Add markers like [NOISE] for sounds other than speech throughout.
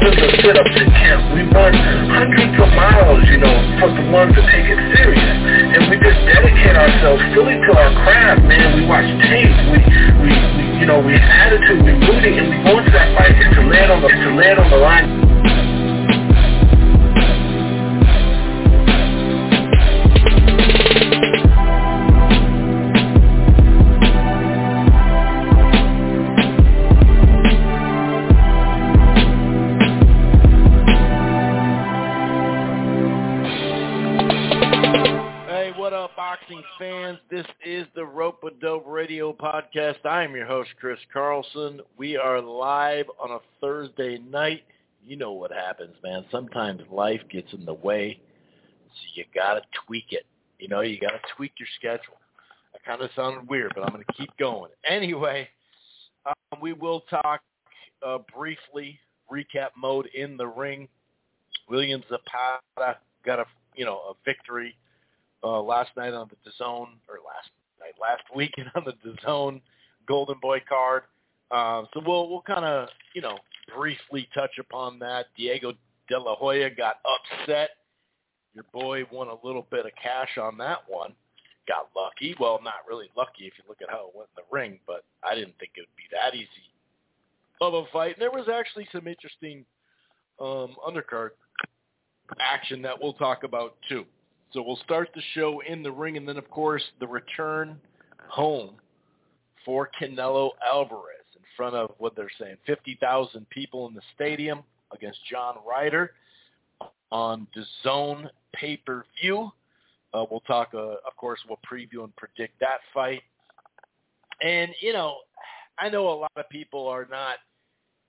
do thousands of sit-ups camp. We run hundreds of miles, you know, for the ones that take it serious. And we just dedicate ourselves fully to our craft, man. We watch tape. We, we, we you know, we have attitude. We rooting, and we go into that fight to it on the, to land on the line. Podcast. I am your host, Chris Carlson. We are live on a Thursday night. You know what happens, man. Sometimes life gets in the way, so you gotta tweak it. You know, you gotta tweak your schedule. That kind of sounded weird, but I'm gonna keep going. Anyway, um, we will talk uh, briefly recap mode in the ring. William Zepeda got a you know a victory uh, last night on the DAZN, or last night, last [LAUGHS] weekend on the DAZN Golden Boy card. Uh, so we'll we'll kind of you know briefly touch upon that. Diego De La Hoya got upset. Your boy won a little bit of cash on that one. Got lucky. Well, not really lucky if you look at how it went in the ring, but I didn't think it would be that easy of a fight. And there was actually some interesting um, undercard action that we'll talk about too. So we'll start the show in the ring, and then of course the return home for Canelo Alvarez in front of what they're saying, 50,000 people in the stadium against John Ryder on the DAZN pay-per-view. Uh, we'll talk, uh, of course, we'll preview and predict that fight. And, you know, I know a lot of people are not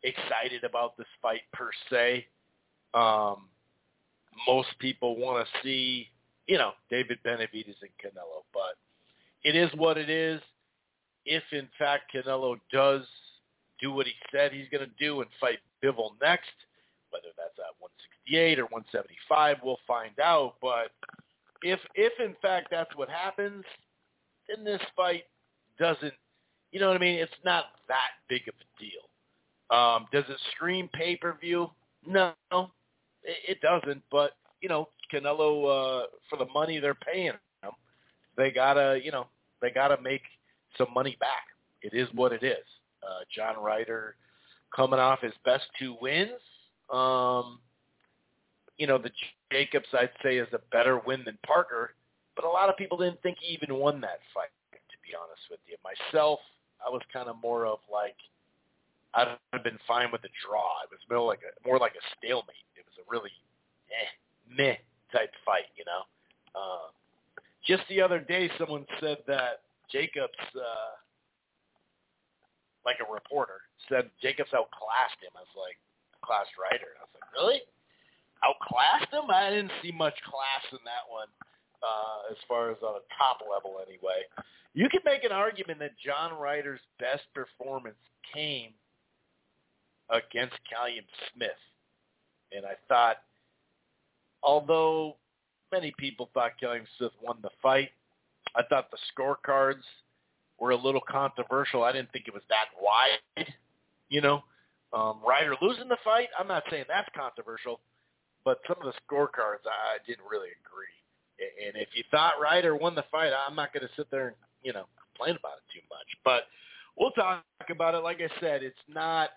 excited about this fight per se. Um, most people want to see, you know, David Benavidez and Canelo, but it is what it is. If in fact Canelo does do what he said he's going to do and fight Bivol next, whether that's at 168 or 175, we'll find out. But if if in fact that's what happens, then this fight doesn't, you know what I mean? It's not that big of a deal. Um, does it scream pay-per-view? No, it, it doesn't. But you know, Canelo uh, for the money they're paying him, they gotta, you know, they gotta make some money back. It is what it is. Uh, John Ryder coming off his best two wins. Um, you know, the Jacobs I'd say is a better win than Parker, but a lot of people didn't think he even won that fight. To be honest with you, myself, I was kind of more of like I'd have been fine with the draw. It was more like a more like a stalemate. It was a really eh, meh type fight, you know. Uh, just the other day, someone said that Jacobs, uh, like a reporter, said Jacobs outclassed him. I was like, classed Ryder. I was like, really? Outclassed him? I didn't see much class in that one, uh, as far as on a top level anyway. You could make an argument that John Ryder's best performance came against Callum Smith. And I thought, although many people thought Callum Smith won the fight, I thought the scorecards were a little controversial. I didn't think it was that wide, you know. Um, Ryder losing the fight, I'm not saying that's controversial, but some of the scorecards I didn't really agree. And if you thought Ryder won the fight, I'm not going to sit there and, you know, complain about it too much. But we'll talk about it. Like I said, it's not,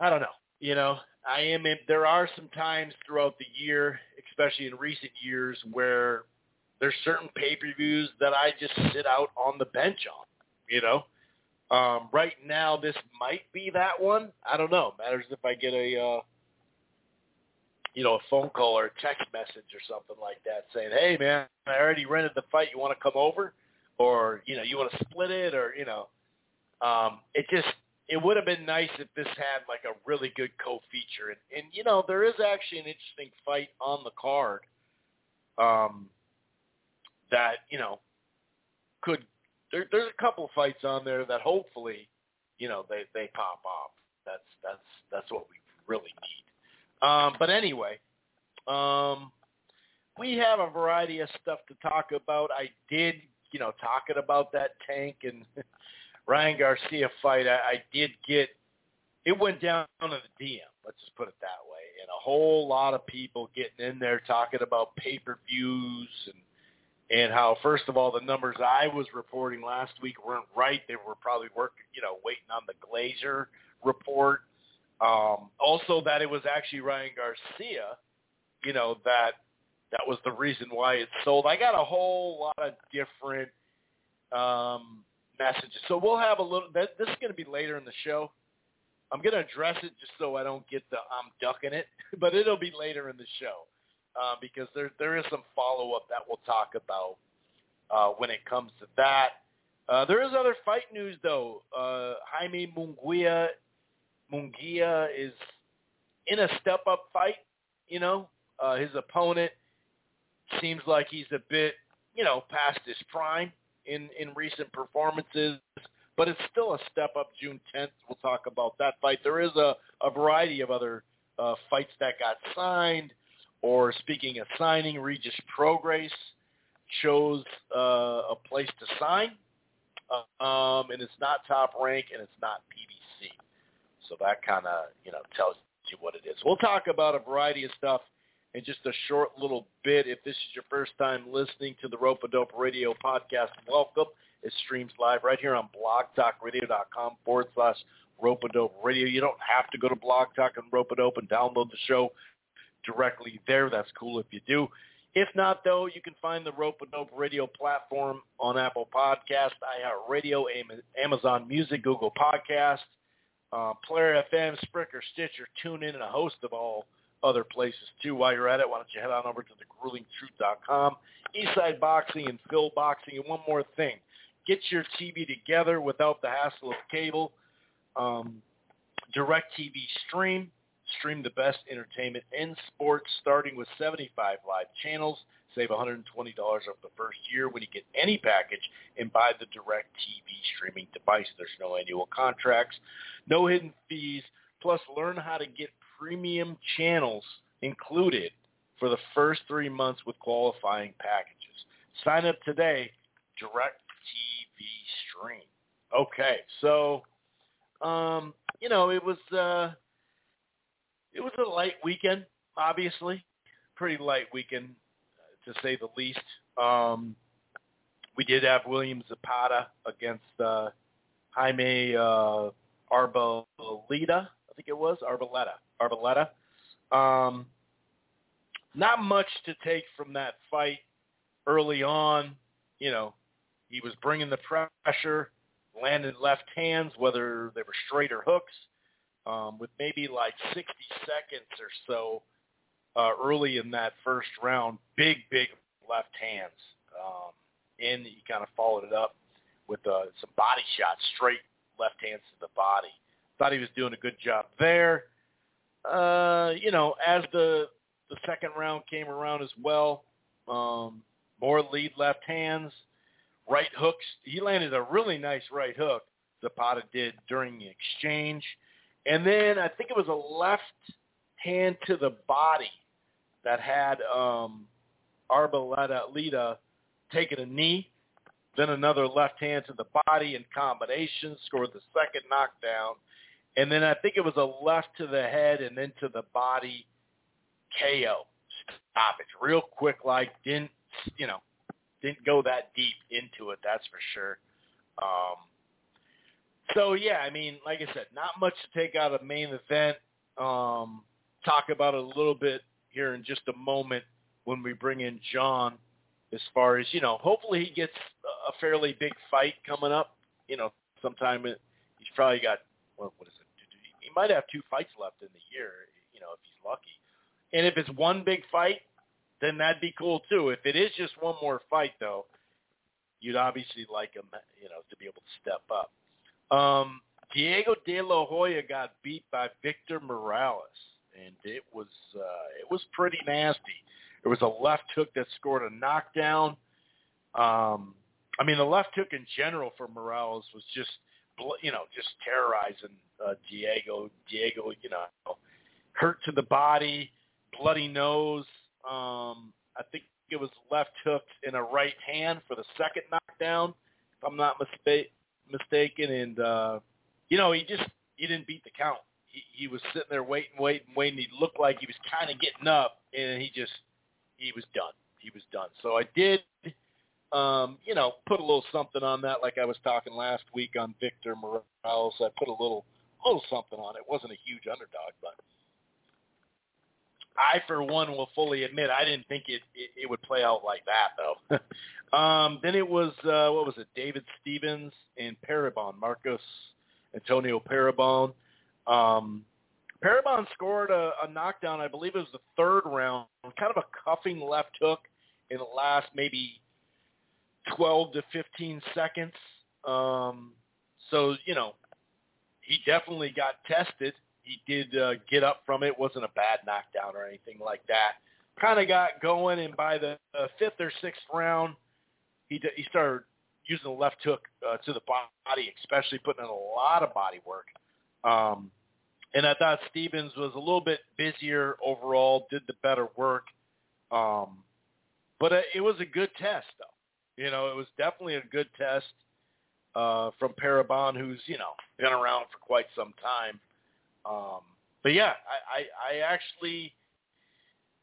I don't know, you know, I am in, there are some times throughout the year, especially in recent years, where there's certain pay-per-views that I just sit out on the bench on, you know. Um, right now, this might be that one. I don't know. Matters if I get a, uh, you know, a phone call or a text message or something like that saying, "Hey, man, I already rented the fight. You want to come over, or you know, you want to split it, or you know." Um, it just it would have been nice if this had like a really good co-feature. And, and you know, there is actually an interesting fight on the card um, that you know could. There, there's a couple of fights on there that hopefully, you know, they they pop off. That's that's that's what we really need. Um, but anyway, um, we have a variety of stuff to talk about. I did, you know, talking about that tank and [LAUGHS] Ryan Garcia fight. I, I did get it went down to the DM. Let's just put it that way. And a whole lot of people getting in there talking about pay-per-views and and how first of all the numbers I was reporting last week weren't right. They were probably working, you know, waiting on the Glazer report. Um, also that it was actually Ryan Garcia, you know, that that was the reason why it sold. I got a whole lot of different um, messages. So we'll have a little. This is going to be later in the show. I'm going to address it just so I don't get the I'm ducking it, [LAUGHS] but it'll be later in the show uh, because there there is some follow up that we'll talk about uh, when it comes to that. Uh, there is other fight news though. Uh, Jaime Munguia Munguia is in a step up fight. You know, uh, his opponent seems like he's a bit you know past his prime in in recent performances but it's still a step up June 10th. We'll talk about that fight. There is a, a variety of other uh, fights that got signed, or speaking of signing, Regis Prograis chose uh, a place to sign, uh, um, and it's not top rank and it's not PBC. So that kind of you know tells you what it is. We'll talk about a variety of stuff in just a short little bit. If this is your first time listening to the Rope Dope Radio podcast, welcome. It streams live right here on blogtalkradio.com forward slash Rope-A-Dope Radio. You don't have to go to Blog Talk and Rope-A-Dope and download the show directly there. That's cool if you do. If not, though, you can find the Rope-A-Dope Radio platform on Apple Podcast, iHeartRadio, Amazon Music, Google Podcast, uh, Player FM, Spreaker, Stitcher, TuneIn, and a host of all other places too. While you're at it, why don't you head on over to thegruelingtruth.com, Eastside Boxing and Phil Boxing. And one more thing, get your TV together without the hassle of cable. Um, direct TV stream. Stream the best entertainment in sports starting with 75 live channels. Save $120 off the first year when you get any package and buy the direct TV streaming device. There's no annual contracts, no hidden fees. Plus, learn how to get premium channels included for the first three months with qualifying packages. Sign up today, direct TV stream. Okay, so um, you know, it was uh it was a light weekend, obviously. Pretty light weekend to say the least. Um we did have William Zepeda against uh Jaime uh Arboleda, I think it was, Arboleda. Arboleda. Um not much to take from that fight early on, you know, he was bringing the pressure, landed left hands, whether they were straight or hooks, um, with maybe like 60 seconds or so uh, early in that first round. Big, big left hands. Um, and he kind of followed it up with uh, some body shots, straight left hands to the body. Thought he was doing a good job there. Uh, you know, as the the second round came around as well, um, more lead left hands right hooks. He landed a really nice right hook, Zepeda did during the exchange. And then I think it was a left hand to the body that had um, Arboleda Lita taking a knee, then another left hand to the body in combination, scored the second knockdown. And then I think it was a left to the head and then to the body KO. Stoppage. Real quick like, didn't, you know, didn't go that deep into it, that's for sure. Um, so yeah, I mean, like I said, not much to take out of main event. Um, talk about it a little bit here in just a moment when we bring in John. As far as you know, hopefully he gets a fairly big fight coming up. You know, sometime he's probably got what, what is might have two fights left in the year. You know, if he's lucky. And if it's one big fight, then that'd be cool too. If it is just one more fight, though, you'd obviously like him, you know, to be able to step up. Um, Diego De La Hoya got beat by Victor Morales, and it was uh, it was pretty nasty. There was a left hook that scored a knockdown. Um, I mean, the left hook in general for Morales was just you know just terrorizing uh, Diego. Diego, you know, hurt to the body, bloody nose. Um, I think it was left hook in a right hand for the second knockdown, if I'm not mistake, mistaken. And uh, you know, he just he didn't beat the count. He, he was sitting there waiting, waiting, waiting. He looked like he was kind of getting up, and he just he was done. He was done. So I did, um, you know, put a little something on that, like I was talking last week on Victor Morales. I put a little little something on it. it wasn't a huge underdog, but I, for one, will fully admit I didn't think it it, it would play out like that, though. [LAUGHS] um, then it was uh, what was it? David Stevens and Periban, Marcos Antonio Periban. Um, Periban scored a, a knockdown. I believe it was the third round, kind of a cuffing left hook in the last maybe 12 to 15 seconds. Um, so you know, he definitely got tested he did uh, get up from it. wasn't a bad knockdown or anything like that. Kind of got going, and by the uh, fifth or sixth round, he d- he started using the left hook uh, to the body, especially putting in a lot of body work. Um, and I thought Stevens was a little bit busier overall, did the better work. Um, but uh, it was a good test, though. You know, it was definitely a good test uh, from Periban, who's you know been around for quite some time. Um, but yeah, I, I, I actually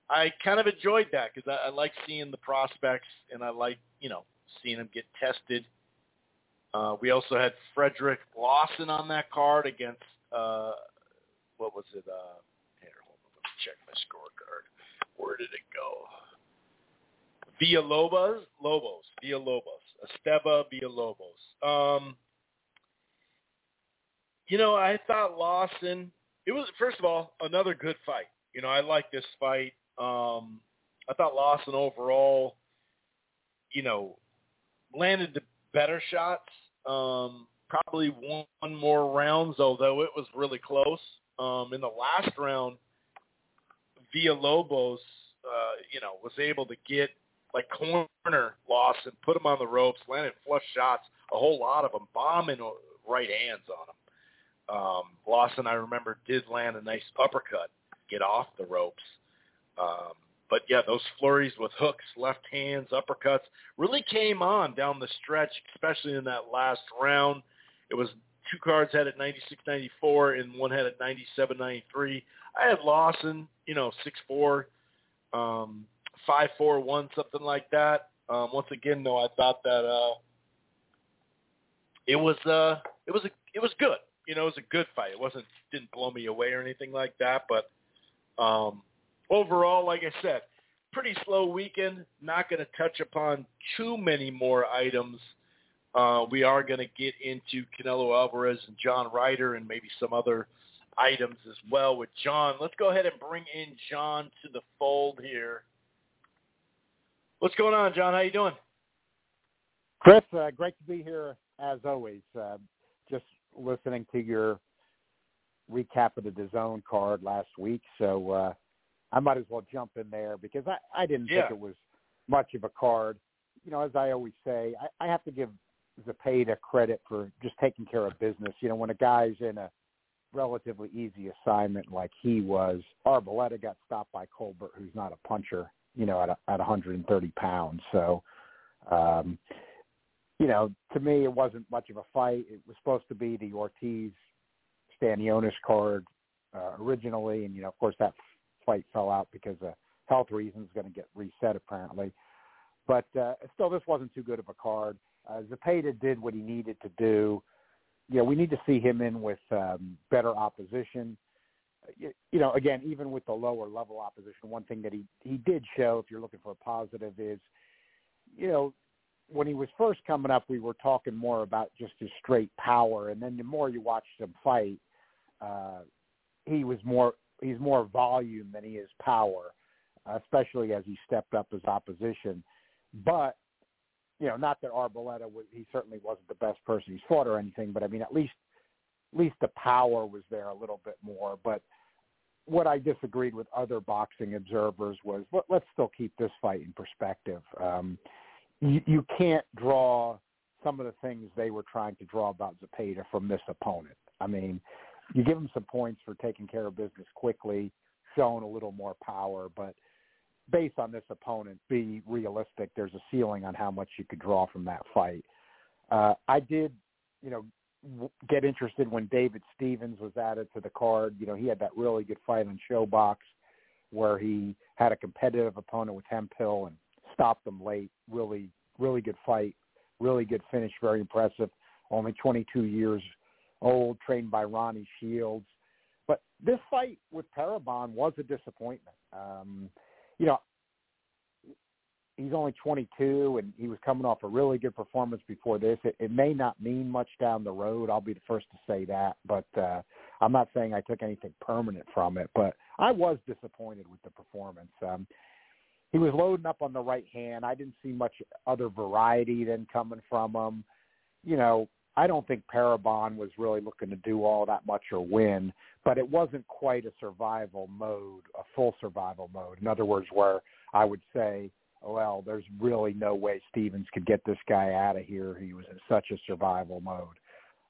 I kind of enjoyed that because I, I like seeing the prospects and I like you know seeing them get tested. Uh, we also had Frederick Lawson on that card against uh, what was it? Uh, here, hold on, let me check my scorecard. Where did it go? Villalobos, Lobos, Villalobos, Esteva Villalobos. Um, you know, I thought Lawson. It was first of all another good fight. You know, I like this fight. Um, I thought Lawson overall, you know, landed the better shots. Um, probably won more rounds, although it was really close. Um, in the last round, Villalobos, uh, you know, was able to get like corner Lawson, put him on the ropes, landed flush shots, a whole lot of them, bombing right hands on him. Um, Lawson, I remember, did land a nice uppercut, get off the ropes. Um, but yeah, those flurries with hooks, left hands, uppercuts really came on down the stretch, especially in that last round. It was two cards had at 96.94 and one had at 97.93. I had Lawson, you know, six four, um, five four one, something like that. Um, once again, though, I thought that uh, it was uh, it was a, it was good you know, it was a good fight. It wasn't didn't blow me away or anything like that, but um, overall, like I said, pretty slow weekend. Not going to touch upon too many more items. Uh, we are going to get into Canelo Alvarez and John Ryder and maybe some other items as well with John. Let's go ahead and bring in John to the fold here. What's going on, John? How you doing? Chris, uh, great to be here as always. Uh, just listening to your recap of the DAZN card last week, so uh, I might as well jump in there because I, I didn't yeah. think it was much of a card. You know, as I always say, I, I have to give Zepeda credit for just taking care of business. You know, when a guy's in a relatively easy assignment like he was, Arboleda got stopped by Colbert, who's not a puncher. You know, at at 130 pounds. So, um, you know, to me, it wasn't much of a fight. It was supposed to be the Ortiz Stanionis card uh, originally, and you know, of course, that fight fell out because of health reasons. Going to get reset apparently, but uh, still, this wasn't too good of a card. Uh, Zepeda did what he needed to do. Know, we need to see him in with um, better opposition. You, you know, again, even with the lower level opposition, one thing that he he did show, if you're looking for a positive, is you know when he was first coming up, we were talking more about just his straight power, and then the more you watched him fight, uh, he was more he's more volume than he is power, especially as he stepped up his opposition. But you know, not that Arboleda was he certainly wasn't the best person he's fought or anything, but I mean, at least at least the power was there a little bit more. But what I disagreed with other boxing observers was let, let's still keep this fight in perspective. Um, you, you can't draw some of the things they were trying to draw about Zepeda from this opponent. I mean, you give him some points for taking care of business quickly, showing a little more power, but based on this opponent, be realistic. There's a ceiling on how much you could draw from that fight. Uh, I did, you know, get interested when David Stevens was added to the card. You know, he had that really good fight on ShoBox where he had a competitive opponent with Hemphill and stopped him late. Really, really good fight. Really good finish. Very impressive. Only 22 years old, trained by Ronnie Shields. But this fight with Periban was a disappointment. Um, you know, he's only 22 and he was coming off a really good performance before this. It, it may not mean much down the road. I'll be the first to say that, but uh, I'm not saying I took anything permanent from it. But I was disappointed with the performance. Um, he was loading up on the right hand. I didn't see much other variety than coming from him. You know, I don't think Periban was really looking to do all that much or win, but it wasn't quite a survival mode, a full survival mode. In other words, where I would say, well, there's really no way Stevens could get this guy out of here. He was in such a survival mode.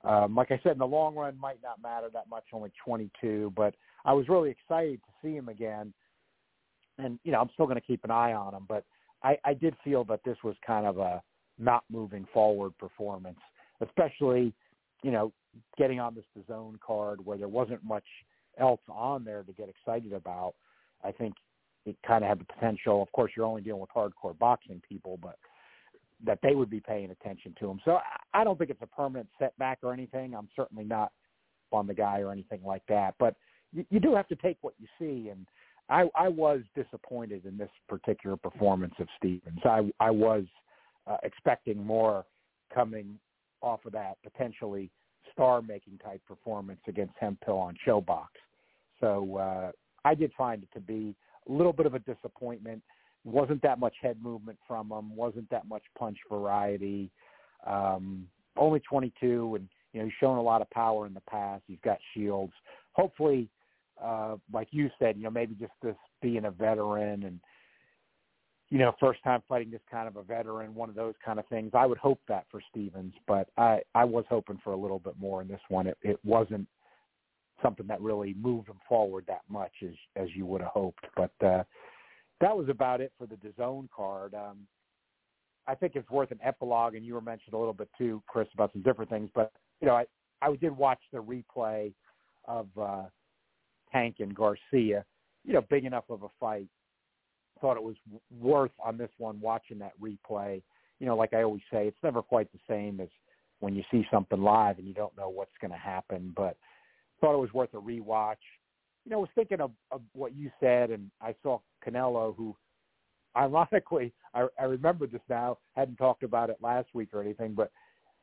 Um, like I said, in the long run, might not matter that much, only 22, but I was really excited to see him again. And, you know, I'm still going to keep an eye on him, but I, I did feel that this was kind of a not moving forward performance especially, you know, getting on this DAZN card where there wasn't much else on there to get excited about. I think it kind of had the potential. Of course, you're only dealing with hardcore boxing people, but that they would be paying attention to him. So I don't think it's a permanent setback or anything. I'm certainly not on the guy or anything like that. But you, you do have to take what you see, and I, I was disappointed in this particular performance of Stevens. I, I was uh, expecting more coming off of that potentially star-making type performance against Hemphill on ShoBox. So uh, I did find it to be little bit of a disappointment. Wasn't that much head movement from him. Wasn't that much punch variety. Um, only 22, and you know he's shown a lot of power in the past. He's got shields. Hopefully, uh, like you said, you know maybe just this being a veteran and you know, first time fighting this kind of a veteran, one of those kind of things. I would hope that for Stevens, but I I was hoping for a little bit more in this one. It it wasn't something that really moved him forward that much as as you would have hoped. But uh that was about it for the DAZN card. Um I think it's worth an epilogue and you were mentioned a little bit too, Chris, about some different things, but you know, I I did watch the replay of uh Tank and Garcia, you know, big enough of a fight thought it was worth on this one watching that replay. You know, like I always say, it's never quite the same as when you see something live and you don't know what's going to happen. But thought it was worth a rewatch. You know, I was thinking of, of what you said, and I saw Canelo, who, ironically, I, I remember this now. Hadn't talked about it last week or anything, but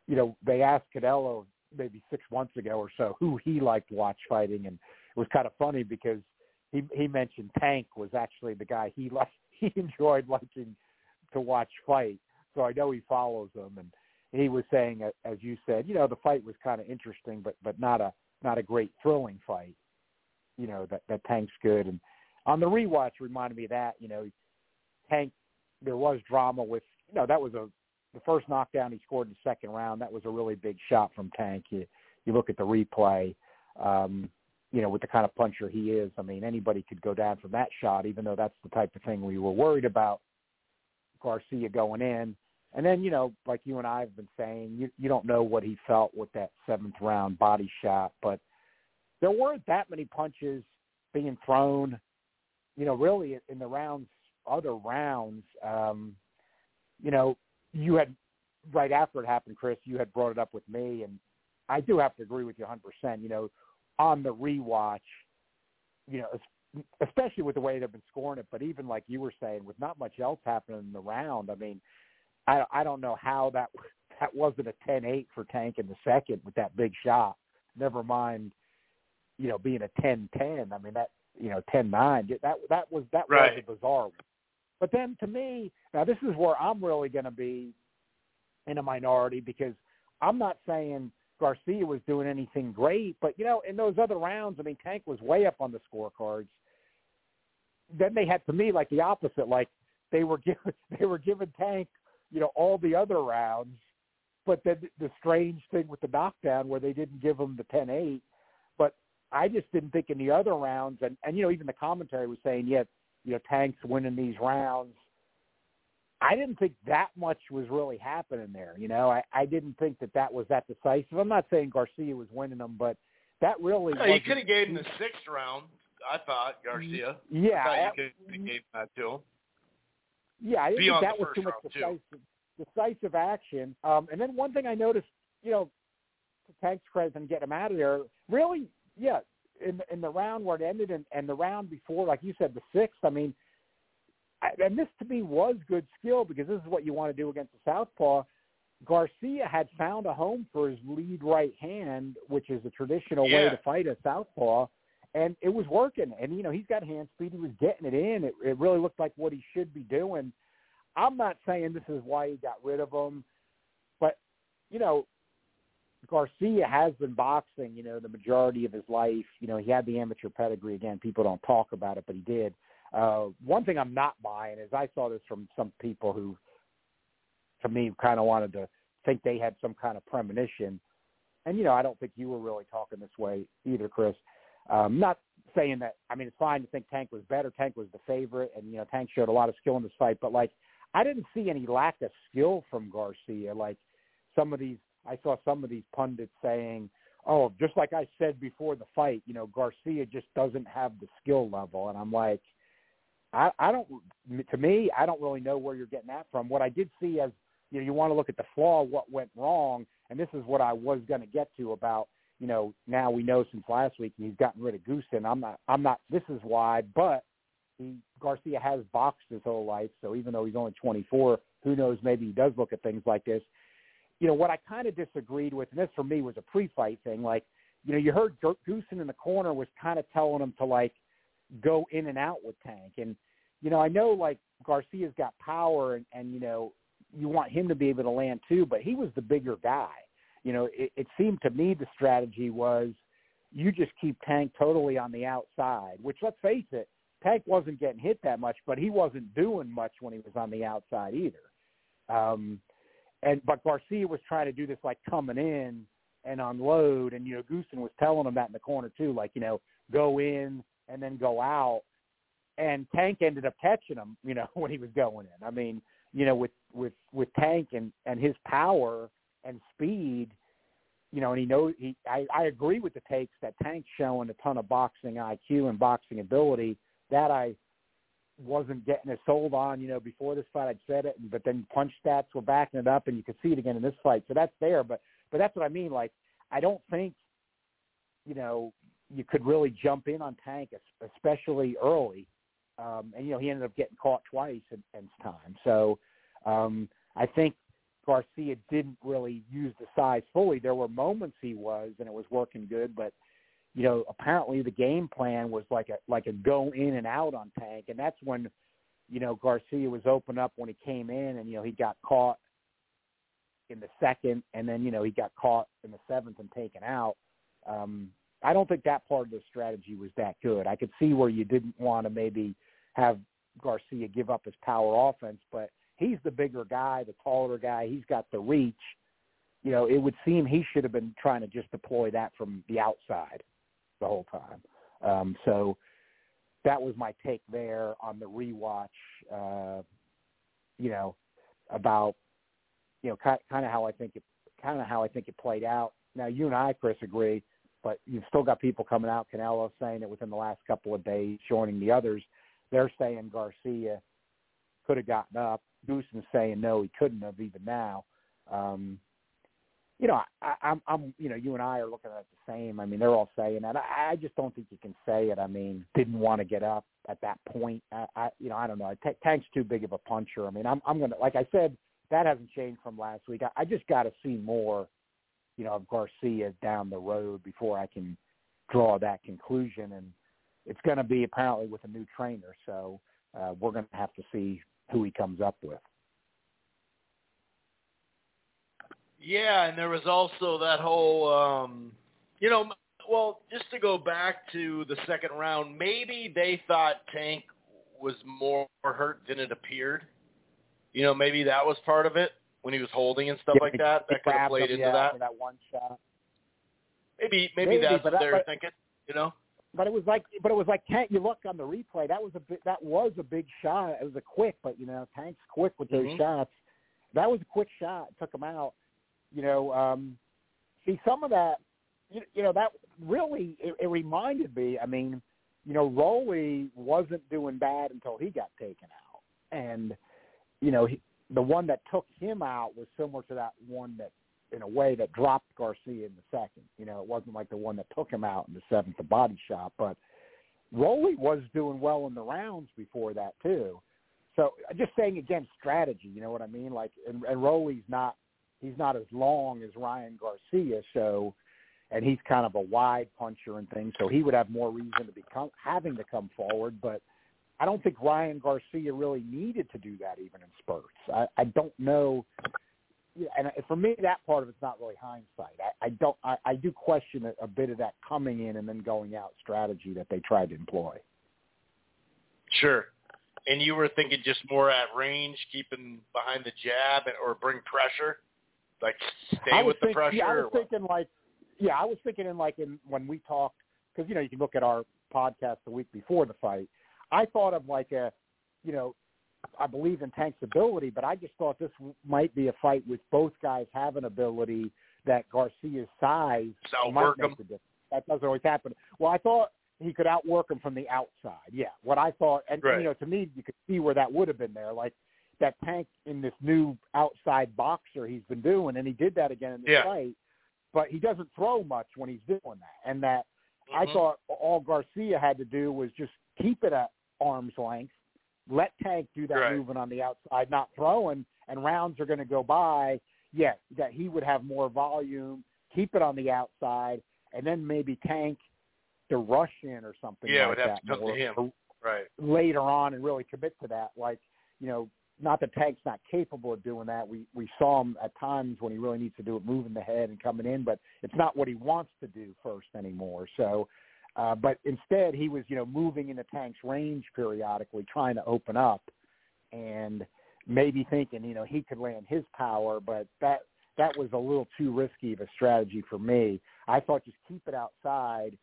you know, they asked Canelo maybe six months ago or so who he liked watch fighting, and it was kind of funny because he he mentioned Tank was actually the guy he [LAUGHS] liked he enjoyed liking to watch fight. So I know he follows him, and he was saying, as you said, you know, the fight was kind of interesting, but but not a not a great thrilling fight. You know that that Tank's good, and on the rewatch reminded me of that. You know, Tank, there was drama with you know that was a the first knockdown he scored in the second round. That was a really big shot from Tank. You you look at the replay. Um, you know, with the kind of puncher he is, I mean, anybody could go down from that shot, even though that's the type of thing we were worried about Garcia going in. And then, you know, like you and I have been saying, you you don't know what he felt with that seventh round body shot, but there weren't that many punches being thrown, you know, really in the rounds, other rounds. Um, you know, you had right after it happened, Chris, you had brought it up with me, and I do have to agree with you 100%. You know, on the rewatch, you know, especially with the way they've been scoring it, but even like you were saying, with not much else happening in the round, I mean, I I don't know how that [LAUGHS] that wasn't a ten eight for Tank in the second with that big shot. Never mind, you know, being a ten ten. I mean that you know ten nine. That that was that right. was a bizarre. One. But then to me, now this is where I'm really going to be in a minority because I'm not saying Garcia was doing anything great. But you know, in those other rounds, I mean, Tank was way up on the scorecards. Then they had to me like the opposite, like they were [LAUGHS] giving they were giving Tank, you know, all the other rounds. But then the strange thing with the knockdown where they didn't give him the ten eight. But I just didn't think in the other rounds, and and you know, even the commentary was saying, yeah, you know, Tank's winning these rounds I didn't think that much was really happening there. You know, I, I didn't think that that was that decisive. I'm not saying Garcia was winning them, but that really. Yeah, you could have gave him the sixth round. I thought Garcia. Yeah, I thought you could have gave that to him. Yeah, I think that was too much decisive, decisive action. Um, and then one thing I noticed, you know, to Tank's credit and get him out of there, really, yeah, in in the round where it ended and, and the round before, like you said, the sixth. I mean, and this to me was good skill because this is what you want to do against the southpaw. Garcia had found a home for his lead right hand, which is a traditional yeah. way to fight a southpaw, and it was working. And you know he's got hand speed; he was getting it in. It, it really looked like what he should be doing. I'm not saying this is why he got rid of him, but you know Garcia has been boxing, you know, the majority of his life. You know, he had the amateur pedigree. Again, people don't talk about it, but he did. Uh, one thing I'm not buying is I saw this from some people who, to me, kind of wanted to think they had some kind of premonition. And, you know, I don't think you were really talking this way either, Chris. Um, not saying that, I mean, it's fine to think Tank was better. Tank was the favorite, and, you know, Tank showed a lot of skill in this fight. But, like, I didn't see any lack of skill from Garcia. Like, some of these, I saw some of these pundits saying, oh, just like I said before the fight, you know, Garcia just doesn't have the skill level. And I'm like – I, I don't. To me, I don't really know where you're getting that from. What I did see as you know, you want to look at the flaw, what went wrong, and this is what I was going to get to about. You know, now we know since last week and he's gotten rid of Goossen. I'm not. I'm not. This is why, but he Garcia has boxed his whole life, so even though he's only 24, who knows? Maybe he does look at things like this. You know, what I kind of disagreed with, and this for me was a pre-fight thing. Like, you know, you heard Goossen in the corner was kind of telling him to like go in and out with Tank. And you know, I know like Garcia's got power, and, and you know, you want him to be able to land too, but he was the bigger guy. You know, it, it seemed to me the strategy was you just keep Tank totally on the outside. Which let's face it, Tank wasn't getting hit that much, but he wasn't doing much when he was on the outside either. Um, and but Garcia was trying to do this like coming in and unload, and you know, Goossen was telling him that in the corner too, like you know, go in, and then go out. And Tank ended up catching him, you know, [LAUGHS] when he was going in. I mean, you know, with with with Tank and and his power and speed, you know, and he knows he. I, I agree with the takes that Tank's showing a ton of boxing IQ and boxing ability. That I wasn't getting it sold on, you know, before this fight. I'd said it, but then punch stats were backing it up, and you could see it again in this fight. So that's there, but but that's what I mean. Like, I don't think, you know, you could really jump in on Tank, especially early. Um, and you know he ended up getting caught twice in, in time. So um, I think Garcia didn't really use the size fully. There were moments he was, and it was working good, but you know apparently the game plan was like a like a go in and out on Tank, and that's when you know Garcia was open up when he came in, and you know he got caught in the second, and then you know he got caught in the seventh and taken out. Um, I don't think that part of the strategy was that good. I could see where you didn't want to maybe have Garcia give up his power offense, but he's the bigger guy, the taller guy. He's got the reach. You know, it would seem he should have been trying to just deploy that from the outside the whole time. Um, so that was my take there on the rewatch. Uh, you know, about you know kind, kind of how I think it kind of how I think it played out. Now you and I, Chris, agree but you've still got people coming out. Canelo saying it within the last couple of days, joining the others. They're saying Garcia could have gotten up. Goossen's saying no, he couldn't have even now. Um, you know, I, I'm, I'm, you know, you and I are looking at the same. I mean, they're all saying that. I, I just don't think you can say it. I mean, didn't want to get up at that point. I, I you know, I don't know. T- Tank's too big of a puncher. I mean, I'm, I'm gonna, like I said, that hasn't changed from last week. I, I just got to see more you know, of Garcia down the road before I can draw that conclusion. And it's going to be apparently with a new trainer, so uh, we're going to have to see who he comes up with. Yeah, and there was also that whole, um, you know, well, just to go back to the second round, maybe they thought Tank was more hurt than it appeared. You know, maybe that was part of it when he was holding and stuff Yeah, like that. That could have played him, into yeah, that. that one shot. Maybe, maybe, Maybe, that's what that- they were thinking. You know? But it was like, but it was like Tank. You look on the replay. That was a bit, that was a big shot. It was a quick, but you know, Tank's quick with those Mhm. shots. That was a quick shot. Took him out. You know, um, see some of that. You, you know, that really it, it reminded me. I mean, you know, Rolly wasn't doing bad until he got taken out, and you know, he, the one that took him out was similar to that one that in a way that dropped Garcia in the second. You know, it wasn't like the one that took him out in the seventh, the body shot. But Rolly was doing well in the rounds before that too. So just saying again, strategy. You know what I mean? Like, and, and Rolly's not he's not as long as Ryan Garcia, so and he's kind of a wide puncher and things, so he would have more reason to be come, having to come forward. But I don't think Ryan Garcia really needed to do that even in spurts. I, I don't know and for me, that part of it's not really hindsight. I, I don't. I, I do question a, a bit of that coming in and then going out strategy that they tried to employ. Sure. And you were thinking just more at range, keeping behind the jab, and- or bring pressure, like stay with the pressure. Yeah, I was what? thinking like, yeah, I was thinking in like in when we talked because you know you can look at our podcast the week before the fight. I thought of like a, you know, I believe in Tank's ability, but I just thought this might be a fight with both guys having ability that Garcia's size So might make 'em. the difference. That doesn't always happen. Well, I thought he could outwork him from the outside. Yeah, what I thought, and Right. you know, to me, you could see where that would have been there. Like that Tank in this new outside boxer he's been doing, and he did that again in this Yeah. fight. But he doesn't throw much when he's doing that, and that I Mhm. thought all Garcia had to do was just keep it at arm's length, let Tank do that Right. movement on the outside, not throwing, and rounds are going to go by. Yeah, that he would have more volume, keep it on the outside, and then maybe Tank to rush in or something Yeah, it like would have that to come to him. Right. later on and really commit to that. Like, you know, not that Tank's not capable of doing that. We we saw him at times when he really needs to do it, moving the head and coming in, but it's not what he wants to do first anymore. So, uh, but instead he was, you know, moving into Tank's range periodically, trying to open up, and maybe thinking, you know, he could land his power, but that that was a little too risky of a strategy for me. I thought just keep it outside.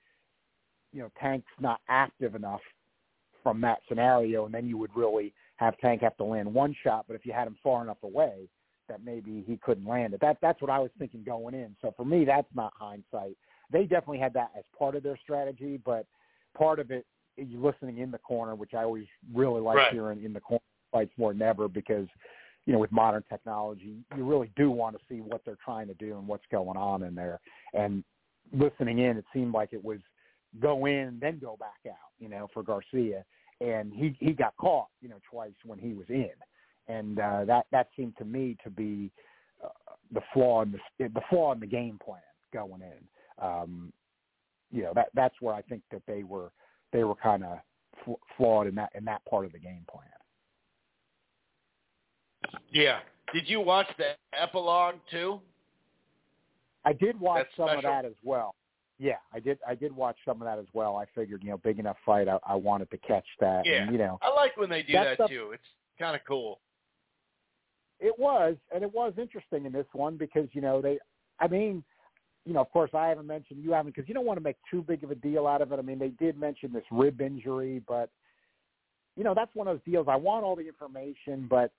You know, Tank's not active enough from that scenario, and then you would really have Tank have to land one shot. But if you had him far enough away, that maybe he couldn't land it. That that's what I was thinking going in. So for me, that's not hindsight. They definitely had that as part of their strategy, but part of it, you listening in the corner, which I always really like Right. hearing in the corner fights more than ever because you know with modern technology, you really do want to see what they're trying to do and what's going on in there. And listening in, it seemed like it was go in and then go back out, you know, for Garcia. And he he got caught, you know, twice when he was in, and uh, that that seemed to me to be uh, the flaw in the the flaw in the game plan going in. Um, you know, that that's where I think that they were they were kind of fl- flawed in that in that part of the game plan. Yeah. Did you watch the epilogue too? I did watch That's some of that as well. Yeah, I did. I did watch some of that as well. I figured, you know, big enough fight, I, I wanted to catch that. Yeah. And, you know, I like when they do That that stuff- too. It's kind of cool. It was, and it was interesting in this one because you know they, I mean, you know, of course I haven't mentioned you haven't because you don't want to make too big of a deal out of it. I mean, they did mention this rib injury, but you know that's one of those deals. I want all the information, but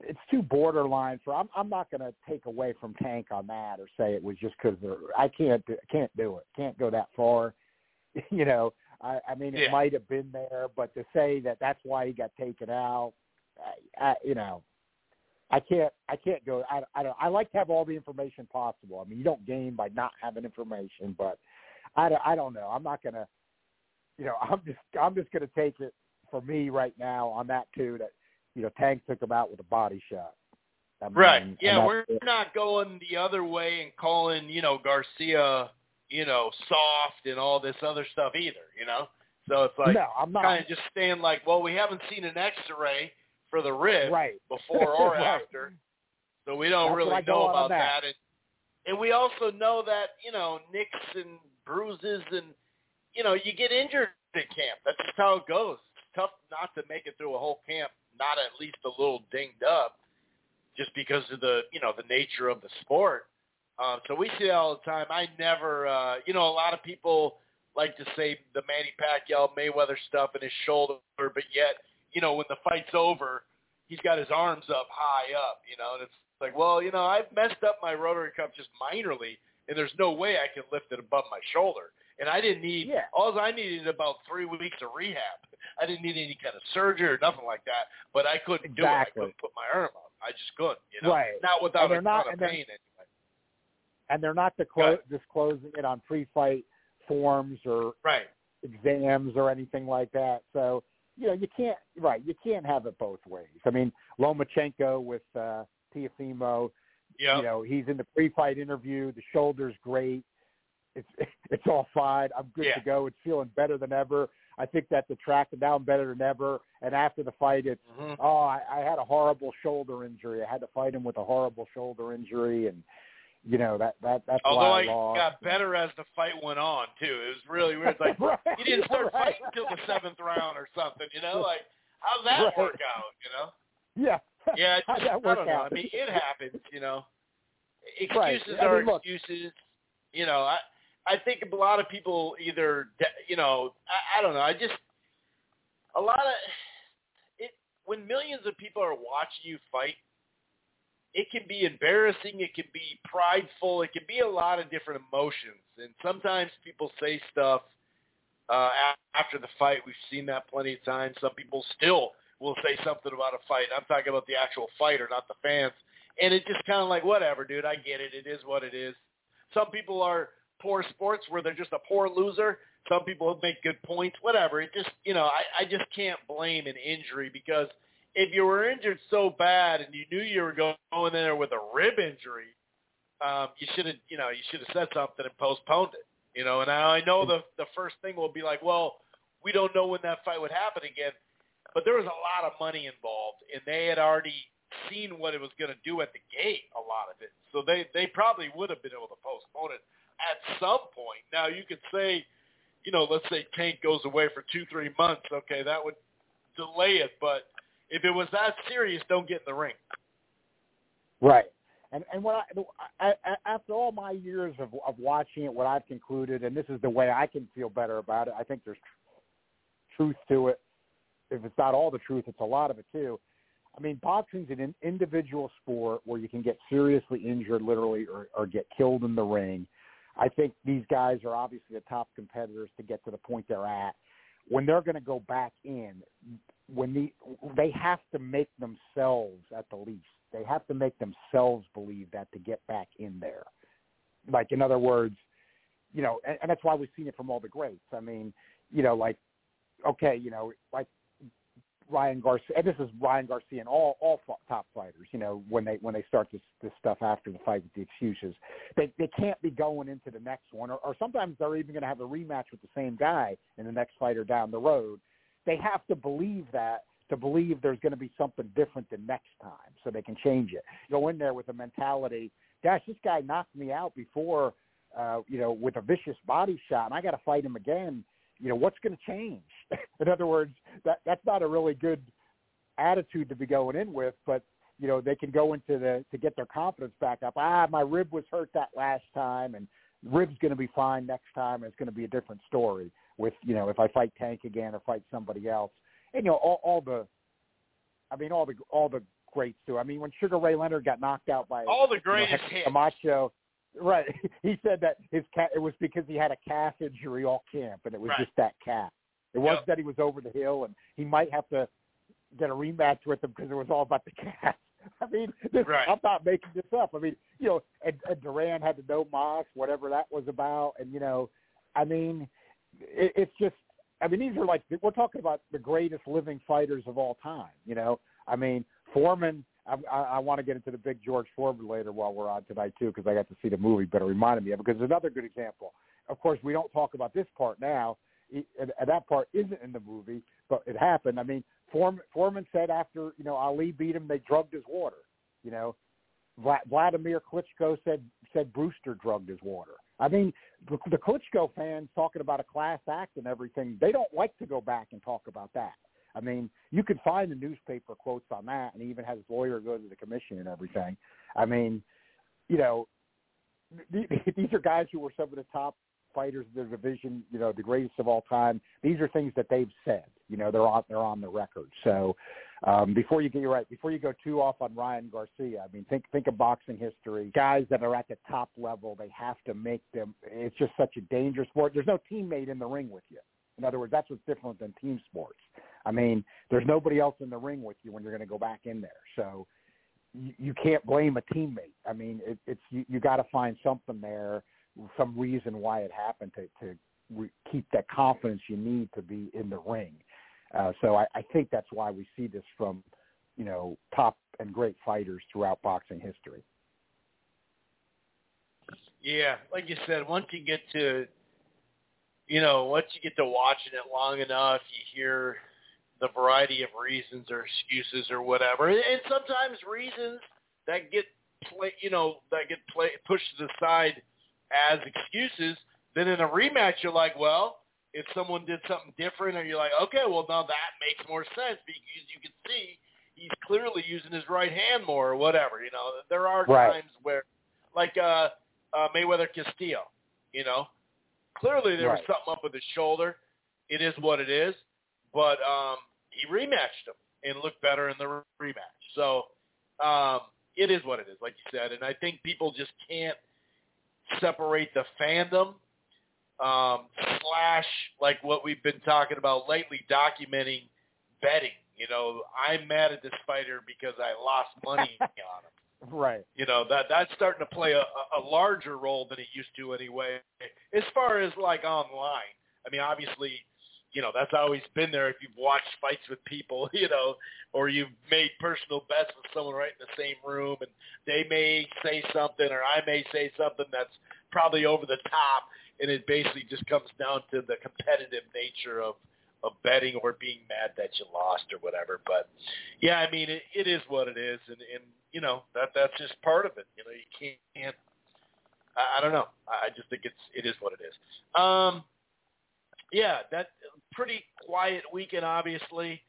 it's too borderline for. I'm I'm not going to take away from Tank on that or say it was just because I can't do, can't do it. Can't go that far. [LAUGHS] you know, I, I mean, it Yeah. might have been there, but to say that that's why he got taken out, I, I, you know, I can't I can't go. I I don't. I like to have all the information possible. I mean, you don't gain by not having information, but I don't, I don't know. I'm not gonna. You know, [LAUGHS] I'm just I'm just gonna take it for me right now on that too. That you know, Tank took him out with a body shot. I mean, Right. Yeah, we're it. not going the other way and calling, you know, Garcia, you know, soft and all this other stuff either, you know? So it's like no, I'm not. kind of just staying like, well, we haven't seen an X-ray for the rib right. [LAUGHS] before or Right. after. So we don't That's really what I go know about that. that. And, and we also know that, you know, nicks and bruises and, you know, you get injured at camp. That's just how it goes. It's tough not to make it through a whole camp, not at least a little dinged up, just because of the, you know, the nature of the sport. Um, so we see that all the time. I never, uh, you know, a lot of people like to say the Manny Pacquiao Mayweather stuff in his shoulder, but yet, you know, when the fight's over, he's got his arms up high up, you know, and it's like, well, you know, I've messed up my rotary cuff just minorly, and there's no way I can lift it above my shoulder. And I didn't need, Yeah. all I needed about three weeks of rehab. I didn't need any kind of surgery or nothing like that, but I couldn't do it. I couldn't put my arm up. I just couldn't, you know, Right. not without a not- ton of pain anyway. and they're not disclo- disclosing it on pre-fight forms or Right. exams or anything like that. So you know you can't right you can't have it both ways. I mean Lomachenko with uh, Teofimo, Yeah. you know he's in the pre-fight interview. The shoulder's great. It's [LAUGHS] it's all fine. I'm good Yeah. to go. It's feeling better than ever. I think that the tracked down better than ever. And after the fight, it's hmm oh, I, I had a horrible shoulder injury. I had to fight him with a horrible shoulder injury, and you know that that that's Although why I I lost. got better as the fight went on too. It was really weird. It's like [LAUGHS] Right, you didn't start right. fighting until the seventh round or something. You know, like how'd that Right. work out? You know? Yeah. Yeah, [LAUGHS] just, that I don't know. I mean, it happens. You know, excuses I are mean, look- excuses. You know, I I think a lot of people either you know I, I don't know. I just a lot of it when millions of people are watching you fight. It can be embarrassing. It can be prideful. It can be a lot of different emotions. And sometimes people say stuff uh, after the fight. We've seen that plenty of times. Some people still will say something about a fight. I'm talking about the actual fighter, not the fans. And it's just kind of like, whatever, dude. I get it. It is what it is. Some people are poor sports where they're just a poor loser. Some people make good points. Whatever. It just, you know, I, I just can't blame an injury because if you were injured so bad and you knew you were going in there with a rib injury, um, you should have, you know, you should have said something and postponed it. You know, and I know the the first thing will be like, well, we don't know when that fight would happen again, but there was a lot of money involved, and they had already seen what it was going to do at the gate, a lot of it. So they they probably would have been able to postpone it at some point. Now you could say, you know, let's say Tank goes away for two three months. Okay, that would delay it, but if it was that serious, don't get in the ring. Right. And and what I, I, I after all my years of of watching it, what I've concluded, and this is the way I can feel better about it. I think there's tr- truth to it. If it's not all the truth, it's a lot of it too. I mean, boxing's an in- individual sport where you can get seriously injured, literally, or, or get killed in the ring. I think these guys are obviously the top competitors to get to the point they're at. When they're going to go back in, when the they have to make themselves at the least they have to make themselves believe that to get back in there. Like in other words you know and, and that's why we've seen it from all the greats. I mean you know like okay you know like Ryan Garcia and this is Ryan Garcia and all all top fighters you know when they when they start this this stuff after the fight with the excuses. They they can't be going into the next one or, or sometimes they're even going to have a rematch with the same guy in the next fighter down the road they have to believe that to believe there's going to be something different the next time so they can change it. Go in there with a mentality, gosh, this guy knocked me out before, uh, you know, with a vicious body shot, and I got to fight him again. You know, what's going to change? [LAUGHS] in other words, that that's not a really good attitude to be going in with, but you know, they can go into the to get their confidence back up. Ah, my rib was hurt that last time, and rib's going to be fine next time. And it's going to be a different story with you know if I fight Tank again or fight somebody else. And you know all, all the, I mean all the all the greats do. I mean when Sugar Ray Leonard got knocked out by All the you know, greatest Hector hits. Camacho, right? [LAUGHS] He said that his cat it was because he had a calf injury all camp, and it was Right. just that calf. It was Yep. that he was over the hill, and he might have to get a rematch with him because it was all about the [LAUGHS] calf. [LAUGHS] I mean, this, Right. I'm not making this up. I mean, you know, and, and Duran had to No Mas, whatever that was about, and you know, I mean, it, it's just, I mean, these are like we're talking about the greatest living fighters of all time. You know, I mean, Foreman. I, I, I want to get into the big George Foreman later while we're on tonight too, because I got to see the movie, but it reminded me of it because it's another good example. Of course, we don't talk about this part now, and, and that part isn't in the movie, but it happened. I mean, Foreman, Foreman said after you know Ali beat him, they drugged his water. You know, Vladimir Klitschko said said Brewster drugged his water. I mean, the, Klitschko fans talking about a class act and everything, they don't like to go back and talk about that. I mean, you could find the newspaper quotes on that, and he even had his lawyer go to the commission and everything. I mean, you know, [LAUGHS] these are guys who were some of the top fighters of their division, you know, the greatest of all time. These are things that they've said. You know, they're on they're on the record. So um, before you get you're right, before you go too off on Ryan Garcia, I mean, think think of boxing history. Guys that are at the top level, they have to make them. It's just such a dangerous sport. There's no teammate in the ring with you. In other words, that's what's different than team sports. I mean, there's nobody else in the ring with you when you're going to go back in there. So you, you can't blame a teammate. I mean, it, it's you, you got to find something there, some reason why it happened to to re- keep that confidence you need to be in the ring. Uh, so I, I think that's why we see this from, you know, top and great fighters throughout boxing history. Yeah, like you said, once you get to, you know, once you get to watching it long enough, you hear the variety of reasons or excuses or whatever, and sometimes reasons that get play, you know, that get play pushed to the side as excuses. Then in a rematch, you're like, well, if someone did something different, or you're like, okay, well now that makes more sense because you can see he's clearly using his right hand more or whatever. You know, there are Right. times where, like uh, uh, Mayweather Castillo, you know, clearly there was something up with his shoulder. It is what it is, but um, he rematched him and looked better in the rematch. So um, it is what it is, like you said, and I think people just can't separate the fandom um, slash like what we've been talking about lately, documenting betting. You know, I'm mad at this fighter because I lost money [LAUGHS] on him. Right. You know that that's starting to play a, a a larger role than it used to anyway. As far as like online, I mean, obviously, you know that's always been there. If you've watched fights with people, [LAUGHS] you know, or you've made personal bets with someone right in the same room, and they may say something, or I may say something that's probably over the top, and it basically just comes down to the competitive nature of of betting or being mad that you lost or whatever. But yeah, I mean, it, it is what it is, and and you know that that's just part of it. You know, you can't. I, I don't know. I just think it's it is what it is. Um, yeah, that pretty quiet weekend. Obviously,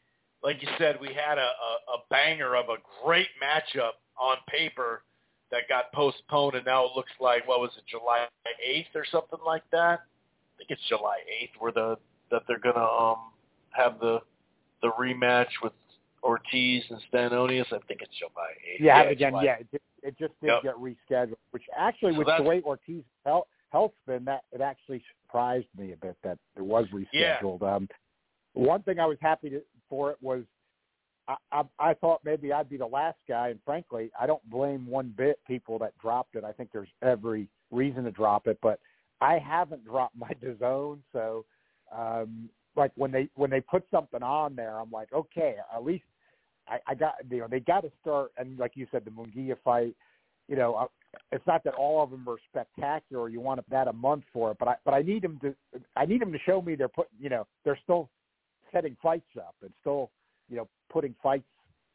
like you said, we had a, a, a banger of a great matchup on paper that got postponed, and now it looks like what was it, July eighth or something like that. I think it's July eighth, where the that they're gonna um have the the rematch with Ortiz and Stanionis. I think it's July eighth. Yeah, again, July yeah, it just, it just did Yep. get rescheduled, which actually, So with the way Ortiz health, health's been, that it actually surprised me a bit that it was Yeah. Um, one thing I was happy to, for it was I, I, I thought maybe I'd be the last guy, and frankly, I don't blame one bit people that dropped it. I think there's every reason to drop it, but I haven't [LAUGHS] dropped my DAZN, so um, like when they when they put something on there, I'm like, okay, at least I, I got you know they got to start and like you said the Munguia fight you know uh, it's not that all of them are spectacular you want that a month for it but I but I need them to I need them to show me they're put you know they're still setting fights up and still you know putting fights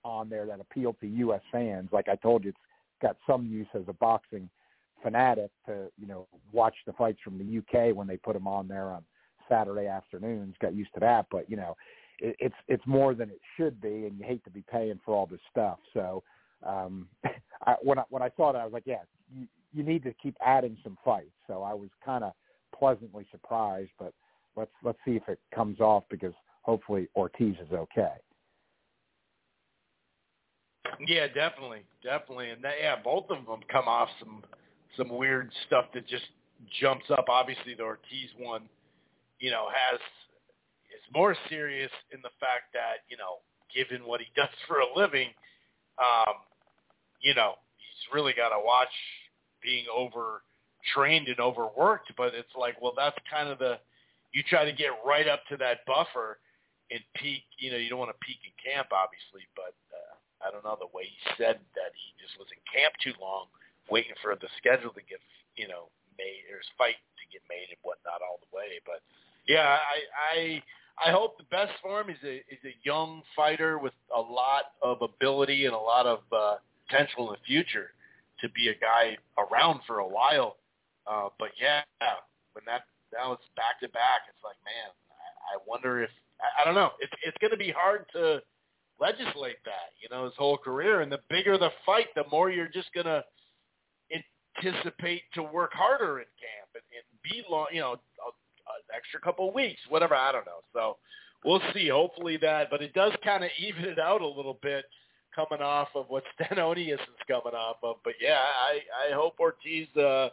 on there that appeal to U.S. fans like I told you it's got some use as a boxing fanatic to you know watch the fights from the UK when they put them on there on Saturday afternoons got used to that but you know it, it's it's more than it should be, and you hate to be paying for all this stuff. So um, [LAUGHS] I, when I when I saw that, I was like, yeah, you, you need to keep adding some fights. So I was kind of pleasantly surprised, but let's let's see if it comes off because hopefully Ortiz is okay. Yeah, definitely, definitely, and that, yeah, both of them come off some some weird stuff that just jumps up. Obviously, the Ortiz one, you know, has is more serious in the fact that you know, given what he [LAUGHS] does for a living, um, you know, he's really got to watch being overtrained and overworked. But it's like, well, that's kind of the you try to get right up to that buffer and peak. You know, you don't want to peak in camp, obviously, but. Uh, I don't know the way he said that he just was in camp too long, waiting for the schedule to get you know made or his fight to get made and whatnot all the way. But yeah, I I I hope the best for him. He's a is a young fighter with a lot of ability and a lot of uh, potential in the future. to be a guy around for a while. Uh, but yeah, when that now it's back to back, it's like, man, I, I wonder if I, I don't know. It's it's going to be hard to legislate that, you know, his whole career. And the bigger the fight, the more you're just going to anticipate to work harder in camp and, and be long, you know, extra couple of weeks, whatever. I don't know. So we'll see. Hopefully that, but it does kind of [LAUGHS] even it out a little bit coming off of what [LAUGHS] Stanionis is coming off of. But yeah, I I hope Ortiz. uh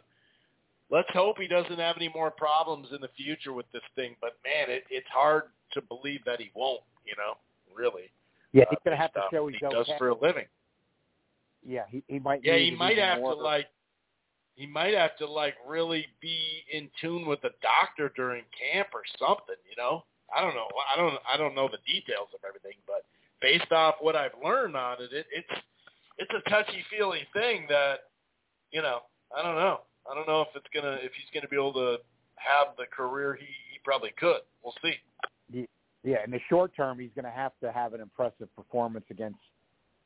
Let's hope he doesn't have any more problems in the future with this thing. But man, it, it's hard to believe that he won't. You know, really. Yeah, he's gonna uh, have to show he's he does for a living. Yeah, he he might. Yeah, he might have more. to like he might have to like really be in tune with the doctor during camp or something, you know? I don't know. I don't I don't know the details of everything, but based off what I've learned on it, it it's it's a touchy feely thing that you know, I don't know. I don't know if it's gonna if he's gonna be able to have the career he, he probably could. We'll see. Yeah, in the short term, he's going to have to have an impressive performance against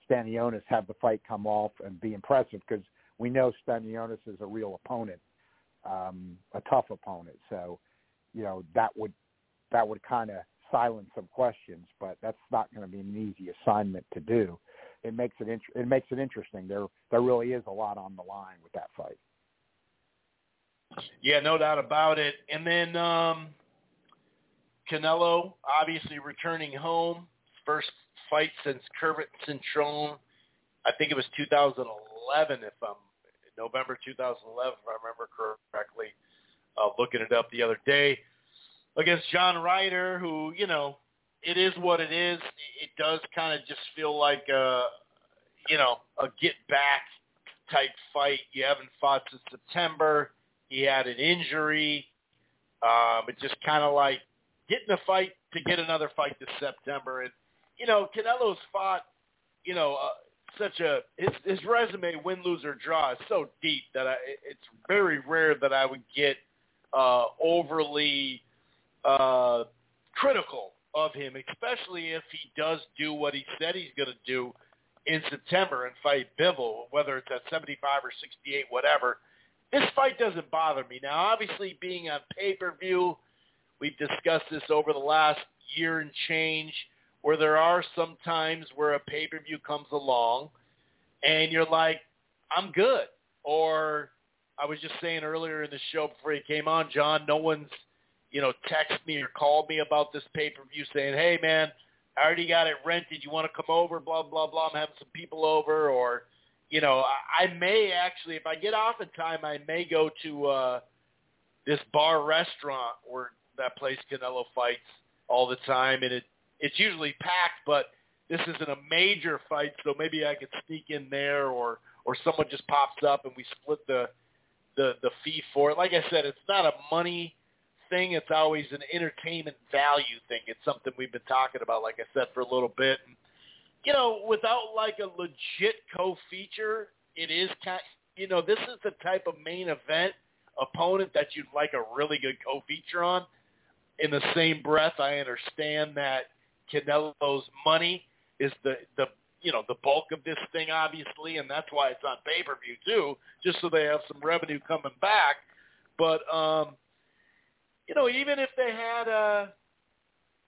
Stanionis, have the fight come off and be impressive because we know Stanionis is a real opponent, um, a tough opponent. So, you know, that would that would kind of silence some questions, but that's not going to be an easy assignment to do. It makes it int- it makes it interesting. There there really is a lot on the line with that fight. Yeah, no doubt about it. And then um Canelo obviously returning home, first fight since Kermit Cintron. I think it was 2011, if I'm November 2011, if I remember correctly. Uh, looking it up the other day against John Ryder, who you know it is what it is. It does kind of just feel like a you know a get back type fight. You haven't fought since September. He had an injury. Um, it just kind of like getting a fight to get another fight this September. And you know, Canelo's fought, you know, uh, such a his his resume, win, lose or draw, is so deep that I, it's very rare that I would get uh, overly uh, critical of him, especially if he does do what he said he's going to do in September and fight Bivol, whether it's at 75 or 68, whatever. This fight doesn't bother me. Now, obviously, being on pay-per-view, we've discussed this over the last year and change, where there are some times where a pay-per-view comes along and you're like, I'm good. Or I was just saying earlier in the show before he came on, John, no one's, you know, texted me or called me about this pay-per-view saying, hey, man, I already got it rented. You want to come over? Blah, blah, blah. I'm having some people over. Or, you know, I, I may actually, if I get off in time, I may go to uh, this bar restaurant where that place Canelo fights all the time. And it it's usually packed, but this isn't a major fight, so maybe I could sneak in there or or someone just pops up and we split the the the fee for it. Like I said, it's not a money thing. It's always an entertainment value thing. It's something we've been talking about, like I said, for a little bit. And, you know, without like a legit co-feature, it is kind. You know, this is the type of main event opponent that you'd like a really good co-feature on. In the same breath, I understand that Canelo's money is the the you know the bulk of this thing, obviously, and that's why it's on pay per view too, just so they have some revenue coming back. But um, you know, even if they had a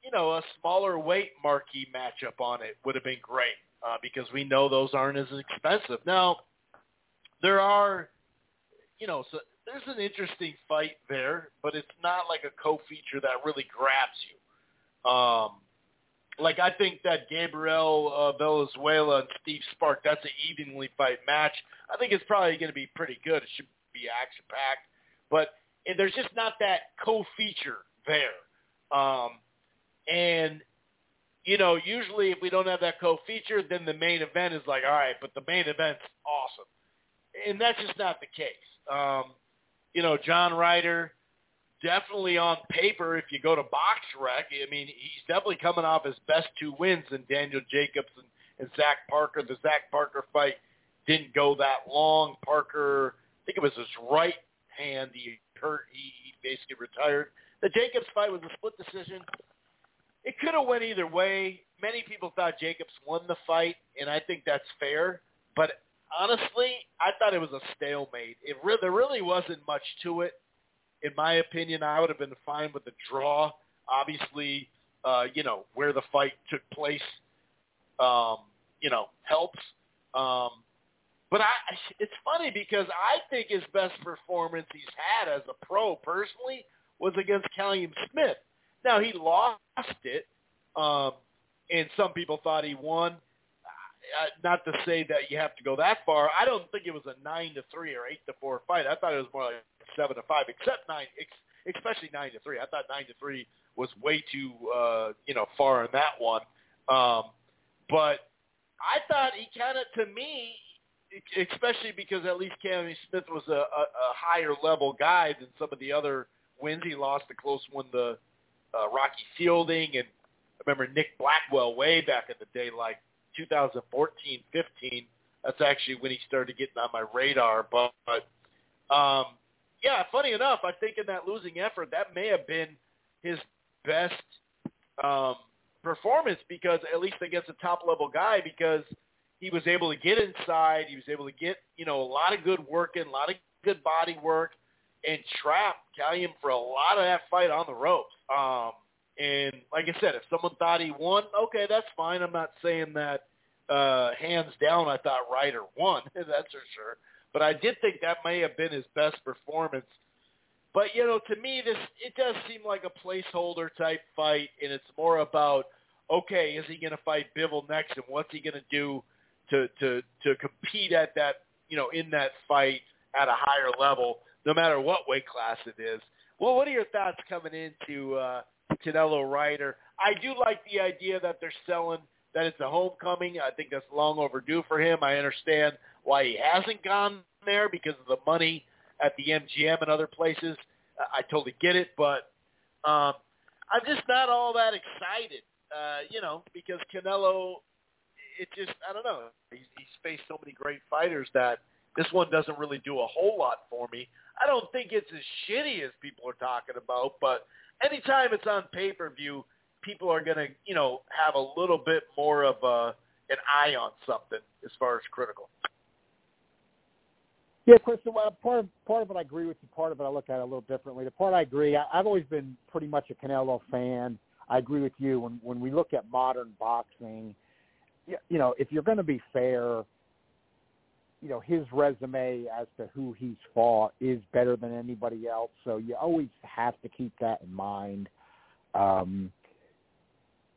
you know a smaller weight marquee matchup on it, would have been great uh, because we know those aren't as expensive. Now, there are you know so there's an interesting fight there, but it's not like a co-feature that really grabs you. Um, like I think that Gabriel uh, Valenzuela and Steve Spark, that's an evenly fight match. I think it's probably going to be pretty good. It should be action packed, but and there's just not that co-feature there. Um, and you know, usually if we don't have that co-feature, then the main event is like, all right, but the main event's awesome, and that's just not the case. Um, you know, John Ryder, definitely on paper, if you go to BoxRec, I mean, he's definitely coming off his best two wins in Daniel Jacobs and, and Zach Parker. The Zach Parker fight didn't go that long. Parker, I think it was his right hand he hurt. He, he basically retired. The Jacobs fight was a split decision. It could have went either way. Many people thought Jacobs won the fight, and I think that's fair. But honestly, I thought it was a stalemate. It re- there really wasn't much to it. In my opinion, I would have been fine with the draw. Obviously, uh, you know where the fight took place, um, you know, helps. Um, but I, it's funny because I think his best performance he's had as a pro personally was against Callum Smith. Now he lost it, um, and some people thought he won. Uh, not to say that you have to go that far. I don't think it was a nine to three or eight to four fight. I thought it was more like seven to five, except nine, ex- especially nine to three. I thought nine to three was way too, uh, you know, far in that one. Um, but I thought he kind of, to me, especially because at least Cam Smith was a, a, a higher level guy than some of the other wins. He lost a close one to uh, Rocky Fielding, and I remember Nick Blackwell way back in the day, like 2014, 15. That's actually when he started getting on my radar. But, but um, yeah, funny enough, I think in that losing effort, that may have been his best um, performance because at least against a top level guy because he was able to get inside. He was able to get, you know, a lot of good work in, a lot of good body work, and trap Callum for a lot of that fight on the ropes. Um, and like I said, if someone thought he won, okay, that's fine. I'm not saying that uh, hands down I thought Ryder won. [LAUGHS] that's for sure. But I did think that may have been his best performance. But you know, to me, this it does seem like a placeholder type fight, and it's more about okay, is he going to fight Bivol next, and what's he going to do to to to compete at that you know in that fight at a higher level, no matter what weight class it is. Well, what are your thoughts coming into uh, Canelo Ryder? I do like the idea that they're selling that it's a homecoming. I think that's long overdue for him. I understand why he hasn't gone there because of the money at the MGM and other places. I totally get it, but um, I'm just not all that excited. Uh, you know, because Canelo it just I don't know. He's, he's faced so many great fighters that this one doesn't really do a whole lot for me. I don't think it's as shitty as people are talking about, but anytime it's on pay per view, people are gonna you know have a little bit more of a an eye on something as far as critical. Yeah, Chris. Well, part of part of it I agree with you. Part of it I look at it a little differently. The part I agree, I, I've always been pretty much a Canelo fan. I agree with you when when we look at modern boxing you know, if you're going to be fair, you know, his resume as to who he's fought is better than anybody else. So you always have to keep that in mind. Um,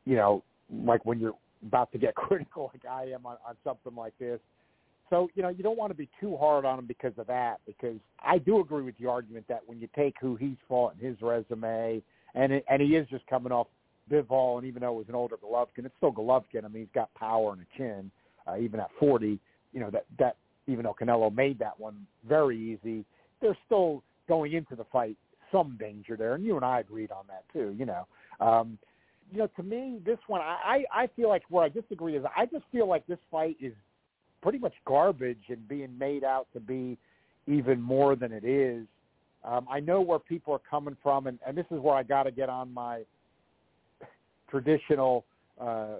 you know, like when you're about to get [LAUGHS] critical like I am on, on something like this. So, you know, you don't want to be too hard on him because of that, because I do agree with the argument that when you take who he's fought in his resume, and it, and he is just coming off Bivol, and even though it was an older Golovkin, it's still Golovkin. I mean, he's got power and a chin, uh, even at 40. You know that that even though Canelo made that one very easy, there's still going into the fight some danger there, and you and I agreed on that too. You know, um, you know, to me, this one, I I feel like where I disagree is I just feel like this fight is pretty much garbage and being made out to be even more than it is. Um, I know where people are coming from, and, and this is where I got to get on my traditional, uh,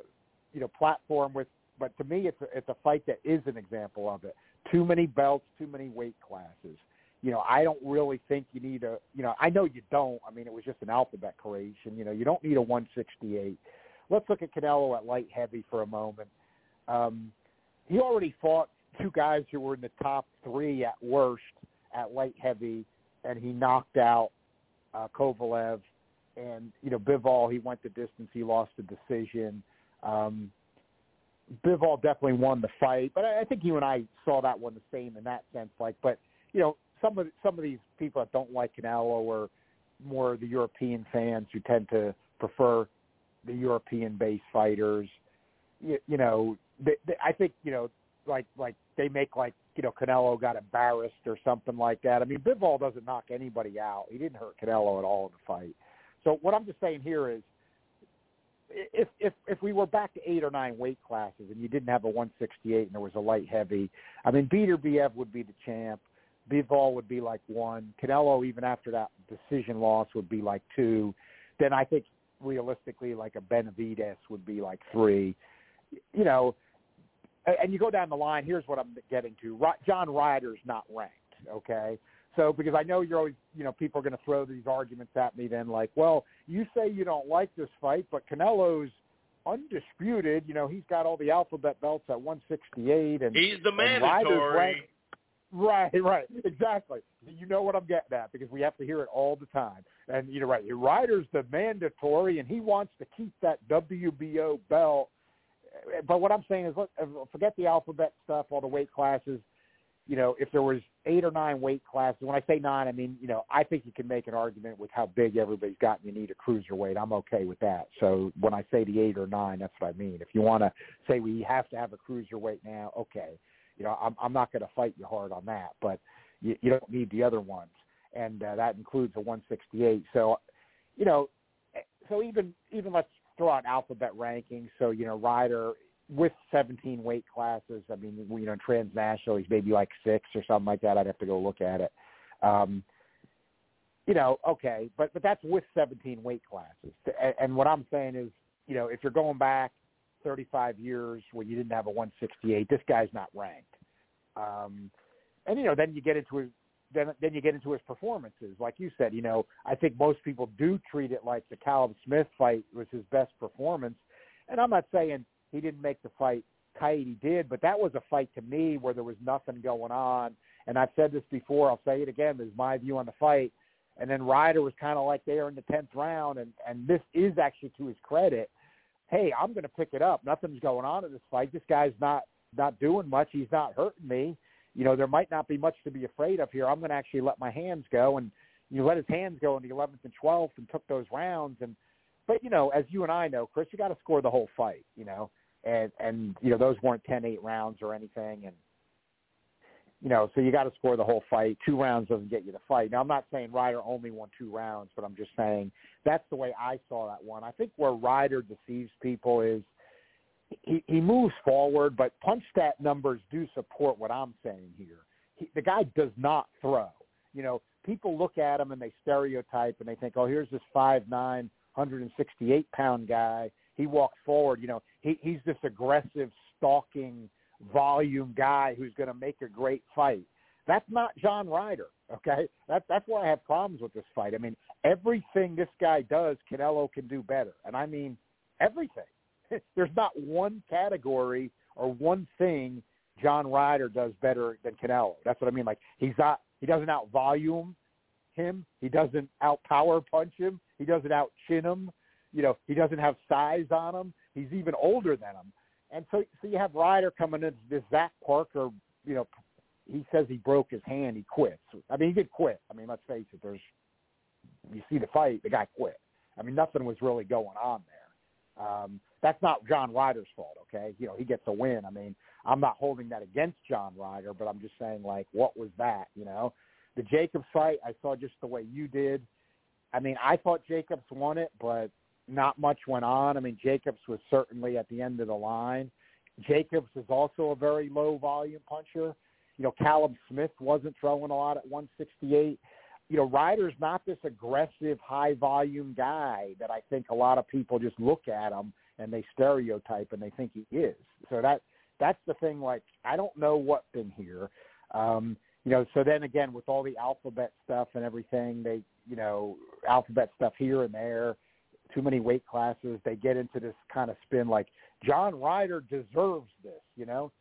you know, platform with. But to me, it's a, it's a fight that is an example of it. Too many belts, too many weight classes. You know, I don't really think you need a. You know, I know you don't. I mean, it was just an alphabet creation. You know, you don't need a 168. Let's look at Canelo at light heavy for a moment. Um, he already fought two guys who were in the top three at worst at light heavy, and he knocked out uh, Kovalev and you know Bivol, he went the distance. He lost the decision. Um, Bivol definitely won the fight, but I, I think you and I saw that one the same in that sense. Like, but you know, some of some of these people that don't like Canelo are more the European fans who tend to prefer the European-based fighters. You, you know, they, they, I think you know, like like they make like you know Canelo got embarrassed or something like that. I mean, Bivol doesn't knock anybody out. He didn't hurt Canelo at all in the fight. So what I'm just saying here is, if if if we were back to eight or nine weight classes and you didn't have a 168 and there was a light heavy, I mean Beterbiev would be the champ, Bivol would be like one, Canelo even after that decision loss would be like two, then I think realistically like a Benavidez would be like three. You know, and you go down the line. Here's what I'm getting to. John Ryder's not ranked. Okay. So because I know you're always, you know, people are going to throw these arguments at me then like, well, you say you don't like this fight, but Canelo's undisputed. You know, he's got all the alphabet belts at 168, and he's the mandatory. Ranked, right, [LAUGHS] right, exactly. You know what I'm getting at because we have to hear it all the time. And you know, right, Ryder's the mandatory, and he wants to keep that WBO belt. But what I'm saying is, look, forget the alphabet stuff, all the weight classes you know, if there was eight or nine weight classes, when I say nine, I mean, you know, I think you can make an argument with how big everybody's got and you need a cruiserweight. I'm okay with that. So when I say the eight or nine, that's what I mean. If you want to say we have to have a cruiserweight now, okay. You know, I'm, I'm not going to fight you hard on that, but you, you don't need the other ones. And uh, that includes a 168. So, you know, so even, even let's throw out alphabet rankings. So, you know, Ryder with 17 weight classes. I mean, you know, transnational, he's maybe like six or something like that. I'd have to go look at it. Um, you know, okay, but but that's with 17 weight classes. And, and what I'm saying is, you know, if you're going back 35 years when you didn't have a 168, this guy's not ranked. Um, and you know, then you get into his then then you get into his performances. Like you said, you know, I think most people do treat it like the Callum Smith fight was his best performance. And I'm not saying he didn't make the fight. Coyote did, but that was a fight to me where there was nothing going on. And I've said this before. I'll say it again. This is my view on the fight. And then Ryder was kind of like there in the tenth round, and and this is actually to his credit. Hey, I'm going to pick it up. Nothing's going on in this fight. This guy's not not doing much. He's not hurting me. You know, there might not be much to be afraid of here. I'm going to actually let my hands go, and you let his hands go in the 11th and 12th, and took those rounds. And but you know, as you and I know, Chris, you got to score the whole fight. You know, and and you know those weren't 10-8 rounds or anything, and you know so you got to score the whole fight. Two rounds doesn't get you the fight. Now I'm not saying Ryder only won two rounds, but I'm just saying that's the way I saw that one. I think where Ryder deceives people is he, he moves forward, but punch stat numbers do support what I'm saying here. He, the guy does not throw. You know, people look at him and they stereotype and they think, oh, here's this five nine, 168 pound guy he walked forward. You know, he, he's this aggressive, stalking, volume guy who's going to make a great fight. That's not John Ryder. Okay, that's that's why I have problems with this fight. I mean, everything this guy does, Canelo can do better, and I mean everything. [LAUGHS] There's not one category or one thing John Ryder does better than Canelo. That's what I mean. Like he's not, he doesn't out volume him. He doesn't out power punch him. He doesn't out chin him you know, he doesn't have size on him. He's even older than him. And so, so you have Ryder coming in. This Zach Parker, you know, he says he broke his hand. He quits. I mean, he did quit. I mean, let's face it. There's, you see the fight, the guy quit. I mean, nothing was really going on there. Um, that's not John Ryder's fault, okay? You know, he gets a win. I mean, I'm not holding that against John Ryder, but I'm just saying, like, what was that? You know, the Jacobs fight, I saw just the way you did. I mean, I thought Jacobs won it, but not much went on. I mean, Jacobs was certainly at the end of the line. Jacobs is also a very low volume puncher. You know, Callum Smith wasn't throwing a lot at 168. You know, Ryder's not this aggressive, high volume guy that I think a lot of people just look at him and they stereotype and they think he is. So that that's the thing. Like, I don't know what's been here. Um, you know, so then again, with all the alphabet stuff and everything, they, you know, alphabet stuff here and there too many weight classes. They get into this kind of spin like John Ryder deserves this, you know?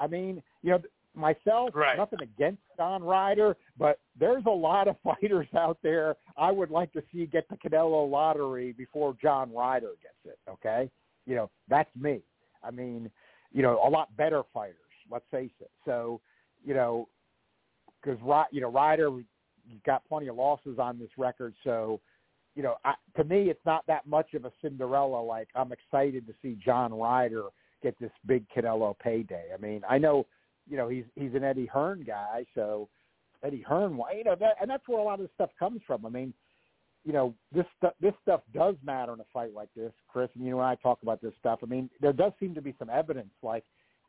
I mean, you know, myself, right. nothing against John Ryder, but there's a lot of [LAUGHS] fighters out there I would like to see get the Canelo lottery before John Ryder gets it, okay? You know, that's me. I mean, you know, a lot better fighters, let's face it. So, you know, because, you know, Ryder you've got plenty of losses on this record, so – you know, I, to me, it's not that much of a Cinderella. Like I'm excited to see John Ryder get this big Canelo payday. I mean, I know, you know, he's he's an Eddie Hearn guy, so Eddie Hearn, you know, that, and that's where a lot of this stuff comes from. I mean, you know, this stuff this stuff does matter in a fight like this, Chris. And you know, when I talk about this stuff, I mean, there does seem to be some evidence. Like,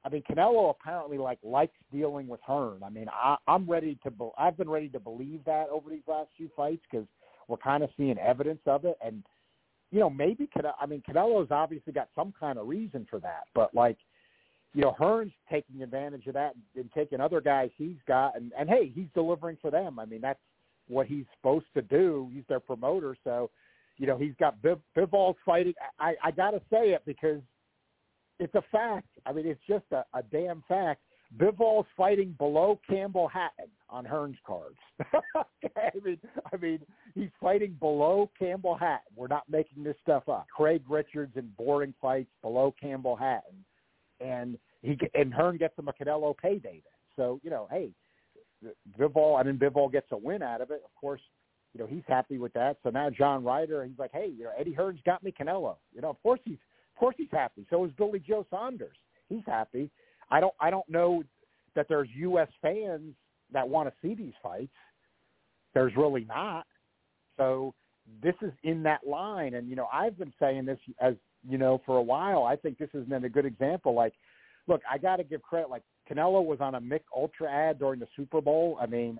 I mean, Canelo apparently like likes dealing with Hearn. I mean, I, I'm ready to. I've been ready to believe that over these last few fights because we're kind of seeing evidence of it, and you know maybe Canelo. I mean, Canelo's obviously got some kind of reason for that, but like you know, Hearn's taking advantage of that and taking other guys he's got, and and hey, he's delivering for them. I mean, that's what he's supposed to do. He's their promoter, so you know he's got Biv, Bivol fighting. I I got to say it because it's a fact. I mean, it's just a, a damn fact. Bivol's fighting below Campbell Hatton on Hearn's cards. [LAUGHS] I mean, I mean, he's fighting below Campbell Hatton. We're not making this stuff up. Craig Richards in boring fights below Campbell Hatton, and he and Hearn gets him a Canelo payday. Then. So you know, hey, Bivol. I mean, Bivol gets a win out of it. Of course, you know he's happy with that. So now John Ryder, he's like, hey, you know, Eddie Hearn's got me Canelo. You know, of course he's of course he's happy. So is Billy Joe Saunders. He's happy. I don't I don't know that there's U.S. fans that want to see these fights. There's really not. So this is in that line, and you know I've been saying this as you know for a while. I think this has been a good example. Like, look, I got to give credit. Like Canelo was on a Mich Ultra ad during the Super Bowl. I mean,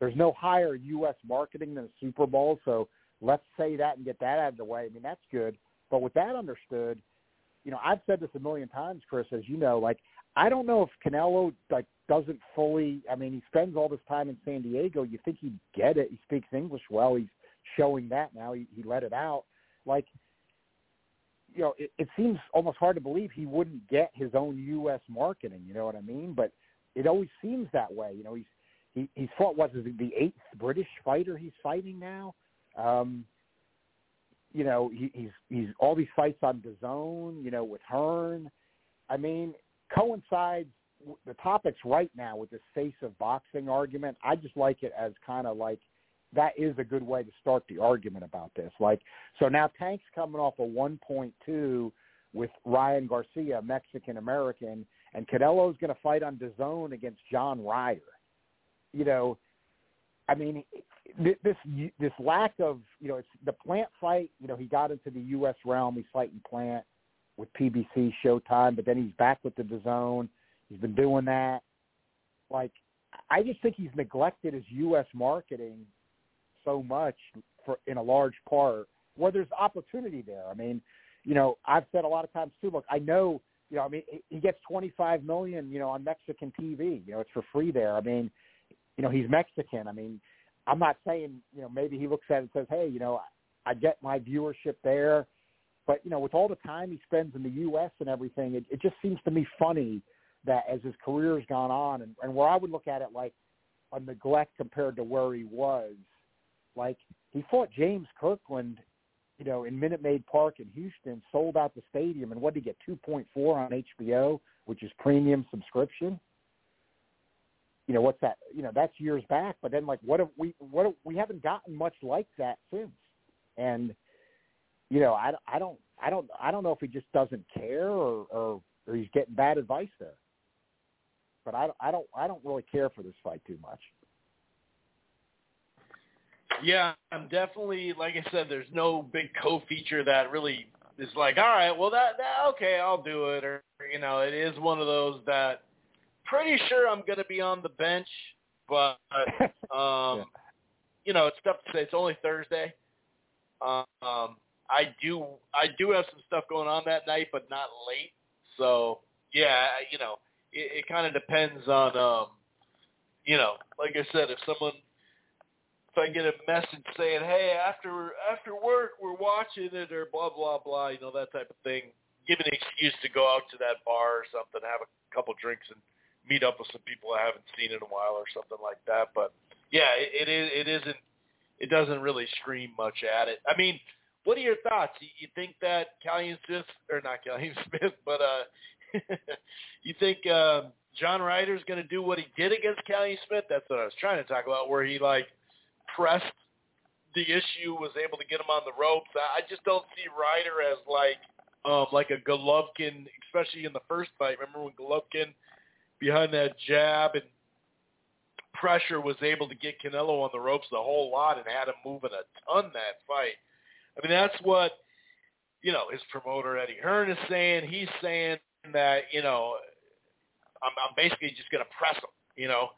there's no higher U.S. marketing than a Super Bowl, so let's say that and get that out of the way. I mean, that's good. But with that understood, you know, I've said this a million times, Chris, as you know, like I don't know if Canelo like doesn't fully. I mean, he spends all this time in San Diego. You think he'd get it? He speaks English well. He's showing that now. He, he let it out. Like, you know, it, it seems almost hard to believe he wouldn't get his own U.S. marketing. You know what I mean? But it always seems that way. You know, he's he he's fought what is it, the eighth British fighter he's fighting now. Um, you know, he, he's he's all these fights on DAZN. You know, with Hearn. I mean, coincides the topics right now with this face of boxing argument. I just like it as kind of like that is a good way to start the argument about this. Like, so now Tank's coming off a 1.2 with Ryan Garcia, Mexican American, and Canelo's going to fight on DAZN against John Ryder. You know, I mean, this this lack of you know, it's the Plant fight. You know, he got into the U.S. realm. He's fighting Plant with PBC Showtime, but then he's back with the DAZN. He's been doing that. Like, I just think he's neglected his U.S. marketing so much for in a large part where there's opportunity there. I mean, you know, I've said a lot of times too. Look, I know, you know, I mean, he gets 25 million, you know, on Mexican TV. You know, it's for free there. I mean, you know, he's Mexican. I mean, I'm not saying, you know, maybe he looks at it and says, hey, you know, I get my viewership there but you know, with all the time he spends in the U.S. and everything, it, it just seems to me funny that as his career has gone on, and, and where I would look at it like a neglect compared to where he was, like he fought James Kirkland, you know, in Minute Maid Park in Houston, sold out the stadium, and what did he get? Two point four on HBO, which is premium subscription. You know what's that? You know that's years back, but then like what have we? What have, we haven't gotten much like that since, and you know, I, I don't, I don't, I don't know if he just doesn't care or, or, or he's getting bad advice there. But I, I don't, I don't really care for this fight too much. Yeah, I'm definitely, like I said, there's no big co-feature that really is like, all right, well that, that okay, I'll do it, or you know, it is one of those that pretty sure I'm going to be on the bench, but [LAUGHS] um, yeah. you know, it's tough to say. It's only Thursday. Um, I do I do have some stuff going on that night, but not late. So yeah, you know, it, it kind of depends on um, you know, like I said, if someone if I get a message saying, hey, after after work we're watching it or blah blah blah, you know that type of thing. Give an excuse to go out to that bar or something, have a couple drinks, and meet up with some people I haven't seen in a while or something like that. But yeah, it, it is it isn't it doesn't really scream much at it. I mean, what are your thoughts? You, you think that Callum Smith, or not Callum [LAUGHS] Smith, but uh, [LAUGHS] you think uh, John Ryder's going to do what he did against Callum Smith? That's what I was trying to talk about, where he like pressed the issue, was able to get him on the ropes. I just don't see Ryder as like um, like a Golovkin, especially in the first fight. Remember when Golovkin behind that jab and pressure was able to get Canelo on the ropes the whole lot and had him moving a ton that fight. I mean, that's what, you know, his promoter Eddie Hearn is saying. He's saying that, you know, I'm, I'm basically just going to press him, you know.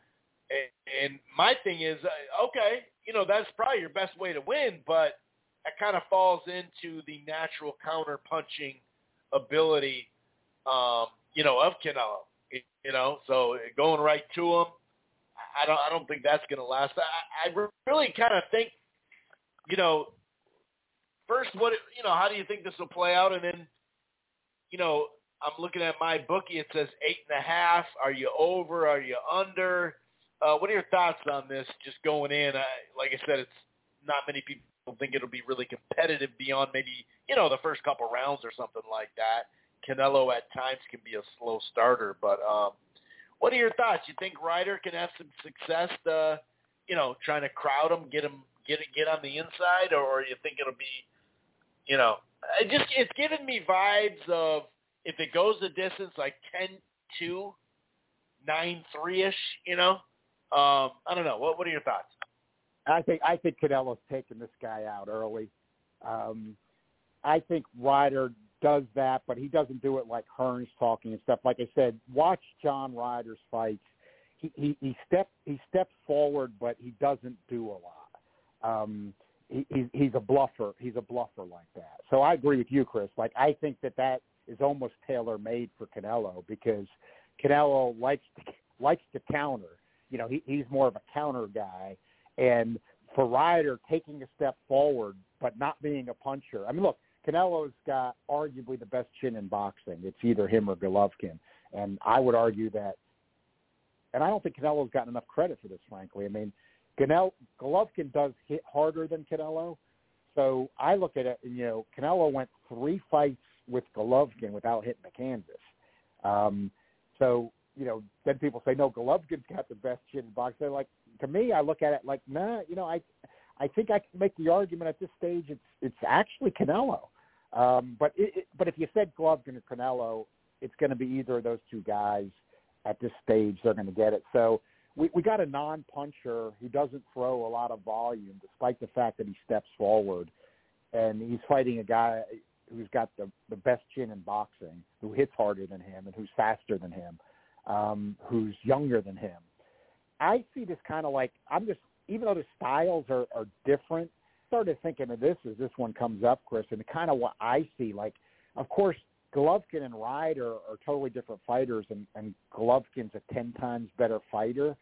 And, and my thing is, uh, okay, you know, that's probably your best way to win, but that kind of falls into the natural counter punching ability um, you know, of Canelo. You know, so going right to him, I don't I don't think that's going to last. I, I really kind of think, you know, first what you know, how do you think this will play out, and then, you know, I'm looking at my bookie. It says eight and a half. Are you over? Are you under? Uh, what are your thoughts on this? Just going in, I, like I said, it's not many people think it'll be really competitive beyond maybe you know the first couple rounds or something like that. Canelo at times can be a slow starter, but um, what are your thoughts? You think Ryder can have some success, uh, you know, trying to crowd him, get him, get get on the inside, or you think it'll be, you know, it just it's giving me vibes of if it goes the distance like 10-2, 9-3 ish, you know. Um, I don't know. What what are your thoughts? I think I think Canelo's taking this guy out early. Um, I think Ryder does that, but he doesn't do it like Hearns talking and stuff. Like I said, watch John Ryder's fights. He he, he steps he steps forward, but he doesn't do a lot. Um, he's he's a bluffer. He's a bluffer like that. So I agree with you, Chris. Like I think that that is almost tailor made for Canelo because Canelo likes to [LAUGHS] likes to counter. You know, he, he's more of a counter guy, and for Ryder taking a step forward but not being a puncher. I mean, look, Canelo's got arguably the best chin in boxing. It's either him or Golovkin, and I would argue that. And I don't think Canelo's gotten enough credit for this, frankly. I mean, Canelo, Golovkin does hit harder than Canelo, so I look at it. You know, Canelo went three fights with Golovkin without hitting the canvas. Um, so you know, then people say, no, Golovkin's got the best chin in boxing. They're like, to me, I look at it like, nah, you know, I I think I can make the argument at this stage it's it's actually Canelo. Um, but it, it, but if you said Golovkin or Canelo, it's going to be either of those two guys at this stage. They're going to get it. So we we got a non-puncher who doesn't throw a lot of volume, despite the fact that he steps forward, and he's fighting a guy who's got the the best chin in boxing, who hits harder than him, and who's faster than him, um, who's younger than him. I see this kind of like I'm just even though the styles are, are different, started thinking of this as this one comes up, Chris, and kind of what I see. Like, of course, Golovkin and Ryder are totally different fighters, and, and Golovkin's a 10 times better fighter.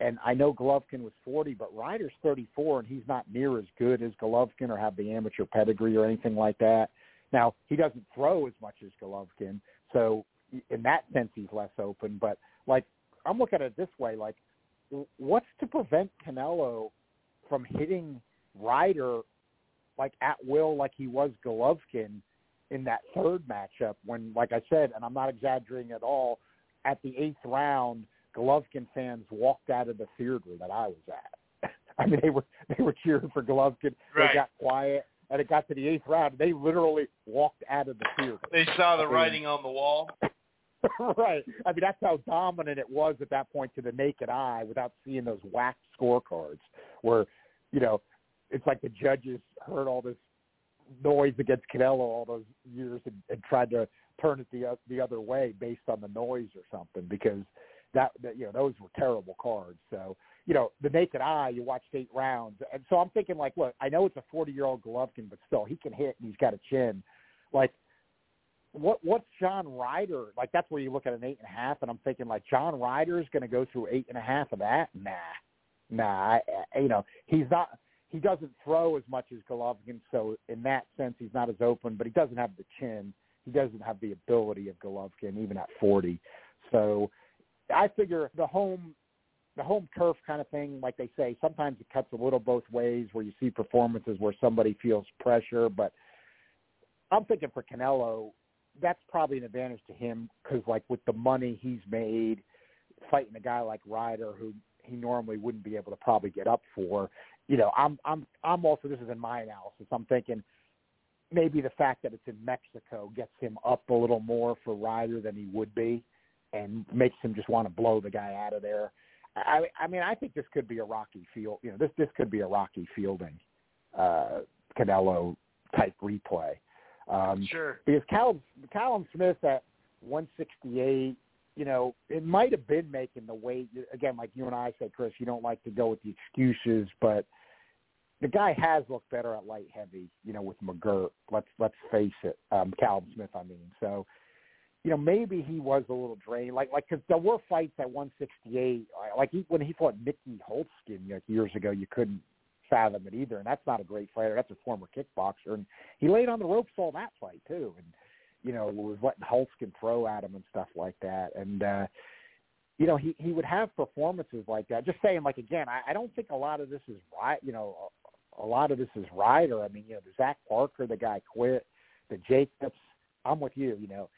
And I know Golovkin was 40, but Ryder's 34, and he's not near as good as Golovkin or have the amateur pedigree or anything like that. Now, he doesn't throw as much as Golovkin, so in that sense, he's less open. But, like, I'm looking at it this way, like, what's to prevent Canelo from hitting Ryder like at will, like he was Golovkin in that third matchup? When, like I said, and I'm not exaggerating at all, at the eighth round, Golovkin fans walked out of the theater that I was at. [LAUGHS] I mean, they were they were cheering for Golovkin. Right. They got quiet, and it got to the eighth round. They literally walked out of the theater. They saw the writing on the wall. [LAUGHS] right. I mean, that's how dominant it was at that point to the naked eye without seeing those whacked scorecards where, you know, it's like the judges heard all this noise against Canelo all those years and, and tried to turn it the the other way based on the noise or something because that, that you know those were terrible cards. So you know the naked eye, you watched eight rounds, and so I'm thinking like, look, I know it's a 40 year old Golovkin, but still he can hit and he's got a chin. Like what what's John Ryder like? That's where you look at an eight and a half, and I'm thinking like John Ryder is going to go through eight and a half of that. Nah, nah. I, I, you know, he's not. He doesn't throw as much as Golovkin, so in that sense, he's not as open. But he doesn't have the chin. He doesn't have the ability of Golovkin, even at 40. So I figure the home the home turf kind of thing, like they say, sometimes it cuts a little both ways where you see performances where somebody feels pressure, but I'm thinking for Canelo, that's probably an advantage to him because like with the money he's made fighting a guy like Ryder who he normally wouldn't be able to probably get up for. You know, I'm I'm I'm also this is in my analysis. I'm thinking maybe the fact that it's in Mexico gets him up a little more for Ryder than he would be, and makes him just want to blow the guy out of there. I I mean I think this could be a Rocky field. You know, this this could be a Rocky Fielding, uh, Canelo type replay. Um, sure. Because Callum, Callum Smith at 168, you know, it might have been making the weight. Again, like you and I said, Chris, you don't like to go with the excuses, but the guy has looked better at light heavy, you know, with McGirt. Let's let's face it, um, Callum Smith. I mean, so you know, maybe he was a little drained. Like, like because there were fights at 168. Like he, when he fought Nieky Holzken like years ago, you couldn't fathom it either. And that's not a great fighter. That's a former kickboxer, and he laid on the ropes all that fight too. And you know, was letting Holzken throw at him and stuff like that. And uh, you know, he he would have performances like that. Just saying, like again, I, I don't think a lot of this is right. You know, a, lot of this is Ryder. I mean, you know, the Zach Parker, the guy quit. The Jacobs. I'm with you. You know,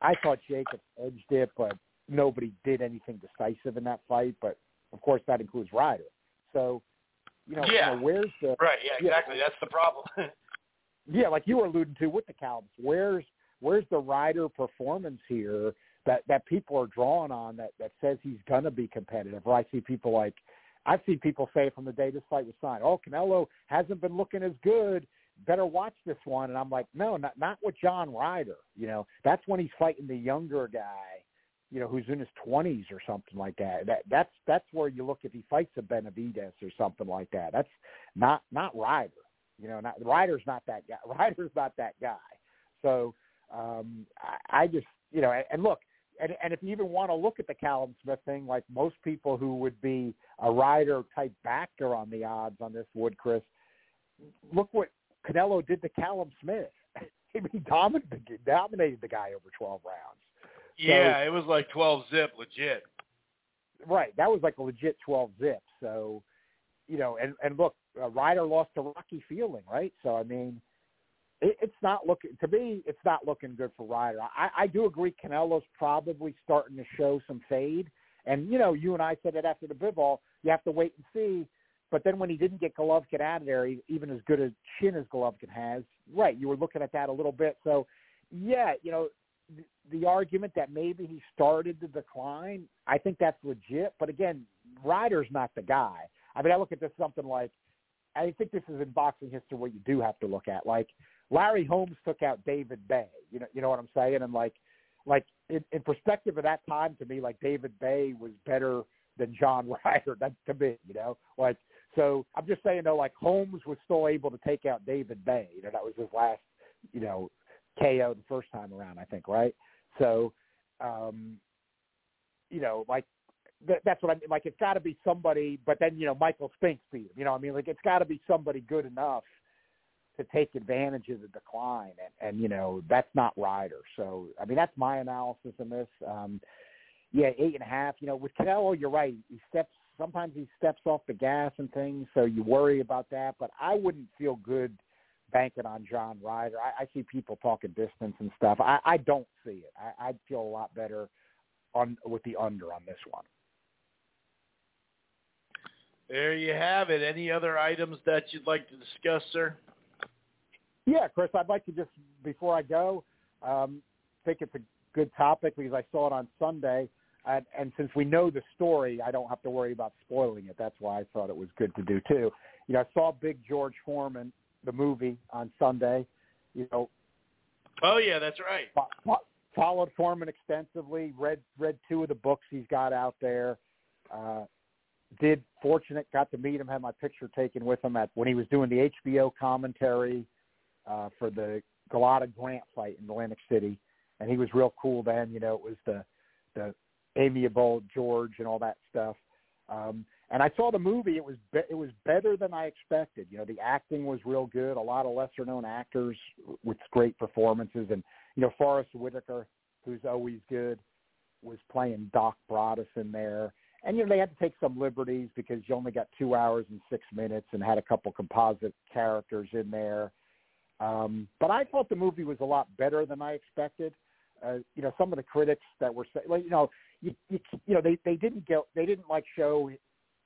I thought Jacobs edged it, but nobody did anything decisive in that fight. But of course, that includes Ryder. So, you know, yeah. you know where's the right? Yeah, exactly. Yeah, That's the problem. [LAUGHS] yeah, like you were alluding to with the Cowboys. Where's where's the Ryder performance here that that people are drawing on that that says he's gonna be competitive? Or I see people like I've seen people say from the day this fight was signed, oh, Canelo hasn't been looking as good better watch this one. And I'm like, no, not not with John Ryder. You know, that's when he's fighting the younger guy, you know, who's in his twenties or something like that. That that's that's where you look if he fights a Benavidez or something like that. That's not not Ryder. You know, not Ryder's not that guy. [LAUGHS] Ryder's not that guy. So um I, I just you know, and, and look, and, and if you even want to look at the Callum Smith thing, like most people who would be a Ryder type backer on the odds on this would, Chris, look what Canelo did to Callum Smith. [LAUGHS] he dominated, dominated the guy over 12 rounds. Yeah, so, it was like 12 zip, legit. Right, that was like a legit 12 zip. So, you know, and and look, uh, Ryder lost to Rocky Fielding, right? So I mean, it, it's not looking to me. It's not looking good for Ryder. I, I do agree. Canelo's probably starting to show some fade. And you know, you and I said it after the Bivol. You have to wait and see but then when he didn't get Golovkin out of there, even as good a chin as Golovkin has, right, you were looking at that a little bit. So, yeah, you know, the, the argument that maybe he started the decline, I think that's legit. But again, Ryder's not the guy. I mean, I look at this something like, I think this is in boxing history what you do have to look at. Like Larry Holmes took out David Bey. You know, you know what I'm saying? And like, like in, in perspective of that time, to me, like David Bey was better than John [LAUGHS] Ryder. That to me, you know, like so I'm just saying though, like Holmes was still able to take out David Bey. You know, that was his last, you know, KO the first time around, I think, right? So, um, you know, like th- that's what I mean. Like it's got to be somebody, but then you know, Michael Spinks beat him. You know, I mean, like it's got to be somebody good enough to take advantage of the decline, and, and you know, that's not Ryder. So, I mean, that's my analysis in this. Um, yeah, eight and a half. You know, with Canelo, you're right. He steps sometimes he steps off the gas and things, so you worry about that. But I wouldn't feel good banking on John Ryder. I, I see people talking distance and stuff. I, I don't see it. I, I'd feel a lot better on with the under on this one. There you have it. Any other items that you'd like to discuss, sir? Yeah, Chris, I'd like to just before I go, um, think it's a good topic because I saw it on Sunday. And, and since we know the story, I don't have to worry about spoiling it. That's why I thought it was good to do too. You know, I saw Big George Foreman, the movie, on Sunday. You know. Oh yeah, that's right. Followed Foreman extensively. Read read two of the books he's got out there. Uh, did fortunate got to meet him. Had my picture taken with him at when he was doing the HBO commentary uh, for the Golota Grant fight in Atlantic City, and he was real cool then. You know, it was the the amiable George and all that stuff. Um, and I saw the movie. It was be- it was better than I expected. You know, the acting was real good. A lot of lesser known actors with great performances, and you know, Forest Whitaker, who's always good, was playing Doc Broadus in there. And you know, they had to take some liberties because you only got two hours and six minutes, and had a couple composite characters in there. Um, but I thought the movie was a lot better than I expected. Uh, you know, some of the critics that were saying, well, you know, you, you, you know they they didn't get they didn't like show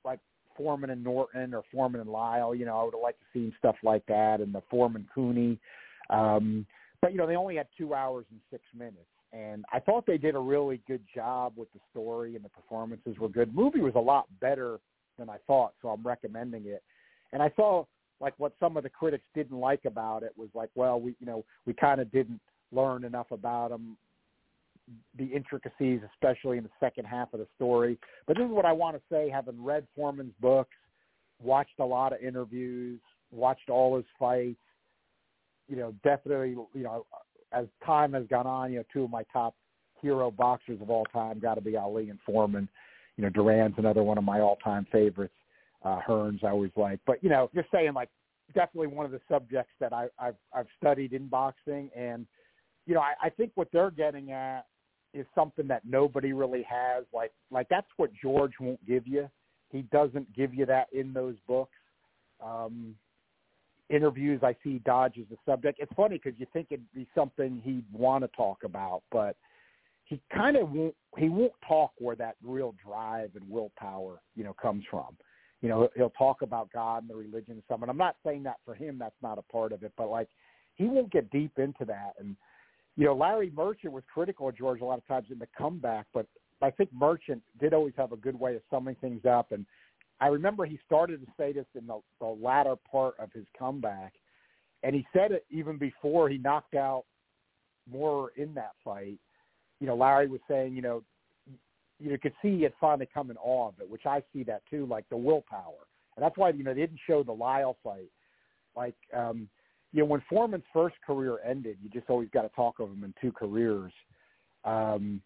like Foreman and Norton or Foreman and Lyle. You know, I would have liked to see stuff like that and the Foreman Cooney. Um, but you know, they only had two hours and six minutes, and I thought they did a really good job with the story and the performances were good. Movie was a lot better than I thought, so I'm recommending it. And I saw like what some of the critics didn't like about it was like, well, we you know we kind of didn't learn enough about him the intricacies, especially in the second half of the story. But this is what I want to say, having read Foreman's books, watched a lot of interviews, watched all his fights, you know, definitely, you know, as time has gone on, you know, two of my top hero boxers of all time got to be Ali and Foreman. You know, Duran's another one of my all-time favorites. Uh, Hearns, I always like. But you know, just saying, like, definitely one of the subjects that I, I've I've studied in boxing, and you know, I, I think what they're getting at is something that nobody really has. Like, like that's what George won't give you. He doesn't give you that in those books. Um, interviews, I see dodges the subject. It's funny because you think it'd be something he'd want to talk about, but he kind of won't. He won't talk where that real drive and willpower, you know, comes from. You know, he'll talk about God and the religion and stuff. And I'm not saying that for him, that's not a part of it, but like he won't get deep into that. And you know, Larry Merchant was critical of George a lot of times in the comeback, but I think Merchant did always have a good way of summing things up. And I remember he started to say this in the, the latter part of his comeback, and he said it even before he knocked out Moorer in that fight. You know, Larry was saying, you know, you could see had finally come in awe of it, which I see that too, like the willpower. And that's why, you know, they didn't show the Lyle fight. Like, um, you know, when Foreman's first career ended, you just always got to talk of him in two careers. Um,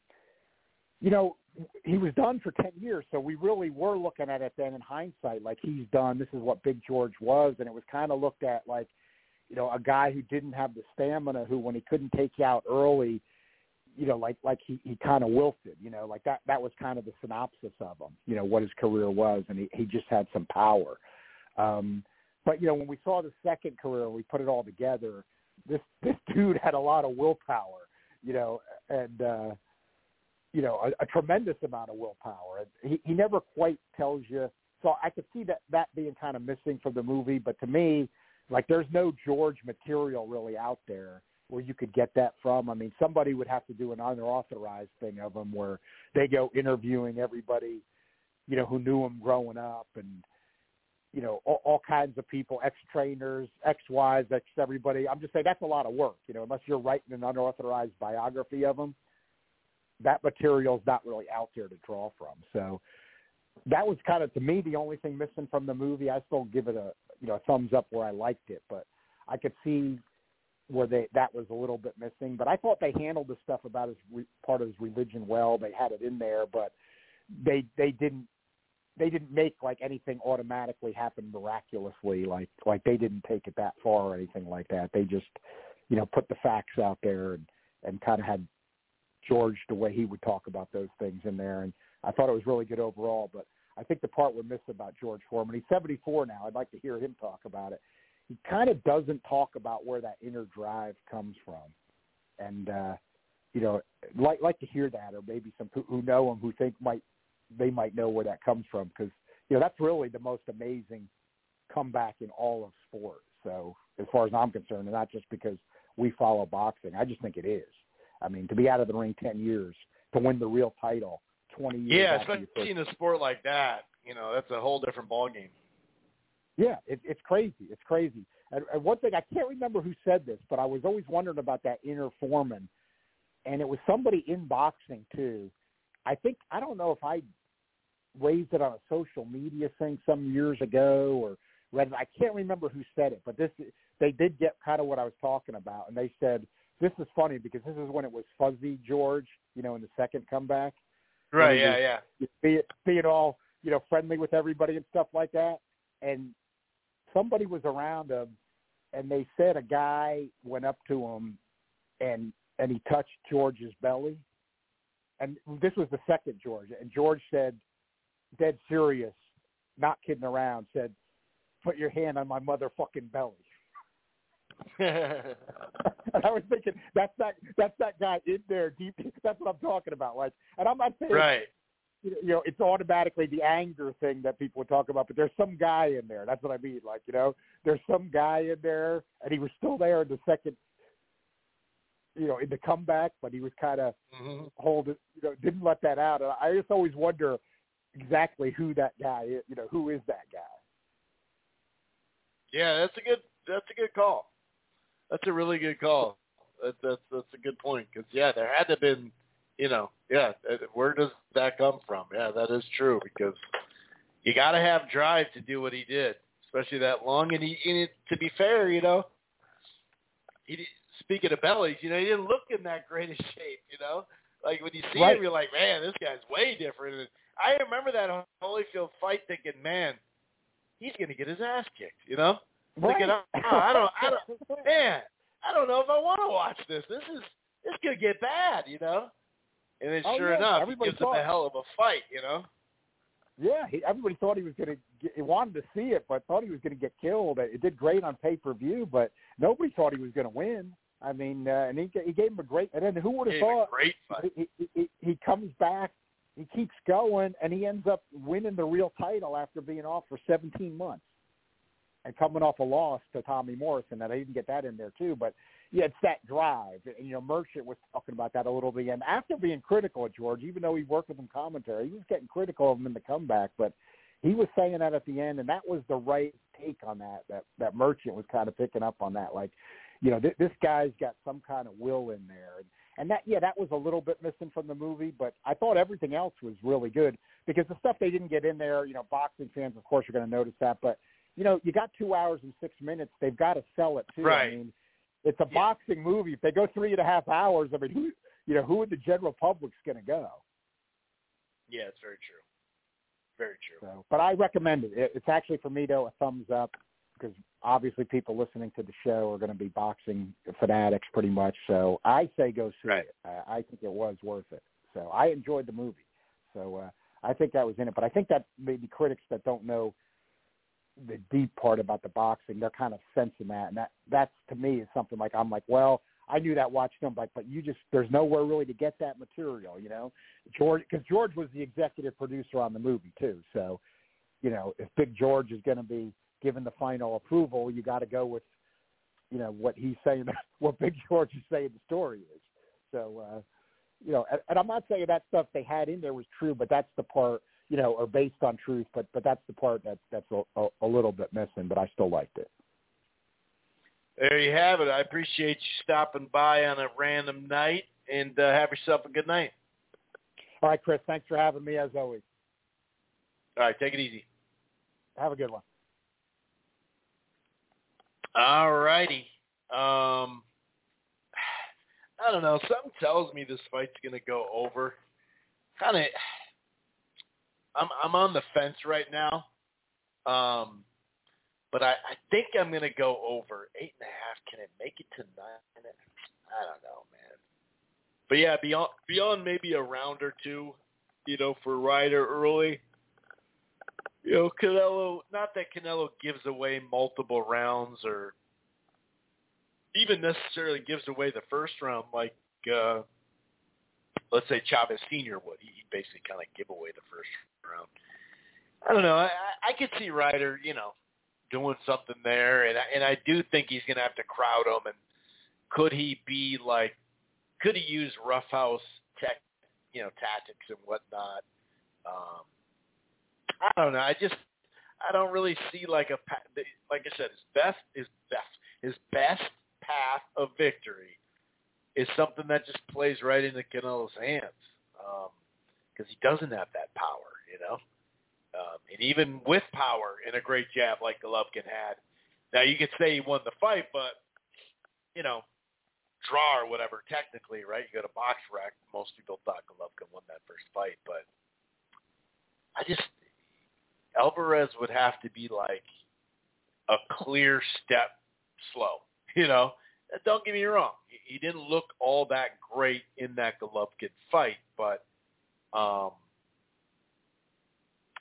you know, he was done for 10 years, so we really were looking at it then in hindsight, like he's done. This is what Big George was, and it was kind of looked at like, you know, a guy who didn't have the stamina, who when he couldn't take you out early, you know, like like he he kind of wilted, you know, like that that was kind of the synopsis of him, you know, what his career was, and he he just had some power. Um, but you know, when we saw the second career, we put it all together. This [LAUGHS] this dude had a lot of willpower, you know, and uh, you know a, a tremendous amount of willpower. He he never quite tells you. So I could see that that being kind of missing from the movie. But to me, like there's no George material really out there where you could get that from. I mean, somebody would have to do an unauthorized thing of him where they go interviewing everybody, you know, who knew him growing up and you know all, all kinds of people, ex trainers, ex wives, ex everybody. I'm just saying that's a lot of work, you know, unless you're writing an unauthorized biography of him. That material's not really out there to draw from. So that was kind of to me the only thing missing from the movie. I still give it a you know a thumbs up where I liked it, but I could see where they that was a little bit missing. But I thought they handled the stuff about his re, part of his religion well. They had it in there, but they they didn't they didn't make like anything automatically happen miraculously. Like like they didn't take it that far or anything like that. They just you know put the facts out there and and kind of had George the way he would talk about those things in there. And I thought it was really good overall. But I think the part we're missing about George Foreman, he's 74 now. I'd like to hear him talk about it. He kind of doesn't talk about where that inner drive comes from, and uh, you know, like like to hear that, or maybe some who, who know him who think might they might know where that comes from because you know that's really the most amazing comeback in all of sport. So as far as I'm concerned, and not just because we follow boxing, I just think it is. I mean, to be out of the ring ten years to win the real title, twenty years. Yeah, especially in a sport like that, you know, that's a whole different ballgame. Yeah, it, it's crazy. It's crazy. And, and one thing I can't remember who said this, but I was always wondering about that inner foreman, and it was somebody in boxing too. I think I don't know if I raised it on a social media thing some years ago or read it. I can't remember who said it, but this they did get kind of what I was talking about, and they said this is funny because this is when it was fuzzy George, you know, in the second comeback. Right. Yeah. Yeah. Being, being all you know friendly with everybody and stuff like that, and somebody was around him, and they said a guy went up to him, and and he touched George's belly, and this was the second George, and George said, dead serious, not kidding around, said, "Put your hand on my motherfucking belly." [LAUGHS] and I was thinking that's that that's that guy in there deep. That's what I'm talking about. Like, and I'm not saying right. You know, it's automatically the anger thing that people would talk about, but there's some guy in there. That's what I mean. Like, you know, there's some guy in there, and he was still there in the second, you know, in the comeback, but he was kind of mm-hmm. holding, you know, didn't let that out. And I just always wonder exactly who that guy is. You know, who is that guy? Yeah, that's a good that's a good call. That's a really good call. That, that's that's a good point because yeah, there had to have been, you know, yeah. Where does that come from? Yeah, that is true because you got to have drive to do what he did, especially that long. And he, and it, to be fair, you know, he speaking of bellies, you know, he didn't look in that great of shape. You know, Like when you see Right. him, you're like, man, this guy's way different. And I remember that Holyfield fight, thinking, man, he's gonna get his ass kicked. You know, thinking, oh, I don't, I don't, man, I don't know if I want to watch this. This is this could get bad. You know. And then Oh, sure yeah, enough, he everybody gives him thought- a hell of a fight. You know. Yeah, he, everybody thought he was going to get, he wanted to see it, but thought he was going to get killed. It did great on pay per view, but nobody thought he was going to win. I mean, uh, and he he gave him a great. And then who would have him thought great fight. he, he, he, he comes back, he keeps going, and he ends up winning the real title after being off for 17 months and coming off a loss to Tommy Morrison. And I didn't get that in there too, but yeah, it's that drive. And you know, Merchant was talking about that a little bit. And after being critical of George, even though he worked with him commentary, he was getting critical of him in the comeback, but he was saying that at the end, and that was the right take on that. That that Merchant was kind of picking up on that, like, you know, th- this guy's got some kind of will in there, and and that yeah, that was a little bit missing from the movie, but I thought everything else was really good because the stuff they didn't get in there, you know, boxing fans of course are going to notice that, but you know, you got two hours and six minutes, they've got to sell it too. Right. I mean, it's a Yeah. boxing movie. If they go three and a half hours, I mean, who you know, who would the general public's going to go? Yeah, it's very true. Very true. So, but I recommend it. it. It's actually for me though a thumbs up because obviously people listening to the show are going to be boxing fanatics pretty much. So I say go see Right. it. Uh, I think it was worth it. So I enjoyed the movie. So uh, I think that was in it. But I think that maybe critics that don't know the deep part about the boxing, they're kind of sensing that, and that that's to me is something like I'm like, well, I knew that watching them, like, but you just there's nowhere really to get that material, you know. George, because George was the executive producer on the movie too, so you know if Big George is going to be given the final approval, you got to go with you know what he's saying, [LAUGHS] what Big George is saying the story is. So uh, you know, and, and I'm not saying that stuff they had in there was true, but that's the part you know, or based on truth, but but that's the part that that's a, a, a little bit missing, but I still liked it. There you have it. I appreciate you stopping by on a random night, and uh, have yourself a good night. All right, Chris, thanks for having me as always. All right, take it easy. Have a good one. All righty. Um, I don't know. Something tells me this fight's gonna go over. Kind of. I'm I'm on the fence right now. Um, but I, I think I'm gonna go over eight and a half. Can it make it to nine? I don't know, man. But yeah, beyond beyond maybe a round or two, you know, for Ryder early. You know, Canelo. Not that Canelo gives away multiple rounds or even necessarily gives away the first round like uh let's say Chavez Senior would. He basically kind of give away the first round. I don't know. I I could see Ryder, you know, doing something there, and I, and I do think he's going to have to crowd him. And could he be like? Could he use roughhouse tech, you know, tactics and whatnot? Um, I don't know. I just I don't really see like a like I said, his best his best his best path of victory is something that just plays right into Canelo's hands because he doesn't have that power, you know. Um, and even with power and a great jab like Golovkin had, now you could say he won the fight, but you know, draw or whatever. Technically, right? You go to box rec. Most people thought Golovkin won that first fight, but I just Alvarez would have to be like a clear step slow. [LAUGHS] You know, don't get me wrong. He didn't look all that great in that Golovkin fight, but um,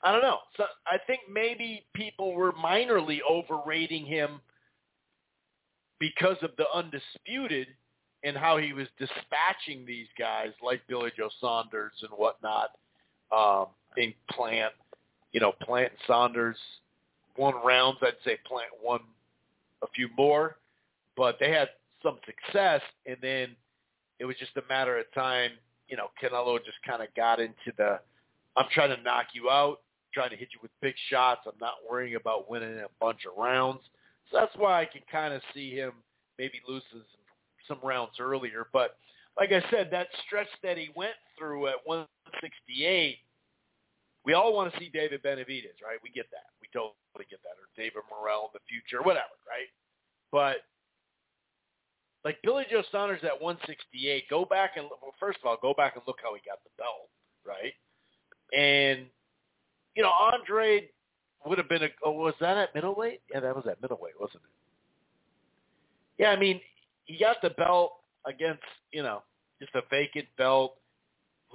I don't know. So I think maybe people were minorly overrating him because of the undisputed and how he was dispatching these guys like Billy Joe Saunders and whatnot um, in Plant. You know, Plant and Saunders won rounds. I'd say Plant won a few more, but they had some success, and then it was just a matter of time. You know, Canelo just kind of got into the, I'm trying to knock you out, trying to hit you with big shots. I'm not worrying about winning a bunch of rounds. So that's why I can kind of see him maybe losing some, some rounds earlier. But like I said, that stretch that he went through at 168, we all want to see David Benavidez, right? We get that. We totally get that. Or David Morrell in the future, whatever, right? But like Billy Joe Saunders at 168, go back and well, first of all, go back and look how he got the belt, right? And you know, Andre would have been a. Oh, was that at middleweight? Yeah, that was at middleweight, wasn't it? Yeah, I mean, he got the belt against you know just a vacant belt.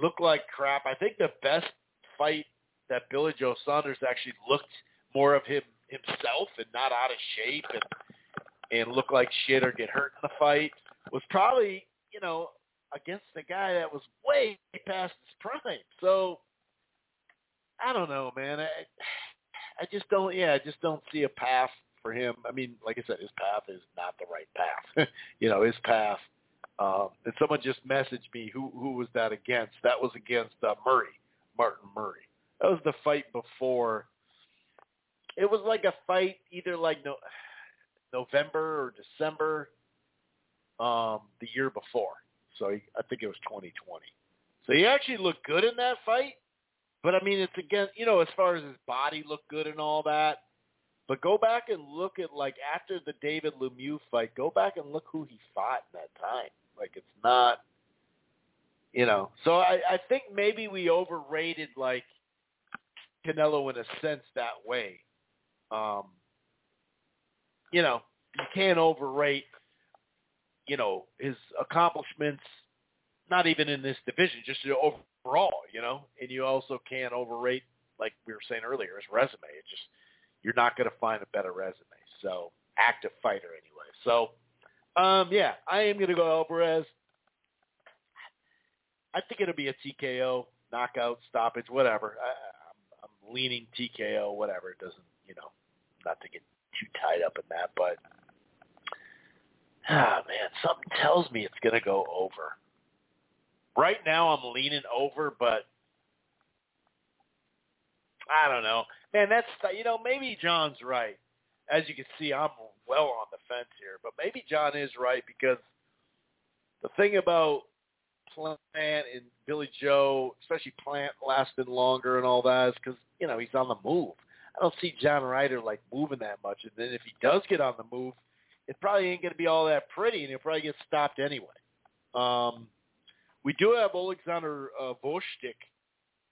Looked like crap. I think the best fight that Billy Joe Saunders actually looked more of him himself and not out of shape and and look like shit or get hurt in the fight was probably you know against a guy that was way past his prime. So I don't know, man. I I just don't. Yeah, I just don't see a path for him. I mean, like I said, his path is not the right path. [LAUGHS] you know, his path. Um, and someone just messaged me. Who who was that against? That was against uh, Murray, Martin Murray. That was the fight before. It was like a fight either like no, November or December, um, the year before. So he, I think it was 2020. So he actually looked good in that fight. But I mean, it's again, you know, as far as his body looked good and all that. But go back and look at like after the David Lemieux fight, go back and look who he fought in that time. Like it's not, you know. So I, I think maybe we overrated like Canelo in a sense that way. Um, you know, you can't overrate, you know, his accomplishments. Not even in this division, just overall, you know. And you also can't overrate, like we were saying earlier, his resume. It just you're not going to find a better resume. So active fighter anyway. So um, yeah, I am going to go Alvarez. I think it'll be a TKO, knockout, stoppage, whatever. I, I'm, I'm leaning TKO, whatever. It doesn't, you know, not to get too tied up in that, but ah man, something tells me it's going to go over. Right now, I'm leaning over, but I don't know, man. That's you know maybe John's right. As you can see, I'm well on the fence here, but maybe John is right because the thing about Plant and Billy Joe, especially Plant lasting longer and all that, is because you know he's on the move. I don't see John Ryder like moving that much, and then if he does get on the move, it probably ain't going to be all that pretty, and he'll probably get stopped anyway. Um, we do have Alexander uh, Gvozdyk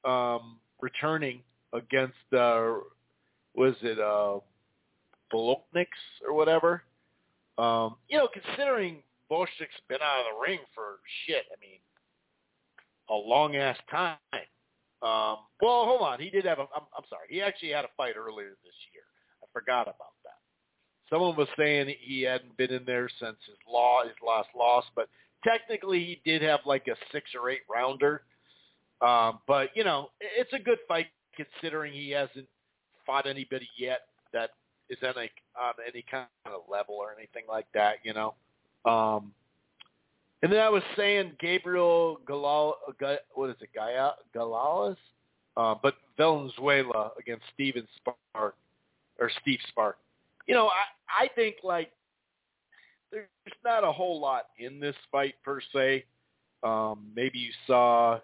um, returning against uh, was it uh, Bolotniks or whatever. Um, you know, considering Gvozdyk's been out of the ring for shit, I mean, a long ass time. Um, well, hold on, he did have a. I'm, I'm sorry, he actually had a fight earlier this year. I forgot about that. Someone was saying he hadn't been in there since his law, his last loss, but technically he did have like a six or eight rounder. Um, but you know, it's a good fight considering he hasn't fought anybody yet that is on, a, on any kind of level or anything like that, you know. Um, and then I was saying Gabriel Galal, what is it, Gaia, Galalas? Uh, but Valenzuela against Steven Spark or Steve Spark. You know, I I think like there's not a whole lot in this fight per se. Um, maybe you saw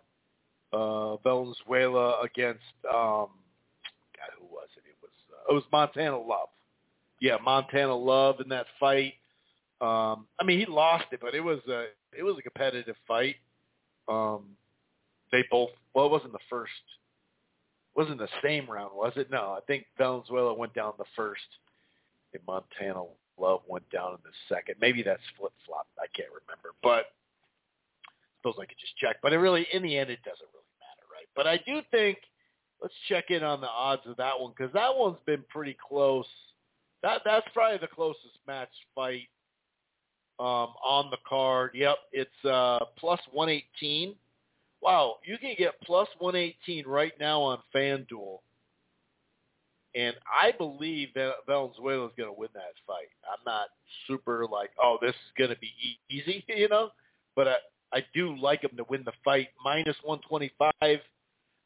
uh, Valenzuela against um, God, who was it? It was uh, it was Montana Love. Yeah, Montana Love in that fight. Um, I mean, he lost it, but it was a it was a competitive fight. Um, they both well, it wasn't the first, wasn't the same round, was it? No, I think Valenzuela went down the first, and Montana Love went down in the second. Maybe that's flip flop. I can't remember, but suppose I could just check. But it really, in the end, it doesn't really matter, right? But I do think let's check in on the odds of that one because that one's been pretty close. That that's probably the closest match fight um, on the card. Yep, it's uh, plus 118. Wow, you can get plus 118 right now on FanDuel. And I believe that Valenzuela is going to win that fight. I'm not super like, oh, this is going to be easy, [LAUGHS] you know, but I, I do like him to win the fight. Minus 125.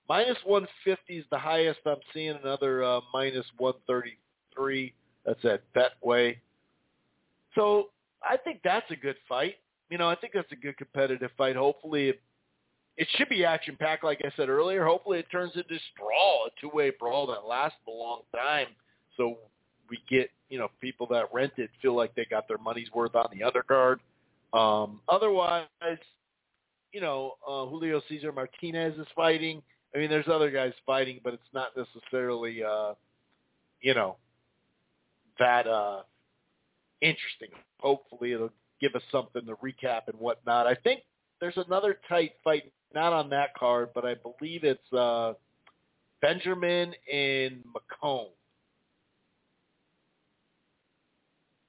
Minus 150 is the highest I'm seeing. Another uh, minus 133. That's at Betway. So I think that's a good fight. You know, I think that's a good competitive fight. Hopefully, it, it should be action packed, like I said earlier. Hopefully, it turns into brawl, a two way brawl that lasts a long time. So we get you know people that rent it feel like they got their money's worth on the other card. Um, otherwise, you know, uh, Julio Cesar Martinez is fighting. I mean, there's other guys fighting, but it's not necessarily, uh, you know, that uh, interesting. Hopefully, it'll give us something to recap and whatnot. I think there's another tight fight, not on that card, but I believe it's uh, Benjamin and McComb.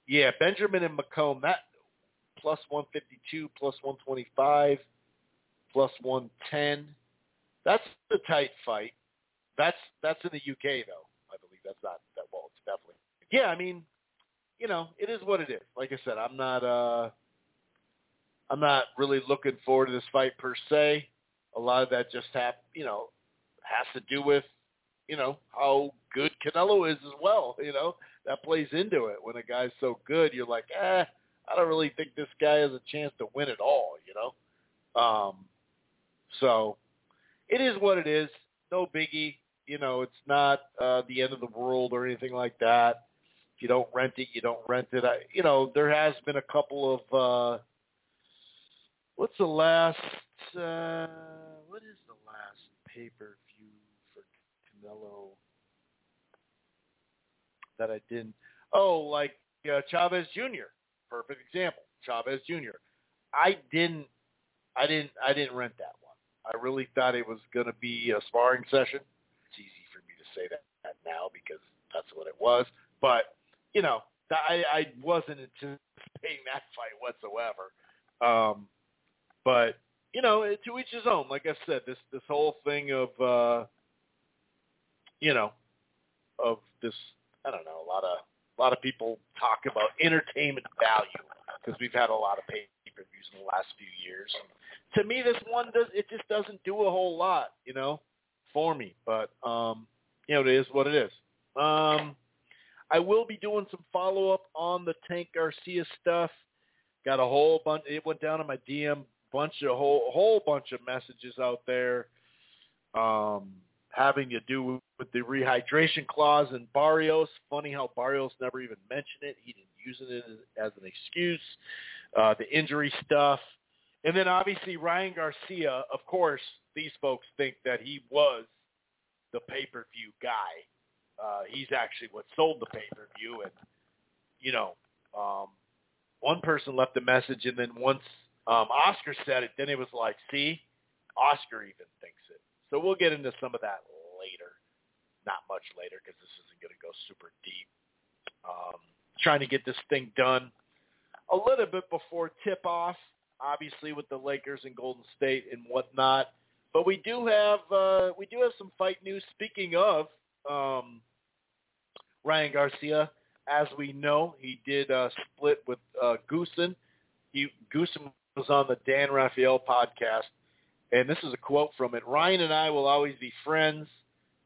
Yeah, Benjamin and McComb. That plus 152, plus 125, plus 110. That's the tight fight. That's that's in the UK though. I believe that's not that well. It's definitely yeah. I mean, you know, it is what it is. Like I said, I'm not uh, I'm not really looking forward to this fight per se. A lot of that just hap you know has to do with you know how good Canelo is as well. You know that plays into it. When a guy's so good, you're like, eh, I don't really think this guy has a chance to win at all. You know, um, so it is what it is. No biggie. You know, it's not uh, the end of the world or anything like that. If you don't rent it, you don't rent it. I, you know, there has been a couple of uh, what's the last? Uh, what is the last pay per view for Canelo that I didn't? Oh, like uh, Chavez Jr. Perfect example. Chavez Jr. I didn't, I didn't, I didn't rent that one. I really thought it was going to be a sparring session. It's easy for me to say that, that now because that's what it was. But you know, I, I wasn't anticipating that fight whatsoever. Um, but you know, to each his own. Like I said, this this whole thing of uh, you know, of this I don't know, a lot of a lot of people talk about entertainment value because we've had a lot of pay per views in the last few years. To me, this one does it just doesn't do a whole lot, you know, for me. But um, you know, it is what it is. Um, I will be doing some follow up on the Tank Garcia stuff. Got a whole bunch. It went down in my DM. Bunch of whole whole bunch of messages out there, um, having to do with the rehydration clause in Barrios. Funny how Barrios never even mentioned it. He didn't use it as an excuse. Uh, the injury stuff, and then obviously Ryan Garcia. Of course, these folks think that he was the pay-per-view guy uh, he's actually what sold the pay-per-view. And, you know, um, one person left a message, and then once um, Oscar said it, then it was like, see, Oscar even thinks it. So we'll get into some of that later. Not much later because this isn't going to go super deep. Um, trying to get this thing done a little bit before tip-off, obviously with the Lakers and Golden State and whatnot. But we do have uh, we do have some fight news. Speaking of, um, Ryan Garcia. As we know, he did uh, split with uh, Goossen. He, Goossen was on the Dan Rafael podcast, and this is a quote from it. Ryan and I will always be friends.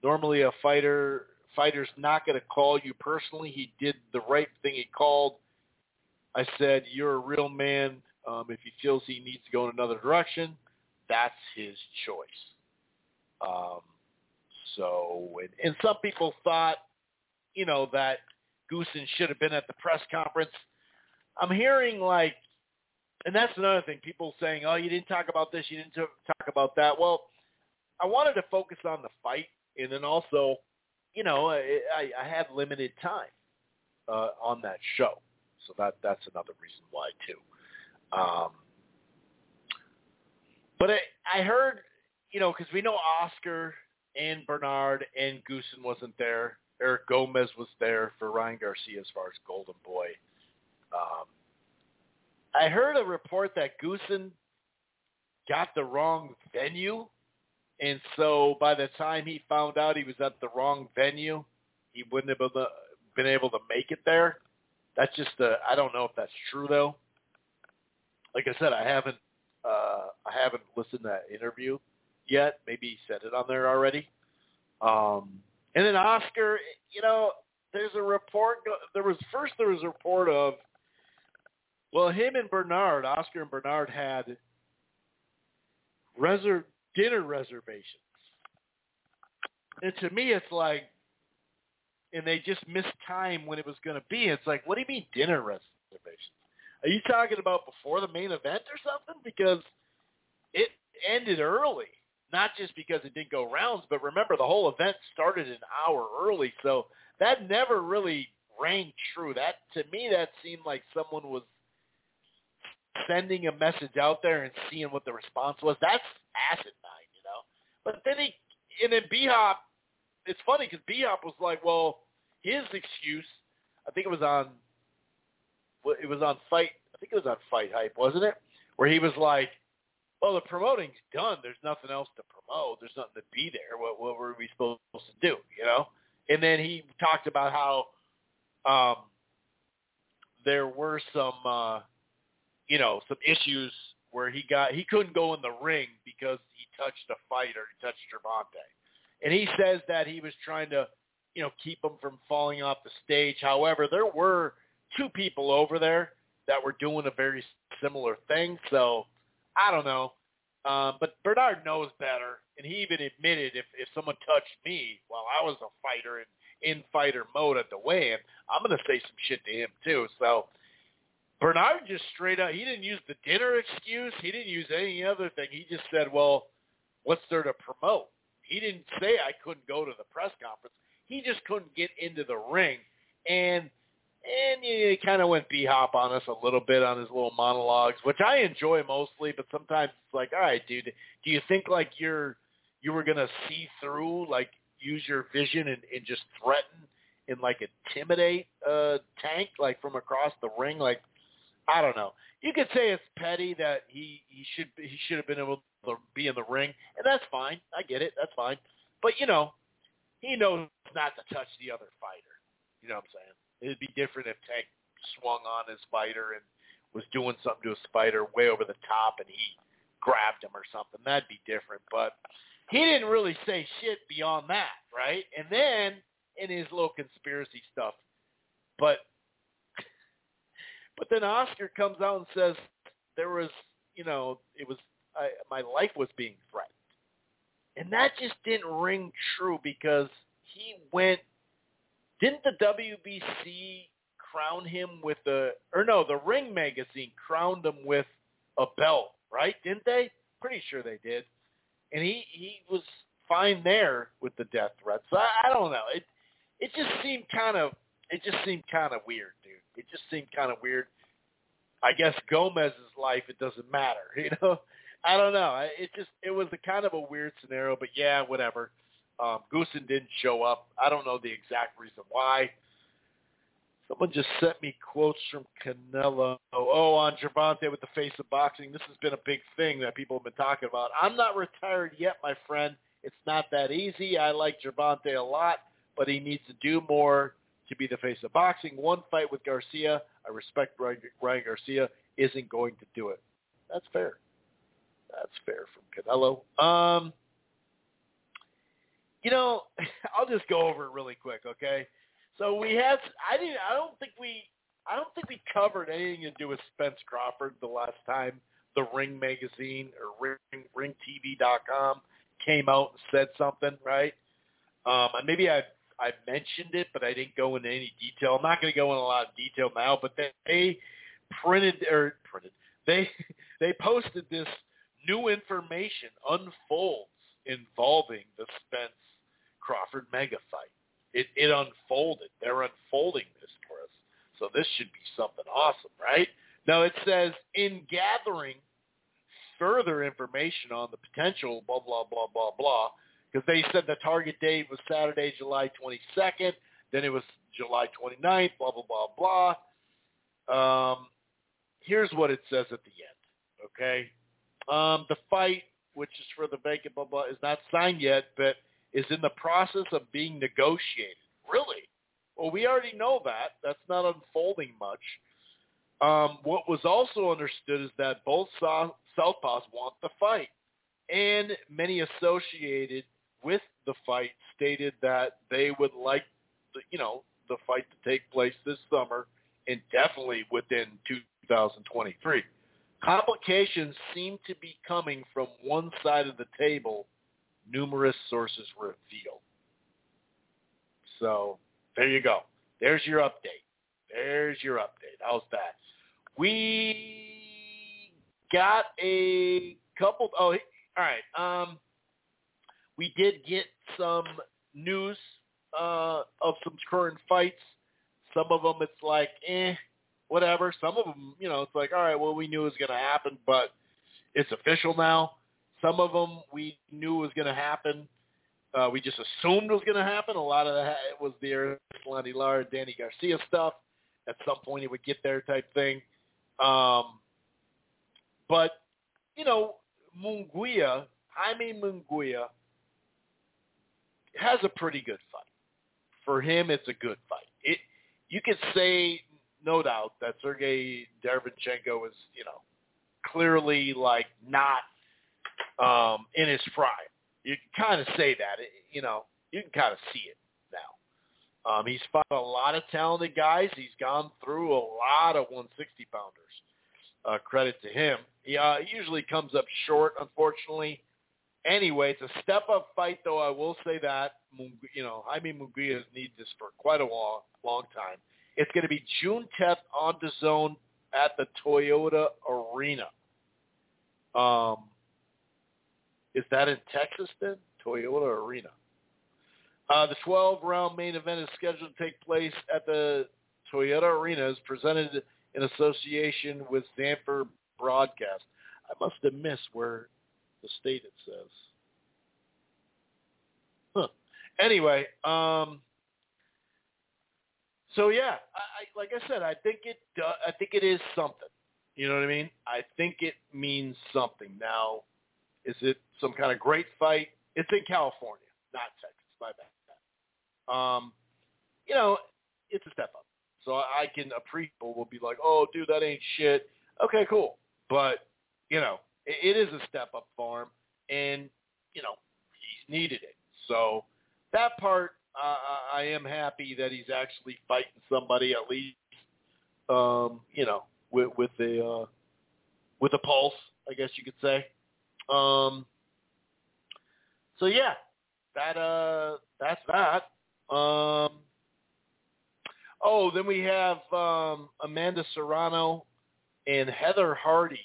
Normally, a fighter fighter's not going to call you personally. He did the right thing. He called. I said, "You're a real man. Um, if he feels he needs to go in another direction, that's his choice." Um, so, and, and some people thought you know, that Goossen should have been at the press conference. I'm hearing like, and that's another thing, people saying, oh, you didn't talk about this, you didn't talk about that. Well, I wanted to focus on the fight, and then also, you know, I, I had limited time uh, on that show, so that that's another reason why too. Um, but I, I heard, you know, because we know Oscar and Bernard and Goossen wasn't there. Eric Gomez was there for Ryan Garcia as far as Golden Boy. Um, I heard a report that Goossen got the wrong venue, and so by the time he found out he was at the wrong venue, he wouldn't have been, been able to make it there. That's just a, I don't know if that's true though. Like I said, I haven't uh, I haven't listened to that interview yet. Maybe he said it on there already. Um, and then Oscar, you know, there's a report. There was first there was a report of, well, him and Bernard, Oscar and Bernard had reser- dinner reservations. And to me, it's like, and they just missed time when it was going to be. It's like, what do you mean dinner reservations? Are you talking about before the main event or something? Because it ended early, not just because it didn't go rounds, but remember the whole event started an hour early, so that never really rang true. That to me, that seemed like someone was sending a message out there and seeing what the response was. That's asinine, you know. But then he and then B Hop. It's funny because B Hop was like, well, his excuse. I think it was on. It was on fight. I think it was on Fight Hype, wasn't it? Where he was like, "Well, the promoting's done. There's nothing else to promote. There's nothing to be there. What, what were we supposed to do? You know?" And then he talked about how um, there were some, uh, you know, some issues where he got he couldn't go in the ring because he touched a fighter, he touched Gervonta, and he says that he was trying to, you know, keep him from falling off the stage. However, there were two people over there that were doing a very similar thing, so I don't know. Um, but Bernard knows better, and he even admitted if if someone touched me while I was a fighter and in fighter mode at the weigh-in, I'm going to say some shit to him too. So Bernard just straight up, he didn't use the dinner excuse. He didn't use any other thing. He just said, well, what's there to promote? He didn't say I couldn't go to the press conference. He just couldn't get into the ring. And and he kind of went b-hop on us a little bit on his little monologues, which I enjoy mostly. But sometimes it's like, all right, dude, do you think like you're you were gonna see through like use your vision and, and just threaten and like intimidate uh Tank like from across the ring? Like I don't know. You could say it's petty that he he should he should have been able to be in the ring, and that's fine. I get it. That's fine. But you know, he knows not to touch the other fighter. You know what I'm saying? It'd be different if Tank swung on his fighter and was doing something to his fighter way over the top, and he grabbed him or something. That'd be different. But he didn't really say shit beyond that, right? And then in his little conspiracy stuff, but but then Oscar comes out and says there was, you know, it was I, my life was being threatened, and that just didn't ring true because he went. Didn't the WBC crown him with the or no, the Ring magazine crowned him with a belt, right? Didn't they? Pretty sure they did and he he was fine there with the death threat. So I, I don't know. It it just seemed kind of it just seemed kind of weird. It just seemed kind of weird. I guess Gomez's life it doesn't matter, [LAUGHS] you know. I don't know. It just it was a kind of a weird scenario, but yeah, whatever. Um, Goossen didn't show up. I don't know the exact reason why. Someone just sent me quotes from Canelo. Oh, on Gervonta with the face of boxing. This has been a big thing that people have been talking about. I'm not retired yet, my friend. It's not that easy. I like Gervonta a lot, but he needs to do more to be the face of boxing. One fight with Garcia, I respect Ryan Garcia, isn't going to do it. That's fair. That's fair from Canelo. Um, you know, [LAUGHS] I'll just go over it really quick, okay? So we had I didn't I don't think we I don't think we covered anything to do with Spence Crawford the last time the Ring magazine or Ring RingTV.com came out and said something, right? Um, and maybe I I mentioned it, but I didn't go into any detail. I'm not going to go into a lot of detail now, but they, printed or printed they [LAUGHS] they posted this new information unfolds involving the Spence Crawford mega fight it, it unfolded. They're unfolding this for us. So this should be something awesome, right? Now it says in gathering further information on the potential blah, blah, blah, blah, blah, because they said the target date was Saturday, July 22nd. Then it was July 29th, blah, blah, blah, blah. Um, here's what it says at the end, okay? Um, the fight, which is for the vacant, blah, blah, is not signed yet, but – is in the process of being negotiated. Really? Well, we already know that. That's not unfolding much. Um, what was also understood is that both Southpaws want the fight, and many associated with the fight stated that they would like, the, you know, the fight to take place this summer and definitely within 2023. Complications seem to be coming from one side of the table numerous sources reveal. So there you go. There's your update. There's your update. How's that? We got a couple. Oh, all right. Um, we did get some news uh, of some current fights. Some of them, it's like, eh, whatever. Some of them, you know, it's like, all right, well, we knew it was going to happen, but it's official now. Some of them we knew was going to happen. Uh, we just assumed it was going to happen. A lot of that was the Erislandy Lara, Danny Garcia stuff. At some point, it would get there type thing. Um, but you know, Munguia, Jaime Munguia, has a pretty good fight. For him, it's a good fight. It you could say, no doubt, that Sergey Derevchenko is, you know, clearly like not um, in his prime. You can kind of say that, It- you know, you can kind of see it now. Um, he's fought a lot of talented guys. He's gone through a lot of 160 pounders. Uh, credit to him. He uh, usually comes up short, unfortunately. Anyway, it's a step-up fight, though. I will say that. You know, Jaime Munguia has needed this for quite a long, long time. It's going to be June 10th on the zone at the Toyota Arena. Um, is that in Texas then? Toyota Arena. Uh, the 12-round main event is scheduled to take place at the Toyota Arena. Is presented in association with Sanford Broadcast. I must have missed where the state it says. Huh. Anyway, um, so yeah, I, I like I said, I think it do, I think it is something. You know what I mean? I think it means something. Now, is it some kind of great fight? It's in California, not Texas. My bad. Um, you know, it's a step up. So I can appreciate people will be like, oh, dude, that ain't shit. Okay, cool. But, you know, it, is a step up for him. And, you know, he's needed it. So that part, uh, I am happy that he's actually fighting somebody at least, um, you know, with, with a, uh, with a pulse, I guess you could say. Um, so yeah, that, uh, that's that. Um, Oh, then we have um, Amanda Serrano and Heather Hardy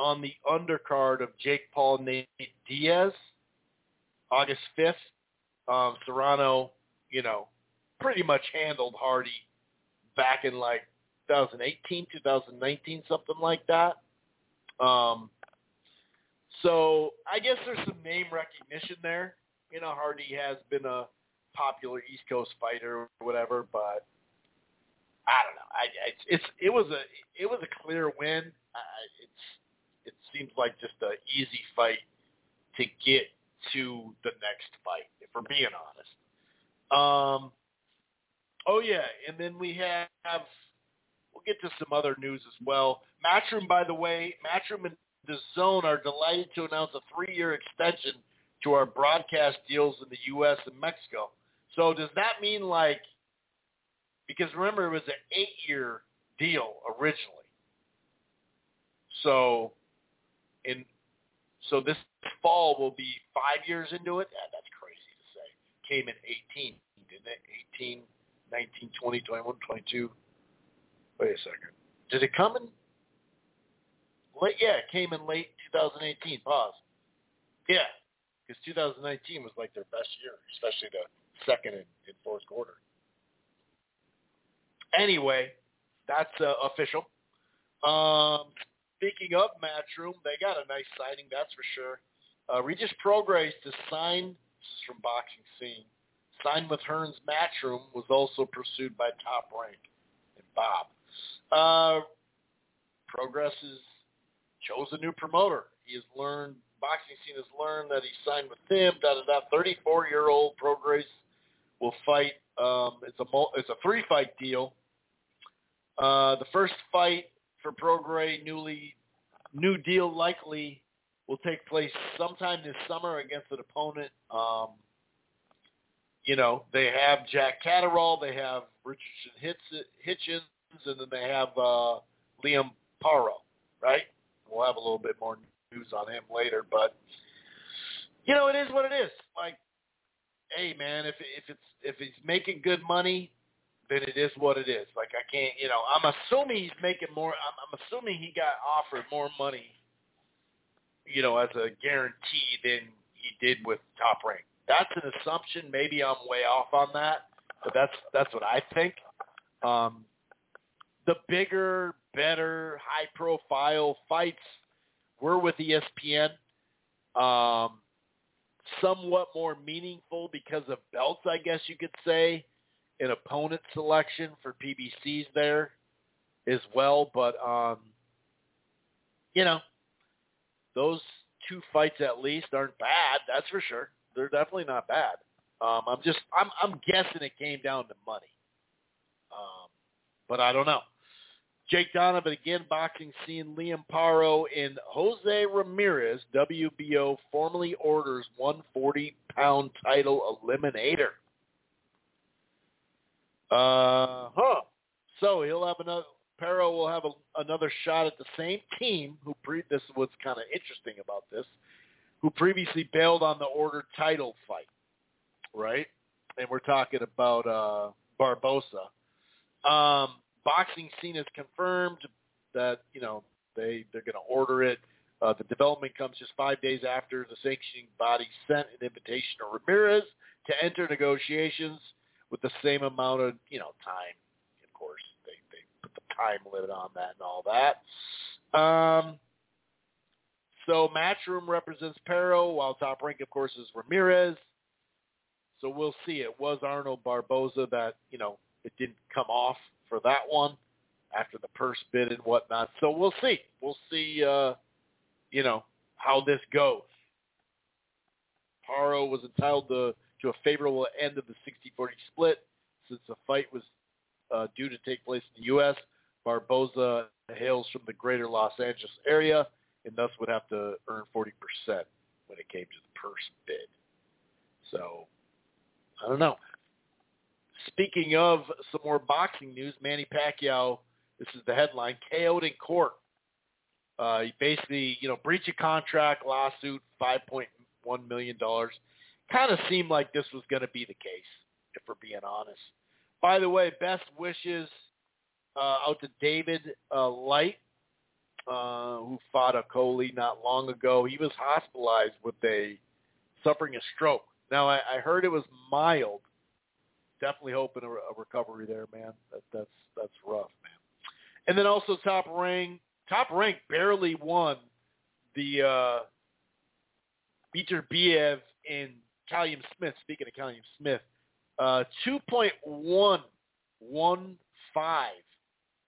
on the undercard of Jake Paul Nate Diaz, August 5th. Um, Serrano, you know, pretty much handled Hardy back in like 2018, 2019, something like that. Um, so I guess there's some name recognition there. You know, Hardy has been a popular East Coast fighter or whatever, but I don't know. I, I it's it was a it was a clear win. I, it's it seems like just an easy fight to get to the next fight, if we're being honest. Um. Oh yeah, and then we have we'll get to some other news as well. Matchroom, by the way, Matchroom and the Zone are delighted to announce a three-year extension to our broadcast deals in the U.S. and Mexico. So does that mean like, because remember it was an eight-year deal originally. So, in so this fall will be five years into it. Yeah, that's crazy to say. Came in 18, didn't it? 18, 19, 20, 21, 22. Wait a second. Did it come in late? Yeah, it came in late 2018. Pause. Yeah, because 2019 was like their best year, especially the second and, and fourth quarter. Anyway, that's uh, official. Um, speaking of Matchroom, they got a nice signing, that's for sure. Uh, Regis Prograis to sign, this is from Boxing Scene, signed with Hearn's Matchroom was also pursued by Top Rank and Bob. Uh, Prograis has chose a new promoter. He has learned, Boxing Scene has learned that he signed with him, da-da-da. 34-year-old Prograis will fight. Um, it's a it's a three fight deal. Uh, the first fight for Prograis, newly new deal likely will take place sometime this summer against an opponent. Um, you know, they have Jack Catterall, they have Richardson Hitchens, and then they have uh, Liam Paro, right? We'll have a little bit more news on him later, but you know, it is what it is. Like hey man, if if it's if he's making good money, then it is what it is. Like I can't, you know, I'm assuming he's making more. I'm, I'm assuming he got offered more money you know, as a guarantee than he did with Top Rank. That's an assumption. Maybe I'm way off on that, but that's that's what I think. Um, the bigger, better, high-profile fights were with ESPN. Um, somewhat more meaningful because of belts, I guess you could say, an opponent selection for PBCs there as well. But um, you know, those two fights at least aren't bad. That's for sure. They're definitely not bad. Um, I'm just I'm I'm guessing it came down to money. Um, but I don't know. Jake Donovan again, boxing scene. Liam Paro and Jose Ramirez, WBO, formally orders 140-pound title eliminator. Uh huh. So he'll have another. Paro will have a, another shot at the same team. Who pre? This is what's kind of interesting about this. Who previously bailed on the order title fight, right? And we're talking about uh, Barboza. Um, boxing scene has confirmed that you know they they're going to order it. Uh, the development comes just five days after the sanctioning body sent an invitation to Ramirez to enter negotiations with the same amount of you know time. Of course, they they put the time limit on that and all that. Um, so Matchroom represents Paro, while Top Rank, of course, is Ramirez. So we'll see. It was Arnold Barboza that you know it didn't come off for that one after the purse bid and whatnot. So we'll see. We'll see. Uh, you know how this goes. Paro was entitled to to a favorable end of the 60-40 split since the fight was uh, due to take place in the U.S. Barboza hails from the greater Los Angeles area and thus would have to earn 40% when it came to the purse bid. So, I don't know. Speaking of some more boxing news, Manny Pacquiao, this is the headline, KO'd in court. Uh, he basically, you know, breach of contract lawsuit, $5.1 million kind of seemed like this was going to be the case, if we're being honest. By the way, best wishes uh, out to David uh, Light, uh, who fought a Coley not long ago. He was hospitalized with a suffering a stroke. Now I, I heard it was mild. Definitely hoping a, a recovery there, man. That, that's that's rough, man. And then also top rank, top rank barely won the uh, Beterbiev in Callum Smith, speaking of Callum Smith, uh, 2.115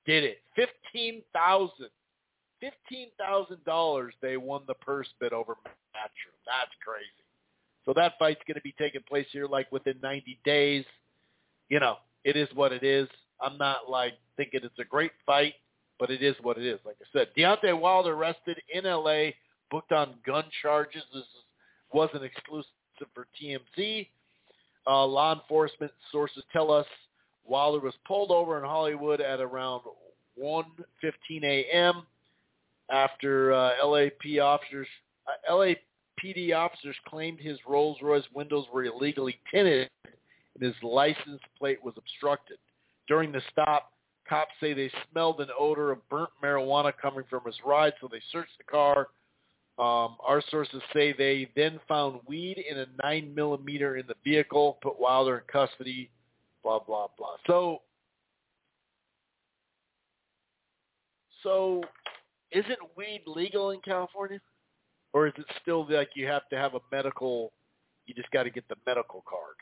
did it. 15000 $15,000 they won the purse bid over Matchroom. That's crazy. So that fight's going to be taking place here like within 90 days. You know, it is what it is. I'm not like thinking it's a great fight, but it is what it is. Like I said, Deontay Wilder arrested in L.A., booked on gun charges. This wasn't exclusive for TMZ. Uh, law enforcement sources tell us Wilder was pulled over in Hollywood at around 1:15 a.m. after uh, LAP officers uh, LAPD officers claimed his Rolls-Royce windows were illegally tinted and his license plate was obstructed. During the stop, cops say they smelled an odor of burnt marijuana coming from his ride, so they searched the car um, our sources say they then found weed in a nine millimeter in the vehicle, put Wilder in custody, blah blah blah. So, so isn't weed legal in California, or is it still like you have to have a medical? You just got to get the medical card.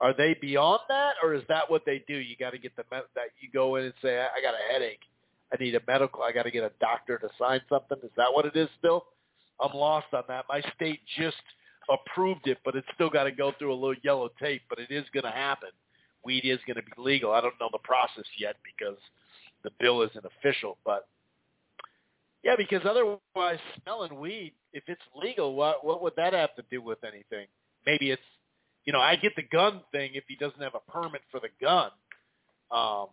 Are they beyond that, or is that what they do? You got to get the that you go in and say, I got a headache I need a medical. I got to get a doctor to sign something. Is that what it is still? I'm lost on that. My state just approved it, but it's still got to go through a little yellow tape. But it is going to happen. Weed is going to be legal. I don't know the process yet because the bill isn't official. But yeah, because otherwise, smelling weed, if it's legal, what what would that have to do with anything? Maybe it's, you know, I get the gun thing if he doesn't have a permit for the gun. Um,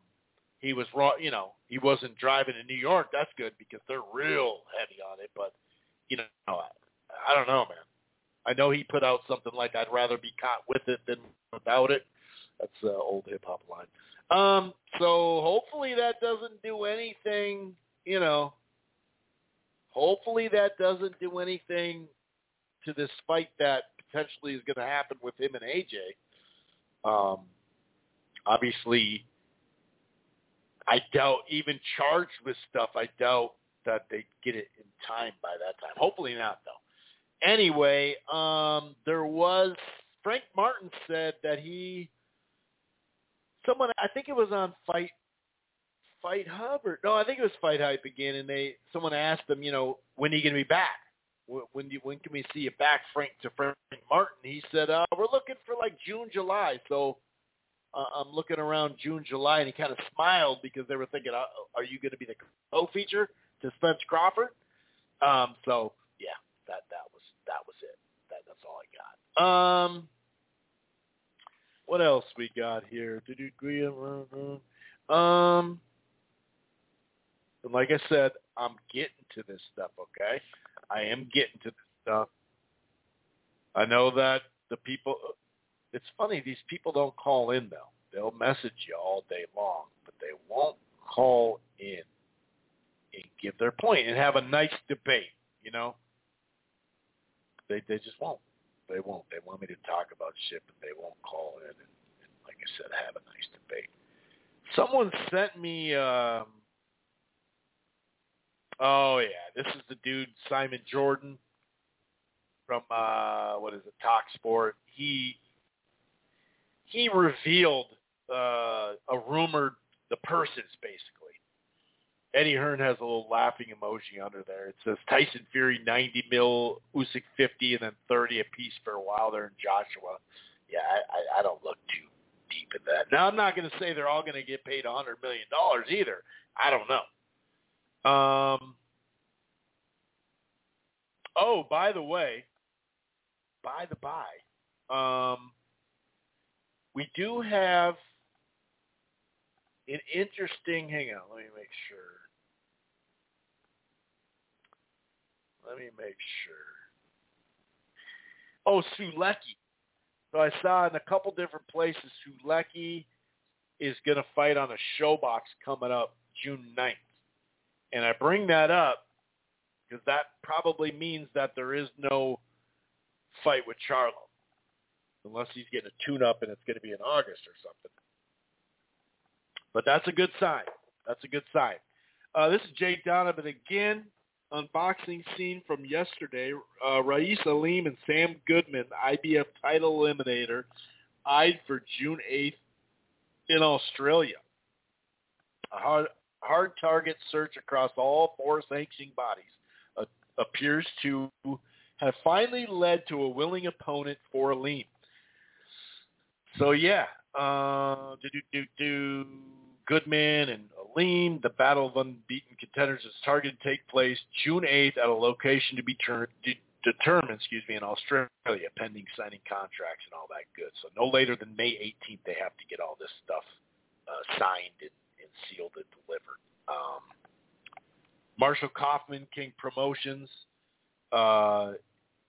he was raw. You know, he wasn't driving in New York. That's good because they're real heavy on it. But you know, I, I don't know, man. I know he put out something like "I'd rather be caught with it than without it." That's uh, old hip hop line. Um, so hopefully that doesn't do anything. You know, Hopefully that doesn't do anything to this fight that potentially is going to happen with him and AJ. Um, obviously, I doubt even charged with stuff. I doubt that they get it in time by that time. Hopefully not, though. Anyway, um, there was Frank Martin said that he someone I think it was on Fight Fight Hub or no, I think it was Fight Hype again, and they someone asked him, you know, when are you going to be back? When do when can we see you back, Frank to Frank Martin? He said, uh, we're looking for like June, July. So uh, I'm looking around June, July, and he kind of smiled because they were thinking, uh, are you going to be the co-feature to Spence Crawford? Um, so yeah, that that was that was it. That that's all I got. Um, what else we got here? Did you agree? Um, and like I said, I'm getting to this stuff. Okay, I am getting to this stuff. I know that the people. It's funny these people don't call in though. They'll message you all day long, but they won't call in and give their point and have a nice debate. You know, they they just won't. They won't. They want me to talk about shit, but they won't call in and, and like I said, have a nice debate. Someone sent me. Um, oh yeah, this is the dude Simon Jordan from uh, what is it, Talk Sport. He he revealed uh, a rumored the persons basically. Eddie Hearn has a little laughing emoji under there. It says Tyson Fury 90 mil, Usyk 50, and then 30 apiece for Wilder and Joshua. Yeah, I, I, I don't look too deep in that. Now, I'm not going to say they're all going to get paid a $100 million either. I don't know. Um. Oh, by the way, by the by, um, we do have an interesting. Hang on, let me make sure. Let me make sure. Oh, Sulecki. So I saw in a couple different places Sulecki is going to fight on a ShoBox coming up June 9th. And I bring that up because that probably means that there is no fight with Charlo. Unless he's getting a tune-up and it's going to be in August or something. But that's a good sign. That's a good sign. Uh, this is Jake Donovan again unboxing scene from yesterday, uh, Rais Aleem and Sam Goodman, IBF title eliminator, eyed for June 8th in Australia. A hard, hard target search across all four sanctioning bodies uh, appears to have finally led to a willing opponent for Aleem. So yeah, uh, do do do. Goodman and Aleem. The Battle of Unbeaten Contenders is targeted to take place June 8th at a location to be ter- de- determined, excuse me, in Australia, pending signing contracts and all that good. So no later than May 18th, they have to get all this stuff uh, signed and, and sealed and delivered. Um, Marshall Kaufman, King Promotions, uh,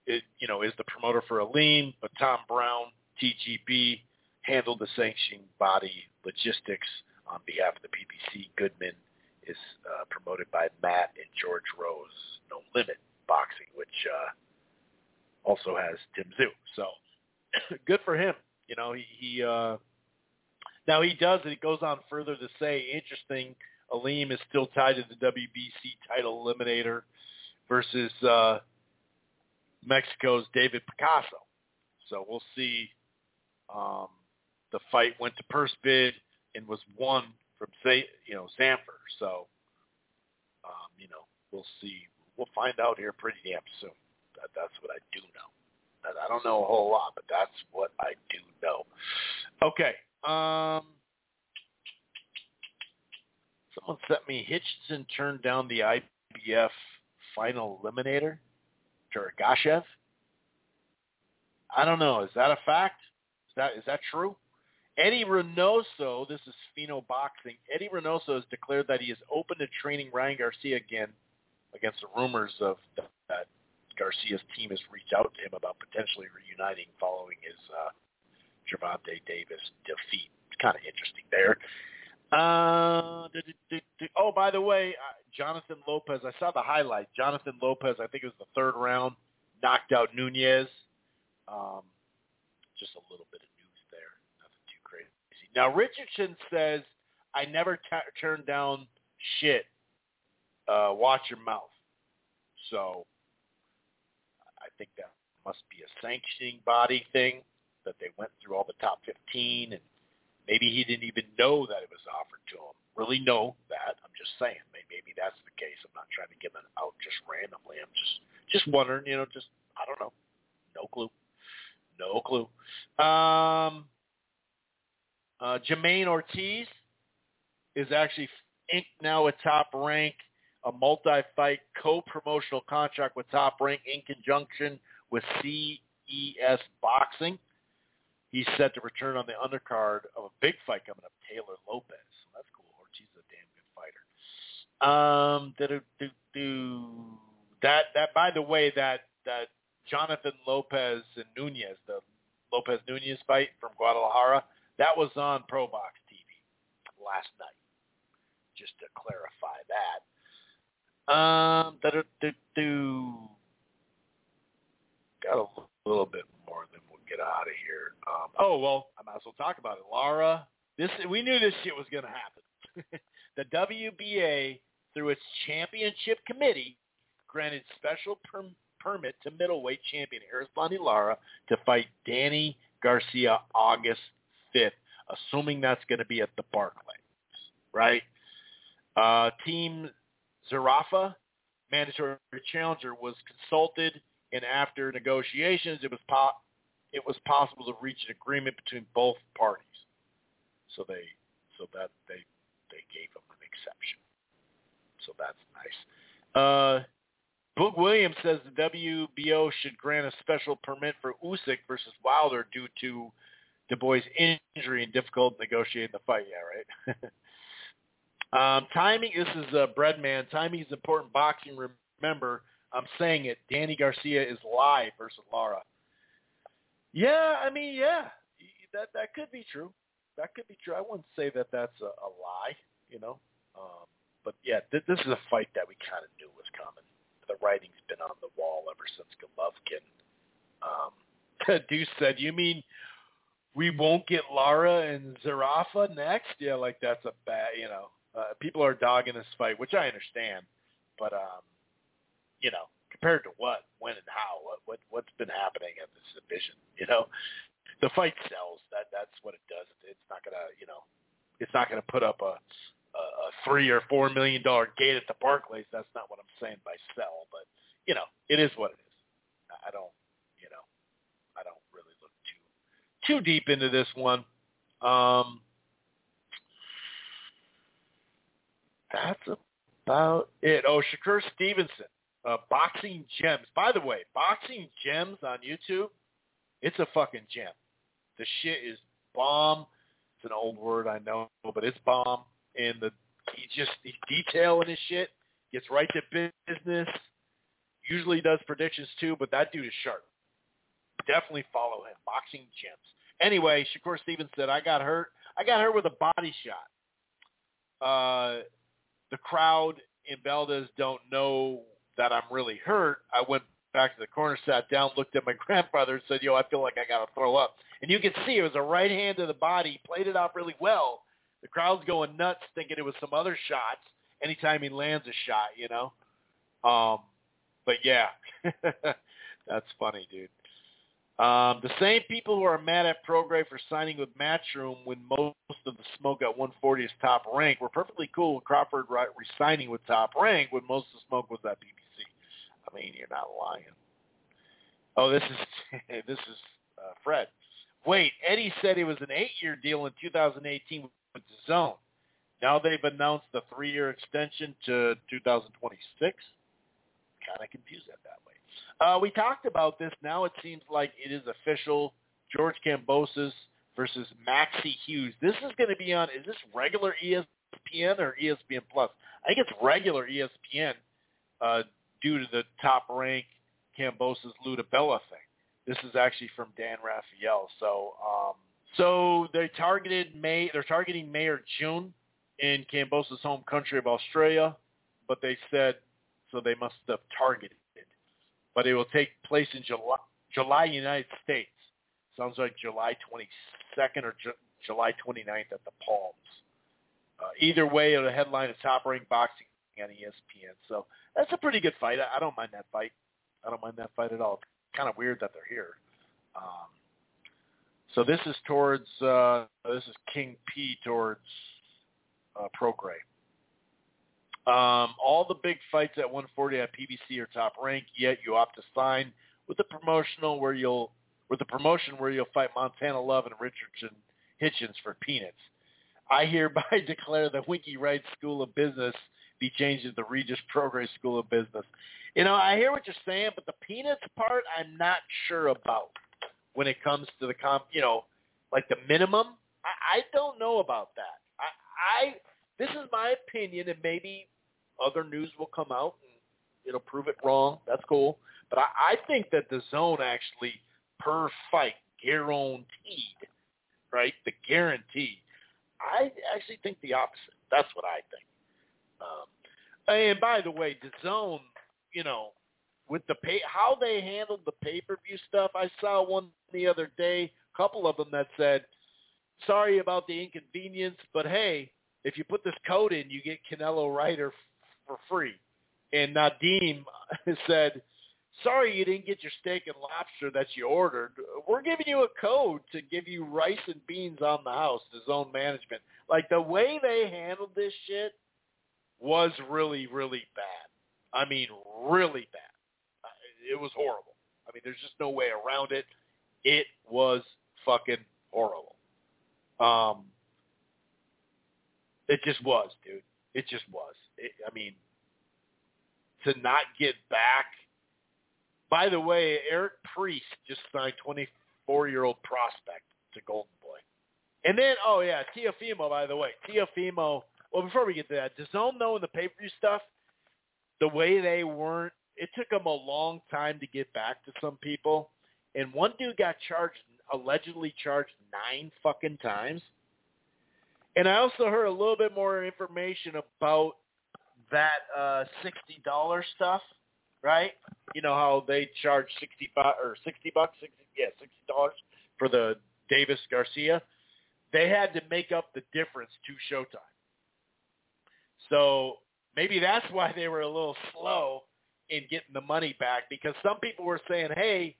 it, you know, is the promoter for Aleem, but Tom Brown, TGB, handled the sanctioning body logistics on behalf of the PBC. Goodman is uh, promoted by Matt and George Rose, No Limit Boxing, which uh, also has Tim Tszyu. So [CLEARS THROAT] good for him. You know, he, he uh, now he does it. He goes on further to say, interesting. Aleem is still tied to the WBC title eliminator versus uh, Mexico's David Picasso. So we'll see. Um, the fight went to purse bid and was won from say you know Sanford. So um, you know we'll see. We'll find out here pretty damn soon. That, that's what I do know. I don't know a whole lot, but that's what I do know. Okay. Um, someone sent me Hitchinson turned down the IBF final eliminator, Duragashev. I don't know. Is that a fact? Is that is that true? Eddie Reynoso, this is Fino Boxing. Eddie Reynoso has declared that he is open to training Ryan Garcia again against the rumors of that Garcia's team has reached out to him about potentially reuniting following his uh, Gervonta Davis defeat. It's kind of interesting there. Uh, do, do, do, oh, by the way, uh, Jonathan Lopez. I saw the highlight. Jonathan Lopez. I think it was the third round. Knocked out Nunez. Um, just a little bit of news there. Nothing too crazy. Now Richardson says, "I never t- turned down shit. Uh, watch your mouth." So I think that must be a sanctioning body thing that they went through all the top 15 and maybe he didn't even know that it was offered to him. Really know that. I'm just saying. Maybe that's the case. I'm not trying to give it out just randomly. I'm just just wondering, you know, just I don't know. No clue. No clue. Um uh Jamaine Ortiz is actually inked now with Top Rank, a multi-fight co-promotional contract with Top Rank in conjunction with CES Boxing. He's set to return on the undercard of a big fight coming up, Taylor Lopez. So that's cool. Ortiz is a damn good fighter. Um, that that by the way, that that Jonathan Lopez and Nunez, the Lopez Nunez fight from Guadalajara, that was on Pro Box TV last night. Just to clarify that. Um, do, got a little bit more, then we'll get out of here. Um, oh well, I might as well talk about it. Lara, this we knew this shit was going to happen. [LAUGHS] the WBA, through its championship committee, granted special per- permit to middleweight champion Erislandy Lara to fight Danny Garcia August 5th, assuming that's going to be at the Barclays, right? Uh, team Zerafa, mandatory challenger, was consulted and after negotiations, it was po- it was possible to reach an agreement between both parties. So they so that they they gave him an exception. So that's nice. Uh, Boog Williams says the WBO should grant a special permit for Usyk versus Wilder due to Dubois' injury and difficult negotiating the fight. Yeah, right. [LAUGHS] um, timing. This is uh, Breadman. Timing is important. Boxing. Remember, I'm saying it. Danny Garcia is live versus Lara. Yeah, I mean, yeah, that that could be true. That could be true. I wouldn't say that that's a, a lie, you know. Um, but yeah, th- this is a fight that we kind of knew was coming. The writing's been on the wall ever since Golovkin. Um, [LAUGHS] Deuce said, "You mean we won't get Lara and Zerafa next?" Yeah, like that's a bad, you know. Uh, people are dogging this fight, which I understand, but um, you know, compared to what, when, and how, what, what what's been happening at this division. You know, the fight sells. That that's what it does. It's not gonna, you know, it's not gonna put up a a, a three or four million dollar gate at the Barclays. That's not what I'm saying by sell, but you know, it is what it is. I don't, you know, I don't really look too deep into this one. Um, that's about it. Oh, Shakur Stevenson uh, Boxing Gems. By the way, Boxing Gems on YouTube, it's a fucking gem. The shit is bomb. It's an old word, I know, but it's bomb. And the he just he's detailing his shit, gets right to business. Usually does predictions too, but that dude is sharp. Definitely follow him. Boxing Gems. Anyway, Shakur Stevens said, I got hurt. I got hurt with a body shot. Uh, the crowd in Valdez don't know that I'm really hurt, I went back to the corner, sat down, looked at my [LAUGHS] grandfather, and said, "Yo, I feel like I got to throw up." And you can see it was a right hand to the body, played it off really well. The crowd's going nuts, thinking it was some other shots. Anytime he lands a shot, you know. Um, but yeah, [LAUGHS] that's funny, dude. Um, the same people who are mad at Prograis for signing with Matchroom when most of the smoke at 140 is top rank were perfectly cool with Crawford re-signing with top rank when most of the smoke was at PBC. I mean, you're not lying. Oh, this is [LAUGHS] this is uh, Fred. Wait, Eddie said it was an eight-year deal in 2018 with DAZN. Now they've announced the three-year extension to 2026. Kind of confused at that. Uh, we talked about this. Now it seems like it is official. George Kambosos versus Maxie Hughes. This is going to be on. Is this regular ESPN or ESPN Plus? I think it's regular ESPN uh, due to the top rank Kambosos Lou DiBella thing. This is actually from Dan Rafael. So, um, so they targeted May. They're targeting May or June in Kambosos' home country of Australia, but they said so they must have targeted. But it will take place in July, July United States. Sounds like July 22nd or Ju- July 29th at the Palms. Uh, either way, it'll headline a top-ranked boxing on ESPN. So that's a pretty good fight. I, I don't mind that fight. I don't mind that fight at all. Kind of weird that they're here. Um, so this is towards uh, this is King P towards uh, Prograis. Um, all the big fights at 140 at PBC are top ranked. Yet you opt to sign with the promotional where you'll with the promotion where you'll fight Montana Love and Richardson Hitchens for peanuts. I hereby [LAUGHS] declare the Winky Wright School of Business be changed to the Regis Prograis School of Business. You know, I hear what you're saying, but the peanuts part, I'm not sure about when it comes to the comp. You know, like the minimum. I, I don't know about that. I, I this is my opinion, and maybe other news will come out and it'll prove it wrong. That's cool. But I, I think that the zone actually per fight guaranteed, right? The guarantee. I actually think the opposite. That's what I think. Um, and by the way, the zone, you know, with the pay, how they handled the pay-per-view stuff, I saw one the other day, a couple of them that said, sorry about the inconvenience, but hey, if you put this code in, you get Canelo Ryder for free. And Nadim [LAUGHS] said, sorry you didn't get your steak and lobster that you ordered. We're giving you a code to give you rice and beans on the house, DAZN management. Like the way they handled this shit was really, really bad. I mean, really bad. It was horrible. I mean, there's just no way around it. It was fucking horrible. Um, it just was, dude. It just was. I mean, to not get back. By the way, Eric Priest just signed 24-year-old prospect to Golden Boy. And then, oh yeah, Teofimo, by the way. Teofimo, well, before we get to that, DAZN, though, in the pay-per-view stuff, the way they weren't, it took them a long time to get back to some people. And one dude got charged, allegedly charged nine fucking times. And I also heard a little bit more information about that uh sixty dollar stuff, right? You know how they charge sixty or sixty bucks, 60, yeah, sixty dollars for the Davis Garcia. They had to make up the difference to Showtime. So maybe that's why they were a little slow in getting the money back because some people were saying, "Hey,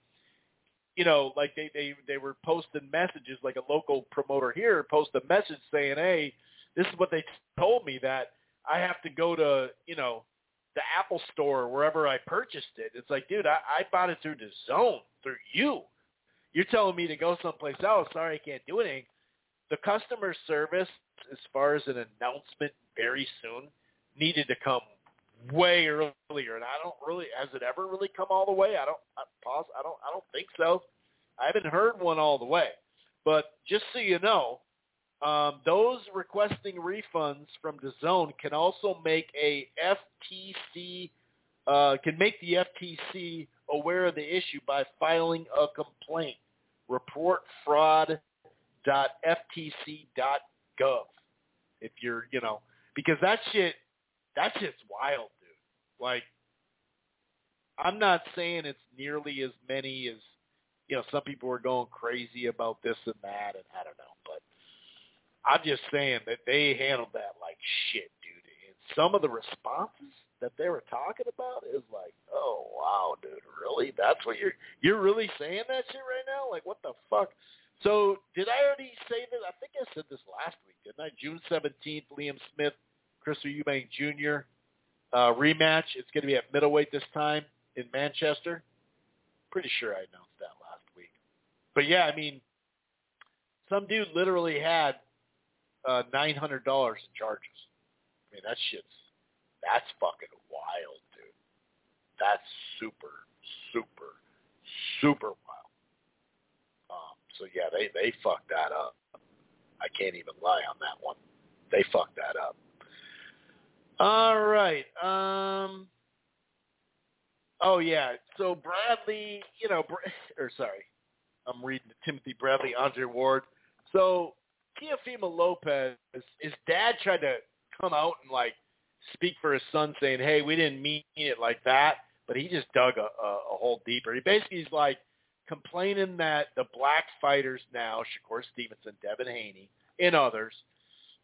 you know, like they they they were posting messages like a local promoter here posted a message saying, "Hey, this is what they told me that I have to go to, you know, the Apple store or wherever I purchased it." It's like, dude, I, I bought it through the zone, through you. You're telling me to go someplace else. Sorry, I can't do anything. The customer service, as far as an announcement very soon, needed to come way earlier, and I don't really has it ever really come all the way. I don't I pause. I don't I don't think so. I haven't heard one all the way. But just so you know, um, those requesting refunds from DAZN can also make a FTC uh, can make the FTC aware of the issue by filing a complaint. Report fraud.ftc.gov. If you're, you know, because that shit, that shit's wild, dude. Like, I'm not saying it's nearly as many as, you know, some people are going crazy about this and that, and I don't know, I'm just saying that they handled that like shit, dude. And some of the responses that they were talking about is like, oh wow, dude, really? That's what you're you're really saying that shit right now? Like, what the fuck? So did I already say this? I think I said this last week, didn't I? June seventeenth, Liam Smith, Christopher Eubank Jr. Uh, rematch. It's going to be at middleweight this time in Manchester. Pretty sure I announced that last week. But yeah, I mean, some dude literally had uh, nine hundred dollars in charges. I mean, that shit's that's fucking wild, dude. That's super, super, super wild. Um, so yeah, they they fucked that up. I can't even lie on that one. They fucked that up. All right. Um. Oh yeah. So Bradley, you know, [LAUGHS] or sorry, I'm reading Timothy Bradley, Andre Ward. So Teofimo Lopez, his dad tried to come out and like speak for his son, saying, "Hey, we didn't mean it like that," but he just dug a, a, a hole deeper. He basically is like complaining that the black fighters now, Shakur Stevenson, Devin Haney, and others,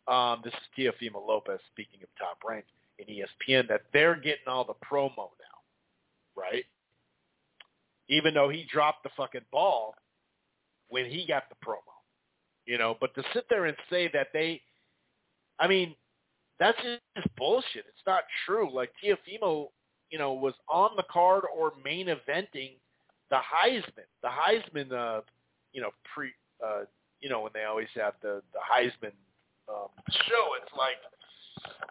um, this is Teofimo Lopez speaking of top rank in ESPN, that they're getting all the promo now, right? Even though he dropped the fucking ball when he got the promo, you know. But to sit there and say that they, I mean, that's just bullshit. It's not true. Like Teofimo, you know, was on the card or main eventing the Heisman. The Heisman, uh, you know, pre, uh, you know, when they always have the the Heisman um, show, it's like,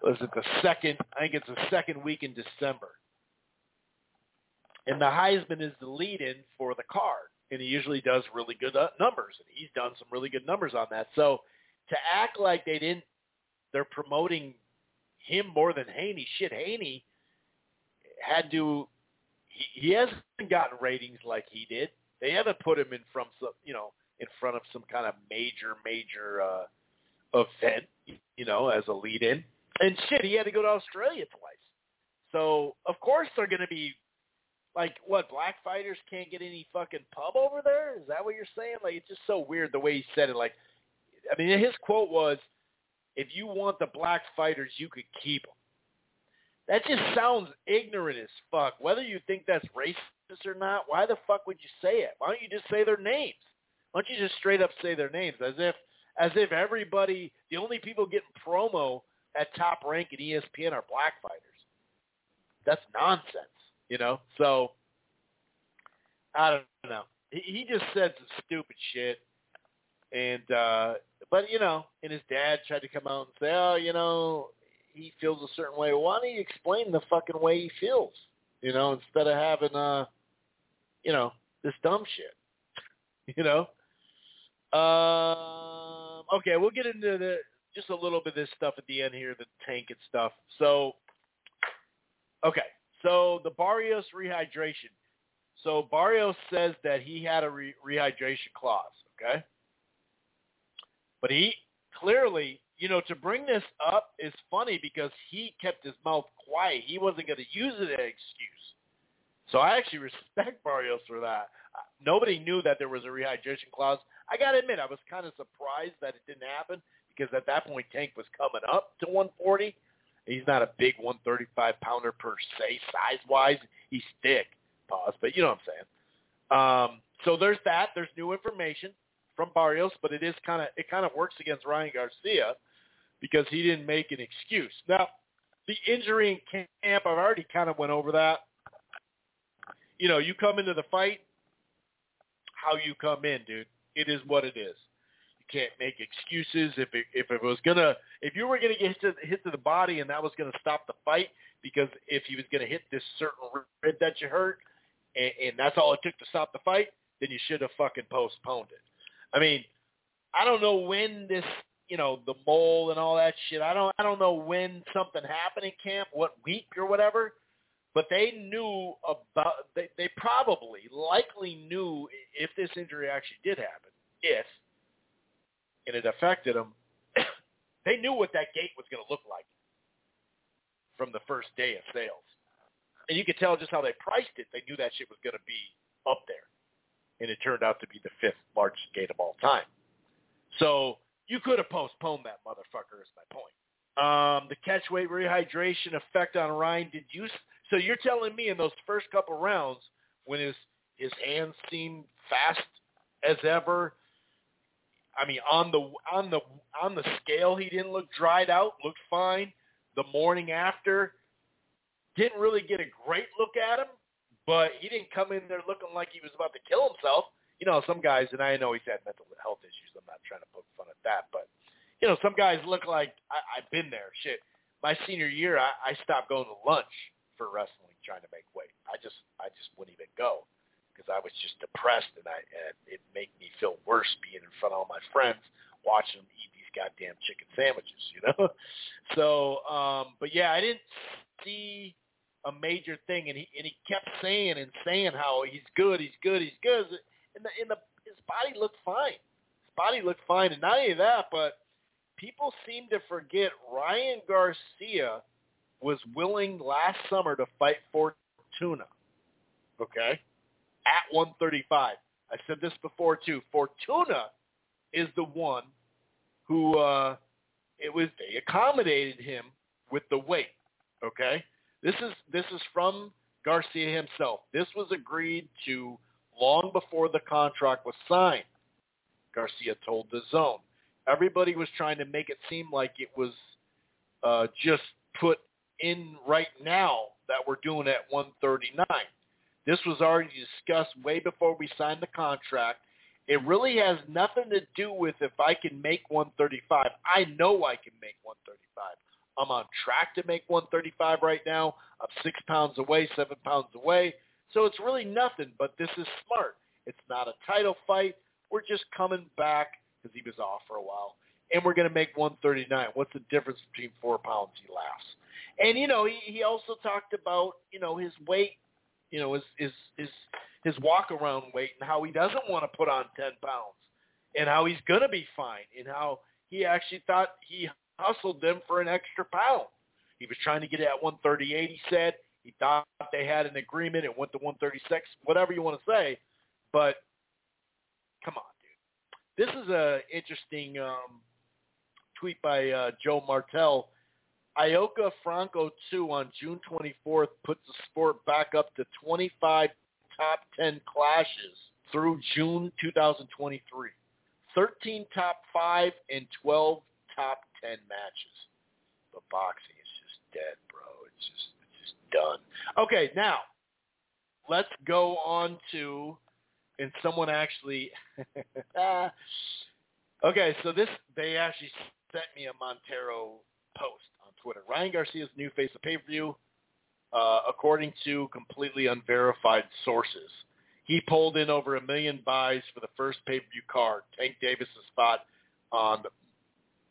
was it the second? I think it's the second week in December. And the Heisman is the lead-in for the card, and he usually does really good uh, numbers, and he's done some really good numbers on that. So to act like they didn't, they're promoting him more than Haney. Shit, Haney had to he, he hasn't gotten ratings like he did. They haven't put him in from some, you know, in front of some kind of major, major uh, event, you know, as a lead-in. And shit, he had to go to Australia twice. So of course they're going to be like, what? Black fighters can't get any fucking pub over there? Is that what you're saying? Like, it's just so weird the way he said it. Like, I mean, his quote was, "If you want the black fighters, you could keep them." That just sounds ignorant as fuck. Whether you think that's racist or not, why the fuck would you say it? Why don't you just say their names? Why don't you just straight up say their names as if as if everybody the only people getting promo at top rank at ESPN are black fighters. That's nonsense, you know? So I don't know. He, he just said some stupid shit. And uh but you know, and his dad tried to come out and say, "Oh, you know, he feels a certain way. Why don't you explain the fucking way he feels? You know, instead of having uh, you know, this dumb shit. [LAUGHS] You know. Um. Okay, we'll get into the just a little bit of this stuff at the end here, the tank and stuff. So, okay, so the Barrios rehydration. So Barrios says that he had a re- rehydration clause. Okay, but he clearly you know, to bring this up is funny because he kept his mouth quiet. He wasn't going to use it as an excuse. So I actually [LAUGHS] respect Barrios for that. Uh, nobody knew that there was a rehydration clause. I got to admit, I was kind of surprised that it didn't happen because at that point Tank was coming up to 140. He's not a big 135 pounder per se size wise. He's thick, pause, but you know what I'm saying. Um, so there's that. There's new information from Barrios, but it is kind of it kind of works against Ryan Garcia because he didn't make an excuse. Now, the injury in camp, I've already kind of went over that. You know, you come into the fight, how you come in, dude. It is what it is. Can't make excuses. If it, if it was gonna, if you were gonna get hit to, hit to the body and that was gonna stop the fight, because if he was gonna hit this certain rib that you hurt, and, and that's all it took to stop the fight, then you should have fucking postponed it. I mean, I don't know when this you know the mole and all that shit. I don't I don't know when something happened in camp, what week or whatever, but they knew about they they probably likely knew if this injury actually did happen, if and it affected them. [COUGHS] they knew what that gate was going to look like from the first day of sales, and you could tell just how they priced it. They knew that shit was going to be up there, and it turned out to be the fifth largest gate of all time. So you could have postponed that motherfucker. Is my point. Um, the catch weight rehydration effect on Ryan. Did you? So you're telling me in those first couple rounds when his his hands seemed fast as ever. I mean, on the on the on the scale, he didn't look dried out. Looked fine. The morning after, didn't really get a great look at him, but he didn't come in there looking like he was about to kill himself you know, some guys, and I know he's had mental health issues. I'm not trying to poke fun at that, but you know, some guys look like I, I've been there. Shit, my senior year, I, I stopped going to lunch for wrestling, trying to make weight. I just, I just wouldn't even go because I was just depressed, and I, and it made me feel worse being in front of all my friends watching them eat these goddamn chicken sandwiches, you know. [LAUGHS] so, um, but yeah, I didn't see a major thing, and he and he kept saying and saying how he's good, he's good, he's good and the in the his body looked fine. His body looked fine, and not only that, but people seem to forget Ryan Garcia was willing last summer to fight Fortuna. Okay, at 135. I said this before too. Fortuna is the one who uh, it was they accommodated him with the weight. Okay, this is this is from Garcia himself. This was agreed to long before the contract was signed. Garcia told the Zone. Everybody was trying to make it seem like it was uh, just put in right now that we're doing at 139. This was already discussed way before we signed the contract. It really has nothing to do with if I can make 135. I know I can make 135. I'm on track to make 135 right now. I'm six pounds away, seven pounds away. So it's really nothing, but this is smart. It's not a title fight. We're just coming back because he was off for a while. And we're going to make 139. What's the difference between four pounds? He laughs. And, you know, he, he also talked about, you know, his weight, you know, his, his, his, his walk around weight and how he doesn't want to put on 10 pounds and how he's to be fine and how he actually thought he hustled them for an extra pound. He was trying to get it at 138, he said. He thought they had an agreement. It went to 136, whatever you want to say. But come on, dude. This is a interesting um, tweet by uh, Joe Martell. Ioka Franco 2 on June 24th puts the sport back up to 25 top 10 clashes through June 2023. 13 top 5 and 12 top 10 matches. But boxing is just dead, bro. It's just it's just done. Okay, now let's go on to and someone actually [LAUGHS] ah. Okay, so this they actually sent me a Montero post Twitter. Ryan Garcia's new face of pay-per-view uh, according to completely unverified sources. He pulled in over a million buys for the first pay-per-view card. Tank Davis fought on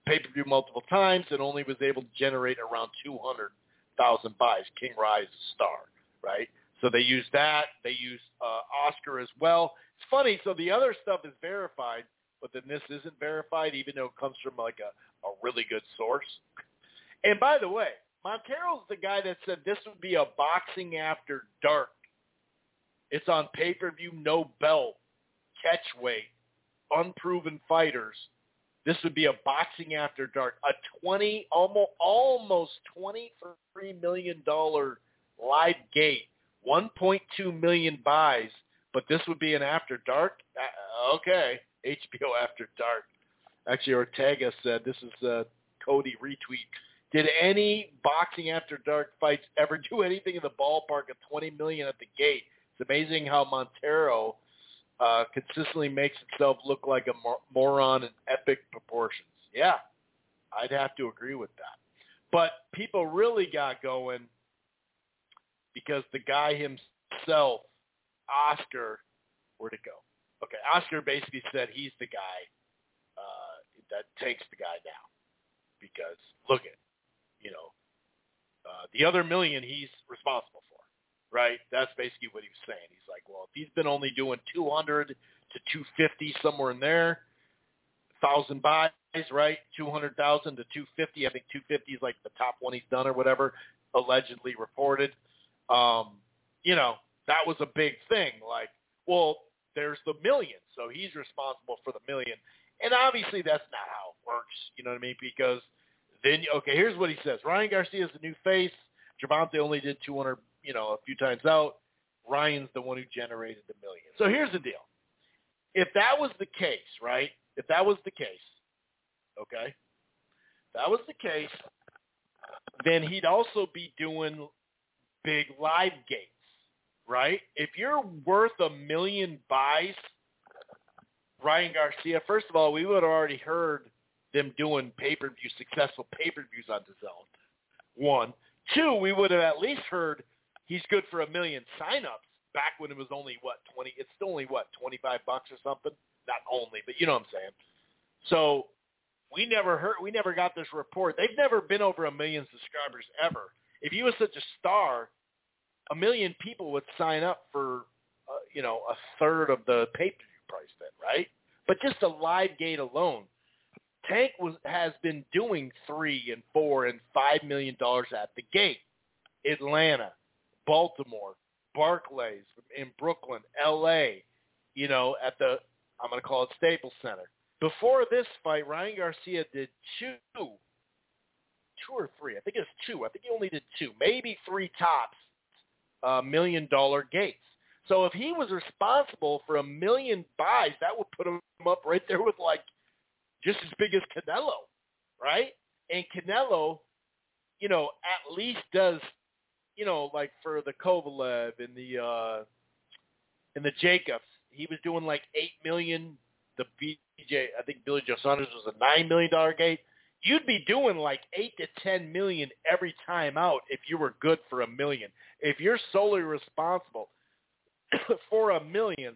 pay-per-view multiple times and only was able to generate around 200,000 buys. King Rise star, right? So they used that. They used uh, Oscar as well. It's funny. So the other stuff is verified, but then this isn't verified, even though it comes from like a, a really good source. And by the way, Montero's the guy that said this would be a boxing after dark. It's on pay-per-view, no belt, catch weight, unproven fighters – this would be a boxing after dark, a twenty almost almost twenty three million dollar live gate, one point two million buys, but this would be an after dark. Uh, okay, HBO after dark. Actually, Ortega said this is a Cody retweet. Did any boxing after dark fights ever do [LAUGHS] anything in the ballpark of twenty million at the gate? It's amazing how Montero uh, consistently makes itself look like a mor- moron in epic proportions. Yeah, I'd have to agree with that. But people really got going because the guy himself, Oscar, where'd it go? Okay, Oscar basically said he's the guy uh, that takes the guy down because look at, you know, uh, the other million he's responsible for right? That's basically what he was saying. He's like, well, if he's been only doing 200 to 250 somewhere in there, thousand buys, right? 200,000 to 250. I think 250 is like the top one he's done or whatever, allegedly reported. Um, you know, that was a big thing. Like, well, there's the million, so he's responsible for the million. And obviously that's not how it works, you know what I mean? Because then, okay, here's what he says. Ryan Garcia is the new face. Gervonta only did 200 you know, a few times out. Ryan's the one who generated the million. So here's the deal. If that was the case, right? If that was the case, okay? If that was the case, then he'd also be doing big live gates, right? If you're worth a million buys, Ryan Garcia, first of all, we would have already heard them doing pay-per-view, successful pay-per-views on zone. One. Two, we would have at least heard he's good for a million signups back when it was only what twenty. It's still only what twenty five bucks or something. Not only, but you know what I'm saying. So we never heard. We never got this report. They've never been over a million subscribers ever. If he was such a star, a million people would sign up for uh, you know a third of the pay per view price then, right? But just the live gate alone, Tank was has been doing three and four and five million dollars at the gate. Atlanta, Baltimore, Barclays in Brooklyn, L.A. You know, at the I'm going to call it Staples Center. Before this fight, Ryan Garcia did two, two or three. I think it was two. I think he only did two, maybe three tops, uh, million dollar gates. So if he was responsible for a million buys, that would put him up right there with like just as big as Canelo, right? And Canelo, you know, at least does, you know, like for the Kovalev and the uh and the Jacobs, he was doing like eight million. The BJ, I think Billy Joe Saunders was a nine million dollar gate. You'd be doing like eight to ten million every time out if you were good for a million. If you're solely responsible [COUGHS] for a million,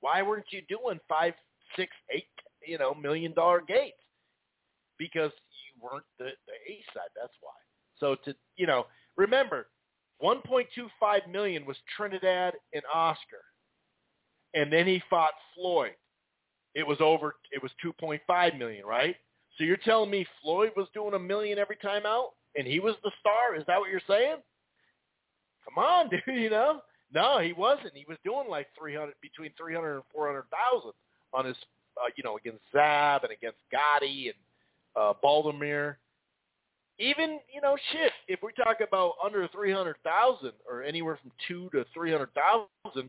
why weren't you doing five, six, eight, you know, million dollar gates? Because you weren't the, the A side. That's why. So to you know, remember, 1.25 million was Trinidad and Oscar, and then he fought Floyd. It was over. It was 2.5 million, right? So you're telling me Floyd was doing a million every time out, and he was the star? Is that what you're saying? Come on, [LAUGHS] dude. You know, no, he wasn't. He was doing like 300 between 300 and 400,000 on his, uh, you know, against Zab and against Gatti and uh, Baldomir. Even you know, shit. If we talk about under 300,000 or anywhere from two to 300,000,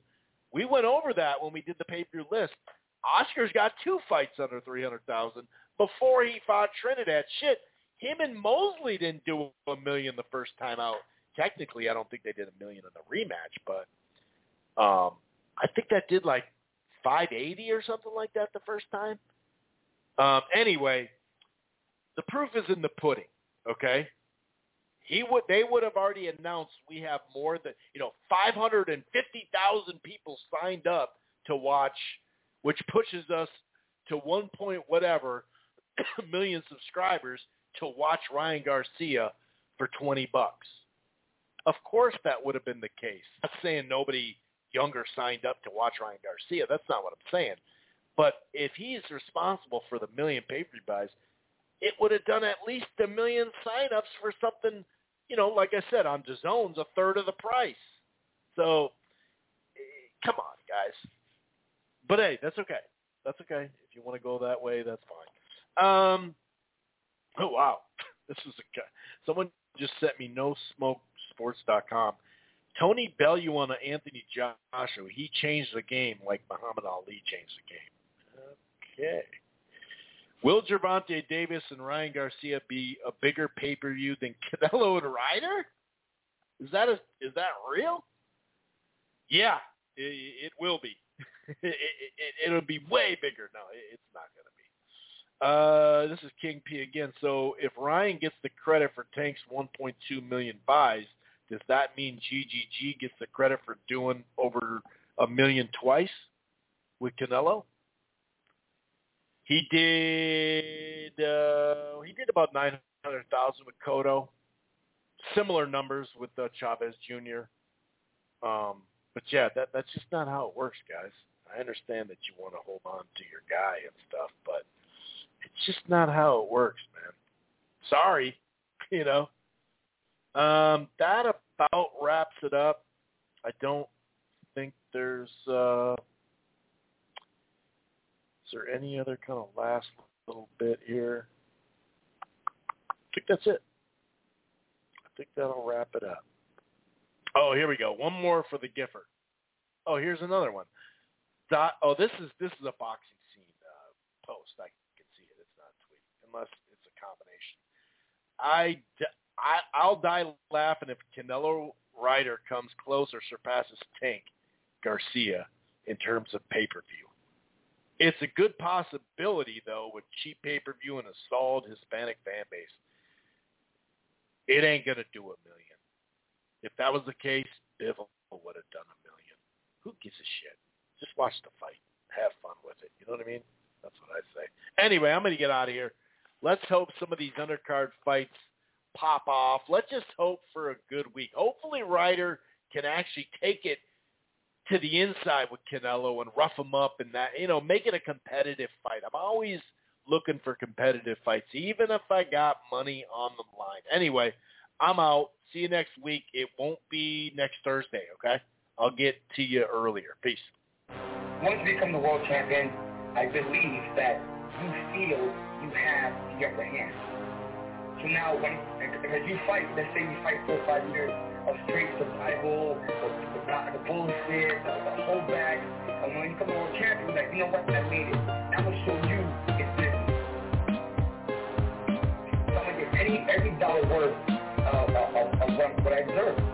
we went over that when we did the pay-per-view list. Oscar's got two fights under 300,000 before he fought Trinidad. Shit, him and Mosley didn't do a million the first time out technically, I don't think they did a million in the rematch, but um, I think that did like 580 or something like that the first time. Um, anyway, the proof is in the pudding. Okay, he would they would have already announced we have more than you know 550,000 people signed up to watch, which pushes us to one point whatever [COUGHS] million subscribers to watch Ryan Garcia for 20 bucks. Of course that would have been the case. I'm saying nobody younger signed up to watch Ryan Garcia. That's not what I'm saying. But if he's responsible for the million pay-per-view buys, it would have done at least a million sign-ups for something, you know, like I said, on DAZN's a third of the price. So, eh, come on, guys. But hey, that's okay. That's okay. If you want to go that way, that's fine. Um, oh wow, [LAUGHS] this is a guy. Someone just sent me no smoke sports.com. Tony Bellew on Anthony Joshua. He changed the game like Muhammad Ali changed the game. Okay. Will Gervonta Davis and Ryan Garcia be a bigger pay-per-view than Canelo and Ryder? Is that a, is that real? Yeah, it, it will be. [LAUGHS] it, it, will be way bigger. No, it's not going to be. Uh, this is King P again. So if Ryan gets the credit for Tank's 1.2 million buys, does that mean GGG gets the credit for doing over a million twice with Canelo? He did. Uh, he did about nine hundred thousand with Cotto. Similar numbers with uh, Chavez Jr. Um, but yeah, that that's just not how it works, guys. I understand that you want to hold on to your guy and stuff, but it's just not how it works, man. Sorry, [LAUGHS] you know. Um, that about wraps it up. I don't think there's. Uh, is there any other kind of last little bit here? I think that's it. I think that'll wrap it up. Oh, here we go. One more for the Gifford. Oh, here's another one. Dot, oh, this is this is a boxing scene uh, post. I can see it. It's not a tweet, unless it's a combination. I I, I'll die laughing if Canelo Ryder comes close or surpasses Tank Garcia in terms of pay-per-view. It's a good possibility, though, with cheap pay-per-view and a solid Hispanic fan base. It ain't going to do a million. If that was the case, Bivol would have done a million. Who gives a shit? Just watch the fight. Have fun with it. You know what I mean? That's what I say. Anyway, I'm going to get out of here. Let's hope some of these undercard fights – pop off. Let's just hope for a good week. Hopefully Ryder can actually take it to the inside with Canelo and rough him up and that, you know, make it a competitive fight. I'm always looking for competitive fights, even if I got money on the line. Anyway, I'm out. See you next week. It won't be next Thursday, okay? I'll get to you earlier. Peace. Once you become the world champion, I believe that you feel you have the upper hand. So now when as you fight, let's say you fight four or five years of straight survival, of the, the bullshit, the, the holdback, and when you the world champion, like, you know what, I made it. I'm gonna show you it's business. So I'm gonna get any every dollar worth of, of, of what, what I deserve.